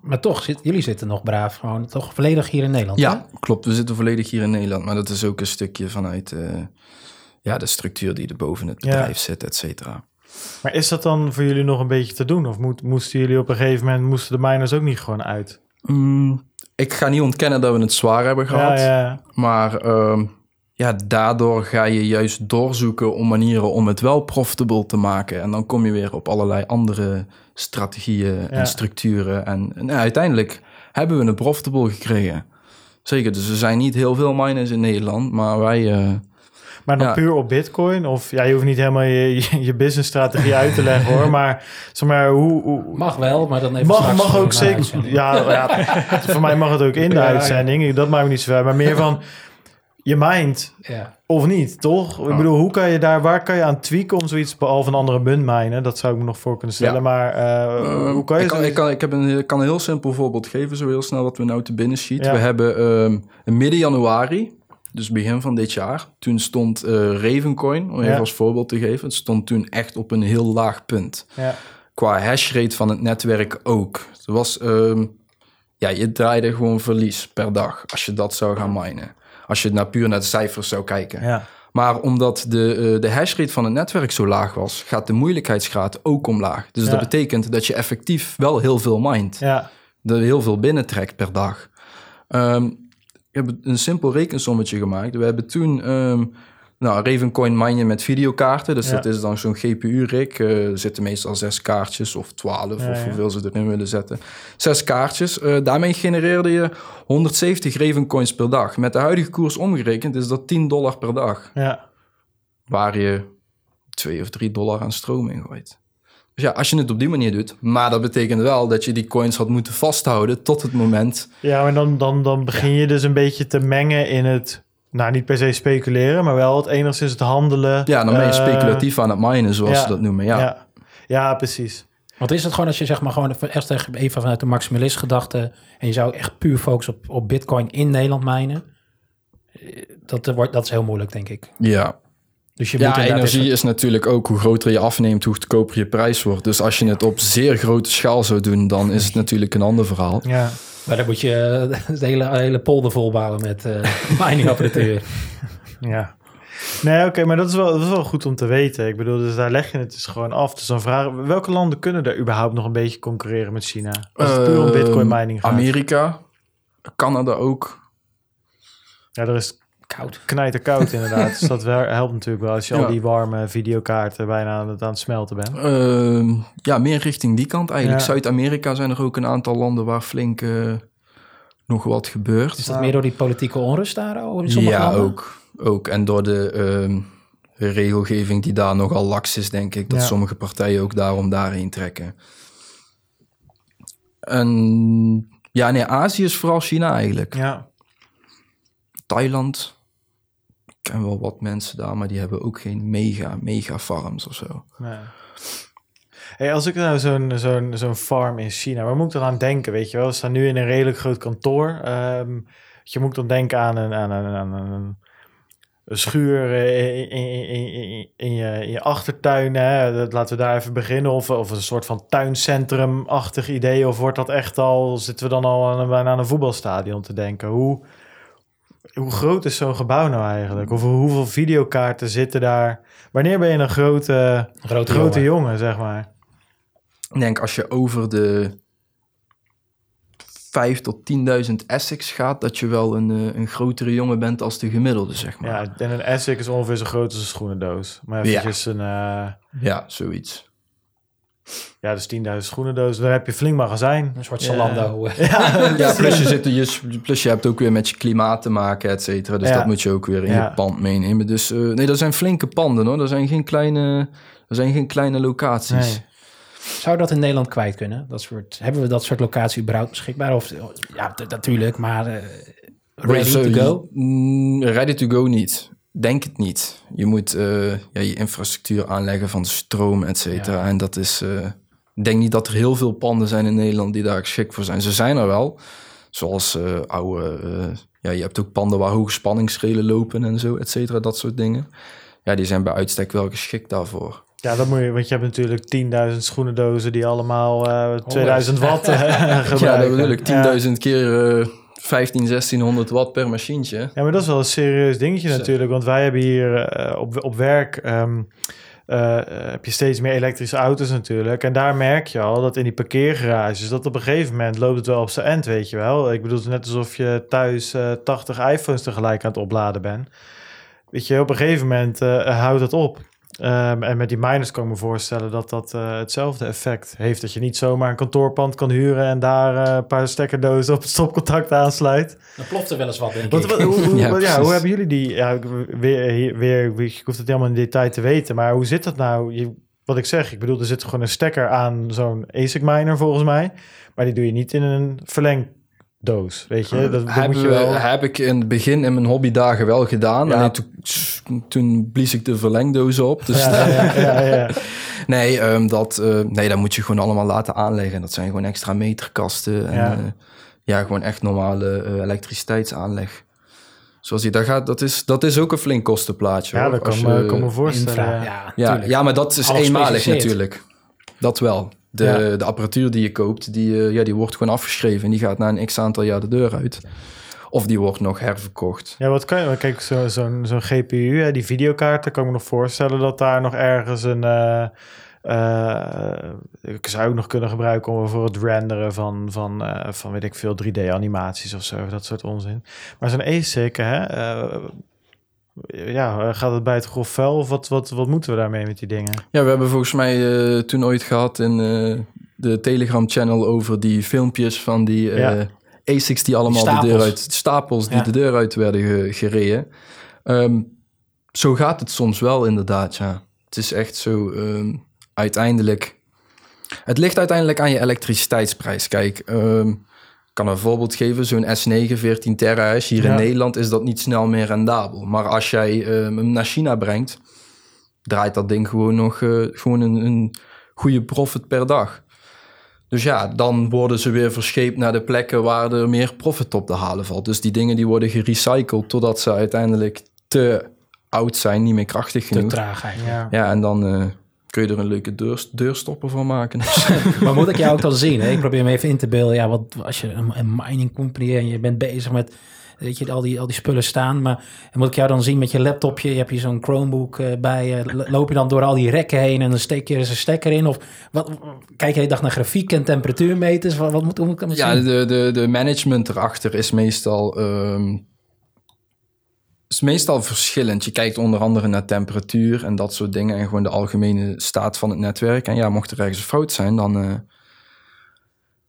Maar toch, zit, jullie zitten nog braaf, gewoon toch volledig hier in Nederland. Ja, hè? klopt. We zitten volledig hier in Nederland. Maar dat is ook een stukje vanuit uh, ja, de structuur die er boven het bedrijf ja. zit, et cetera. Maar is dat dan voor jullie nog een beetje te doen? Of moet, moesten jullie op een gegeven moment, moesten de miners ook niet gewoon uit? Mm, ik ga niet ontkennen dat we het zwaar hebben gehad. Ja, ja. Maar uh, ja, daardoor ga je juist doorzoeken om manieren om het wel profitable te maken. En dan kom je weer op allerlei andere strategieën ja. en structuren. En, uiteindelijk hebben we een profitable gekregen. Zeker, dus er zijn niet heel veel miners in Nederland, maar wij... Uh, maar dan ja. puur op bitcoin? Of ja, je hoeft niet helemaal je, je, je businessstrategie uit te leggen hoor. Maar zeg maar, hoe... hoe mag wel, maar dan even Mag, mag ook zeker... Ja, ja, voor mij mag het ook in de uitzending. Dat maakt me niet zo ver. Maar meer van je mind ja. of niet, toch? Ik bedoel, hoe kan je daar, waar kan je aan tweaken om zoiets, behalve een andere munt mijnen? Dat zou ik me nog voor kunnen stellen, ja. maar uh, uh, hoe kan je ik kan, ik, kan, ik, heb een, ik kan een heel simpel voorbeeld geven, zo heel snel wat we nou te binnen schiet. Ja. We hebben um, midden januari, dus begin van dit jaar, toen stond uh, Ravencoin, om even als voorbeeld te geven, het stond toen echt op een heel laag punt. Qua hashrate van het netwerk ook. Het was, um, ja, je draaide gewoon verlies per dag als je dat zou gaan minen. Als je naar puur naar de cijfers zou kijken. Ja. Maar omdat de, uh, de hashrate van het netwerk zo laag was, gaat de moeilijkheidsgraad ook omlaag. Dus ja. dat betekent dat je effectief wel heel veel mindt. Ja. Er heel veel binnentrekt per dag. Um, heb een simpel rekensommetje gemaakt. We hebben toen um, nou, Ravencoin mine je met videokaarten. Dus ja. dat is dan zo'n GPU-rig. Uh, er zitten meestal zes kaartjes of twaalf ja, of hoeveel ze erin willen zetten. Zes kaartjes. Uh, daarmee genereerde je 170 Ravencoins per dag. Met de huidige koers omgerekend is dat 10 dollar per dag. Ja. Waar je 2 of 3 dollar aan stroom in gooit. Dus ja, als je het op die manier doet. Maar dat betekent wel dat je die coins had moeten vasthouden tot het moment. Ja, maar dan, dan, dan begin je dus een beetje te mengen in het nou, niet per se speculeren, maar wel het enigszins het handelen. Ja, dan ben je speculatief uh, aan het minen, zoals ja, ze dat noemen. Ja. ja. Ja, precies. Wat is het gewoon als je zeg maar gewoon echt even vanuit de maximalist gedachte en je zou echt puur focussen op, op bitcoin in Nederland mijnen? Dat, wordt, dat is heel moeilijk, denk ik. Ja. Dus je ja, moet energie is... is natuurlijk ook hoe groter je afneemt, hoe goedkoper je prijs wordt. Dus als je het op zeer grote schaal zou doen, dan is het natuurlijk een ander verhaal. Ja. Maar dan moet je de hele, hele polder volbouwen met uh, miningapparatuur. ja. Nee, oké, okay, maar dat is, wel, dat is wel goed om te weten. Ik bedoel, dus daar leg je het dus gewoon af. Dus dan vragen welke landen kunnen er überhaupt nog een beetje concurreren met China? Als het puur om bitcoin mining gaat. Amerika, Canada ook. Ja, er is koud. Knijter koud inderdaad. dus dat helpt natuurlijk wel als je ja. al die warme videokaarten bijna aan het, aan het smelten bent. Uh, ja, meer richting die kant eigenlijk. Ja. Zuid-Amerika zijn er ook een aantal landen waar flink uh, nog wat gebeurt. Is dat meer door die politieke onrust daar? Oh, ja, landen? ook, ook. En door de uh, regelgeving die daar nogal laks is, denk ik. Dat ja. sommige partijen ook daarom daarheen trekken. En ja, nee, Azië is vooral China eigenlijk. Ja. Thailand, ken wel wat mensen daar, maar die hebben ook geen mega, mega farms of zo. Hey, als ik nou zo'n zo'n zo'n farm in China, waar moet ik dan aan denken? Weet je wel, we staan nu in een redelijk groot kantoor. Um, je moet dan denken aan een, aan een, een, een schuur in, in, in, in, je, in je achtertuin. Hè? Dat, laten we daar even beginnen. Of, of een soort van tuincentrum-achtig idee. Of wordt dat echt al, zitten we dan al bijna aan een voetbalstadion te denken? Hoe, hoe groot is zo'n gebouw nou eigenlijk? Of hoeveel videokaarten zitten daar? Wanneer ben je een grote, grote, grote jongen. jongen, zeg maar? Ik denk als je over de 5 tot 10.000 Essex gaat, dat je wel een, een grotere jongen bent als de gemiddelde, zeg maar. Ja, en een Essex is ongeveer zo groot als een schoenendoos. Maar eventjes ja. een... Uh... Ja, zoiets. Ja, dus 10.000 schoenendozen. Dan heb je flink magazijn. Een soort Zalando. Ja, plus, je zit, je, plus je hebt ook weer met je klimaat te maken, et cetera. Dus Ja. dat moet je ook weer in Ja. je pand meenemen. Dus eh, nee, dat zijn flinke panden hoor. Dat zijn geen kleine, dat zijn geen kleine locaties. Nee. Zou dat in Nederland kwijt kunnen? Dat soort, hebben we dat soort locatie überhaupt beschikbaar? Of, ja, natuurlijk, maar eh, ready to go? mm, Ready to go niet. Denk het niet. Je moet eh, ja, je infrastructuur aanleggen van stroom, et cetera. Ja. En dat is... eh, ik denk niet dat er heel veel panden zijn in Nederland die daar geschikt voor zijn. Ze zijn er wel. Zoals eh, oude... ja, je hebt ook panden waar hoge spanningsrelen lopen en zo, et cetera. Dat soort dingen. Ja, die zijn bij uitstek wel geschikt daarvoor. Ja, dat moet je, want je hebt natuurlijk 10.000 schoenendozen die allemaal eh 2000 watt gebruiken. Ja, dat bedoel ik. 10.000 Ja. keer 15, 1600 watt per machientje. Ja, maar dat is wel een serieus dingetje natuurlijk. Want wij hebben hier eh, op, op werk... ehm, eh, heb je steeds meer elektrische auto's natuurlijk. En daar merk je al dat in die parkeergarages... dat op een gegeven moment loopt het wel op zijn end, weet je wel. Ik bedoel, het is net alsof je thuis eh 80 iPhones tegelijk aan het opladen bent. Weet je, op een gegeven moment eh, houdt het op. Ehm, en met die miners kan ik me voorstellen dat dat eh, hetzelfde effect heeft. Dat je niet zomaar een kantoorpand kan huren... en daar eh, een paar stekkerdozen op het stopcontact aansluit. Dan ploft er wel eens wat, denk Wat, ik. wat- hoe, hoe, Ja, hoe hebben jullie die? Ja, ik- weer, weer, ik hoef het helemaal in detail te weten, maar hoe zit dat nou? Je, wat ik zeg, ik bedoel, er zit gewoon een stekker aan zo'n ASIC miner volgens mij, maar die doe je niet in een verlengdoos, weet je? Dat, dat heb, moet je wel. heb ik in het begin in mijn hobbydagen wel gedaan. Ja. Alleen toen, toen blies ik de verlengdoos op. Dus Ja, ja, ja, ja. nee, ehm, dat, eh, nee, dat moet je gewoon allemaal laten aanleggen. Dat zijn gewoon extra meterkasten. En, Ja. ja. ja, gewoon echt normale eh, elektriciteitsaanleg. Zoals je daar gaat, dat is, dat is ook een flink kostenplaatje. Ja, hoor. dat kan, je- kan me voorstellen. Infra, ja. ja, maar dat is Alles eenmalig natuurlijk. Dat wel. De, Ja. de apparatuur die je koopt, die, eh, ja, die wordt gewoon afgeschreven. En die gaat na een x aantal jaar de deur uit. Of die wordt nog herverkocht. Ja, wat kan je? Kijk, zo- zo'n zo'n GPU, hè, die videokaarten, kan ik me nog voorstellen dat daar nog ergens een. eh, ik zou ook nog kunnen gebruiken om voor het renderen van, van, van weet ik veel, 3D-animaties of zo, dat soort onzin. Maar zo'n ASIC, hè, eh, ja, gaat het bij het grof vuil of wat, wat, wat moeten we daarmee met die dingen? Ja, we hebben volgens mij eh, toen ooit gehad in eh, de Telegram-channel over die filmpjes van die eh Ja. ASICs die allemaal Die de deur stapels. uit, stapels die Ja. de deur uit werden ge- gereden. Ehm, zo gaat het soms wel inderdaad, ja. Het is echt zo ehm, uiteindelijk... Het ligt uiteindelijk aan je elektriciteitsprijs. Kijk, ehm, kan een voorbeeld geven. Zo'n S9 14 terahash. Hier Ja. in Nederland is dat niet snel meer rendabel. Maar als jij ehm, hem naar China brengt draait dat ding gewoon nog eh, gewoon een, een goede profit per dag. Dus ja, dan worden ze weer verscheept naar de plekken waar er meer profit op te halen valt. Dus die dingen die worden gerecycled totdat ze uiteindelijk te oud zijn, niet meer krachtig Te genoeg. traag eigenlijk. Ja. Ja, en dan eh, kun je er een leuke deur, deurstopper van maken. Maar moet ik jou ook dan zien? Hè? Ik probeer me even in te beelden. Ja, wat als je een, een mining company en je bent bezig met weet je, al die, al die spullen staan. Maar moet ik jou dan zien met je laptopje? Je hebt hier zo'n Chromebook eh, bij je. Loop je dan door al die rekken heen en dan steek je er eens een stekker in? Of wat, kijk je de dag naar grafiek en temperatuurmeters? Wat, wat moet, hoe moet ik dat Ja, zien? de, de, de management erachter is meestal, ehm, is meestal verschillend. Je kijkt onder andere naar temperatuur en dat soort dingen en gewoon de algemene staat van het netwerk. En ja, mocht er ergens een fout zijn, dan eh,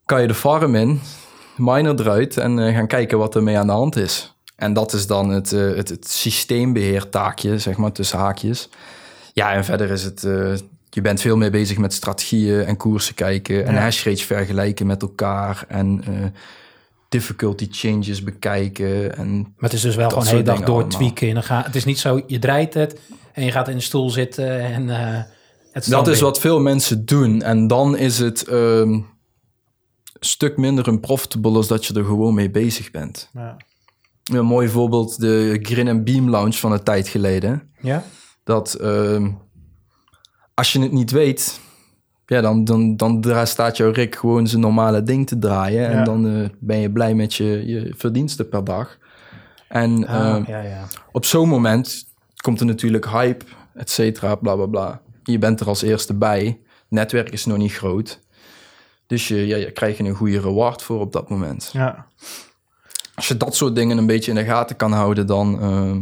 kan je de farm in, miner eruit en eh, gaan kijken wat er mee aan de hand is. En dat is dan het, eh, het, het systeembeheertaakje, zeg maar, tussen haakjes. Ja, en verder is het... je bent veel meer bezig met strategieën en koersen kijken en Ja. hash rates vergelijken met elkaar en difficulty changes bekijken. En Maar het is dus wel gewoon de hele dag door allemaal. tweaken. En dan ga, het is niet zo, je draait het en je gaat in de stoel zitten en eh het dat is wat veel mensen doen. En dan is het ehm, een stuk minder unprofitable als dat je er gewoon mee bezig bent. Ja. Een mooi voorbeeld, de Grin and Beam Lounge van een tijd geleden. Ja? Dat ehm, als je het niet weet, ja, dan, dan, dan staat jouw rig gewoon zijn normale ding te draaien. Ja. En dan eh, ben je blij met je, je verdiensten per dag. En Ah, ehm, ja, ja. op zo'n moment komt er natuurlijk hype, et cetera, bla bla bla. Je bent er als eerste bij. Netwerk is nog niet groot. Dus je, ja, je krijgt een goede reward voor op dat moment. Ja. Als je dat soort dingen een beetje in de gaten kan houden, dan... ehm,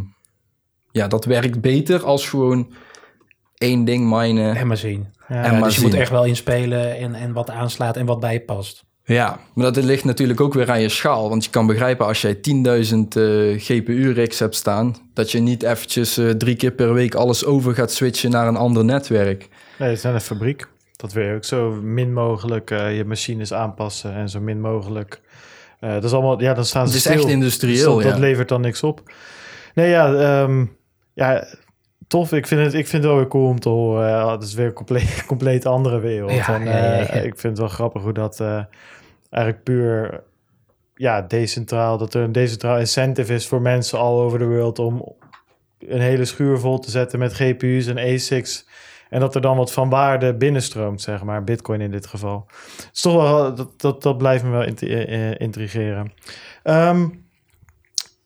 ja, dat werkt beter als gewoon één ding minen. En maar zien. Ja, En maar dus je moet echt wel inspelen en, en wat aanslaat en wat bij je past. Ja, maar dat ligt natuurlijk ook weer aan je schaal. Want je kan begrijpen als jij 10.000 eh, GPU-rigs hebt staan... dat je niet eventjes eh, drie keer per week alles over gaat switchen naar een ander netwerk. Nee, het is net een fabriek. Dat wil je ook zo min mogelijk eh, je machines aanpassen en zo min mogelijk. eh, dat is allemaal, ja, dan staan Het ze is stil. echt Dus industrieel, dat, ja. dat levert dan niks op. Nee, ja, ehm, ja, tof. Ik vind, het, ik vind het wel weer cool om te horen. Ja, het is weer een compleet, compleet andere wereld. Ja, en, ja, ja, eh, ik vind het wel grappig hoe dat eh, eigenlijk puur ja, decentraal, dat er een decentraal incentive is voor mensen all over de wereld om een hele schuur vol te zetten met GPU's en ASICs. En dat er dan wat van waarde binnenstroomt, zeg maar. Bitcoin in dit geval. Het is toch wel, dat, dat, dat blijft me wel int- eh, intrigeren. Ehm,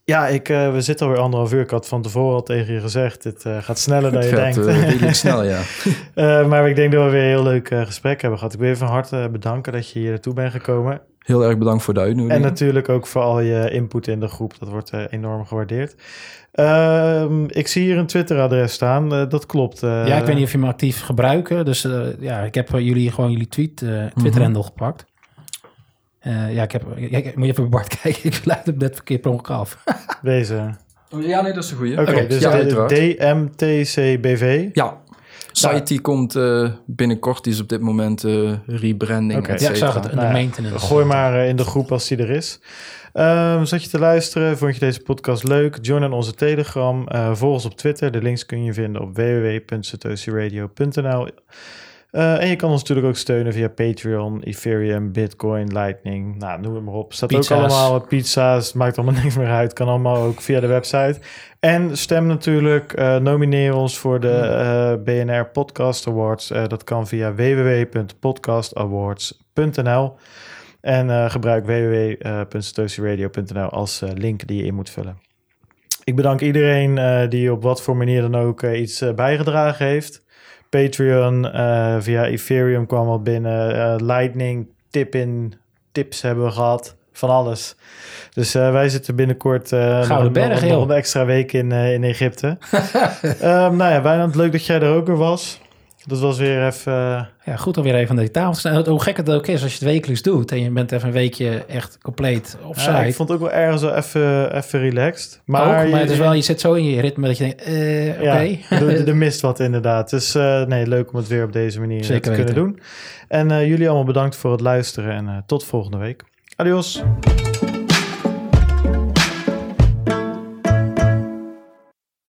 ja, ik, eh, we zitten alweer anderhalf uur. Ik had van tevoren al tegen je gezegd, dit eh, gaat sneller dan Het je gaat denkt. eh, redelijk snel, ja. Eh, maar ik denk dat we weer een heel leuk eh, gesprek hebben gehad. Ik wil je van harte bedanken dat je hier naartoe bent gekomen. Heel erg bedankt voor de uitnodiging. En natuurlijk ook voor al je input in de groep. Dat wordt eh, enorm gewaardeerd. Ehm, ik zie hier een Twitter-adres staan. Eh, dat klopt. eh. ja, ik weet niet of je hem actief gebruiken. Dus eh, ja, ik heb jullie gewoon jullie tweet, eh Twitter-handle gepakt. Eh, ja, ik heb... Ja, ik- moet je even Bart kijken. Ik sluit hem net verkeerd per ongeluk af. Deze. Ja, nee, dat is een goeie. Oké, Klopt, dus ja. DMTCBV. Ja, site die komt eh, binnenkort. Die is op dit moment eh, rebranding, ja, ik zag het. in Nou de ja, maintenance. Gooi maar in de groep als die er is. Ehm, zat je te luisteren? Vond je deze podcast leuk? Join aan onze Telegram. Eh, volg ons op Twitter. De links kun je vinden op www.satosiradio.nl. Eh, en je kan ons natuurlijk ook steunen via Patreon, Ethereum, Bitcoin, Lightning. Nou, noem het maar op. Staat Pizza's. ook allemaal pizza's. Maakt allemaal niks meer uit. Kan allemaal ook via de website. En stem natuurlijk. eh, nomineer ons voor de eh, BNR Podcast Awards. Dat kan via www.podcastawards.nl. En gebruik www.satosiradio.nl als link die je in moet vullen. Ik bedank iedereen die op wat voor manier dan ook iets bijgedragen heeft. Patreon, eh, via Ethereum kwam wat binnen. eh, Lightning, tip-in, tips hebben we gehad. Van alles. Dus eh, wij zitten binnenkort eh nog, Berg, nog, een extra week in, in Egypte. Ehm, nou ja, Wijnand, leuk dat jij er ook weer was. Dat was weer even... eh, Ja, goed om weer even aan die tafel te staan. Hoe gek het ook is als je het wekelijks doet en je bent even een weekje echt compleet ja, offside. ik vond het ook wel ergens wel even, even relaxed. Maar, ook, maar het is je- wel, je zit zo in je ritme dat je denkt, eh, oké. Ja, er, er mist wat inderdaad. Dus eh, nee, leuk om het weer op deze manier Zeker te kunnen doen. En jullie allemaal bedankt voor het luisteren en tot volgende week. Adios.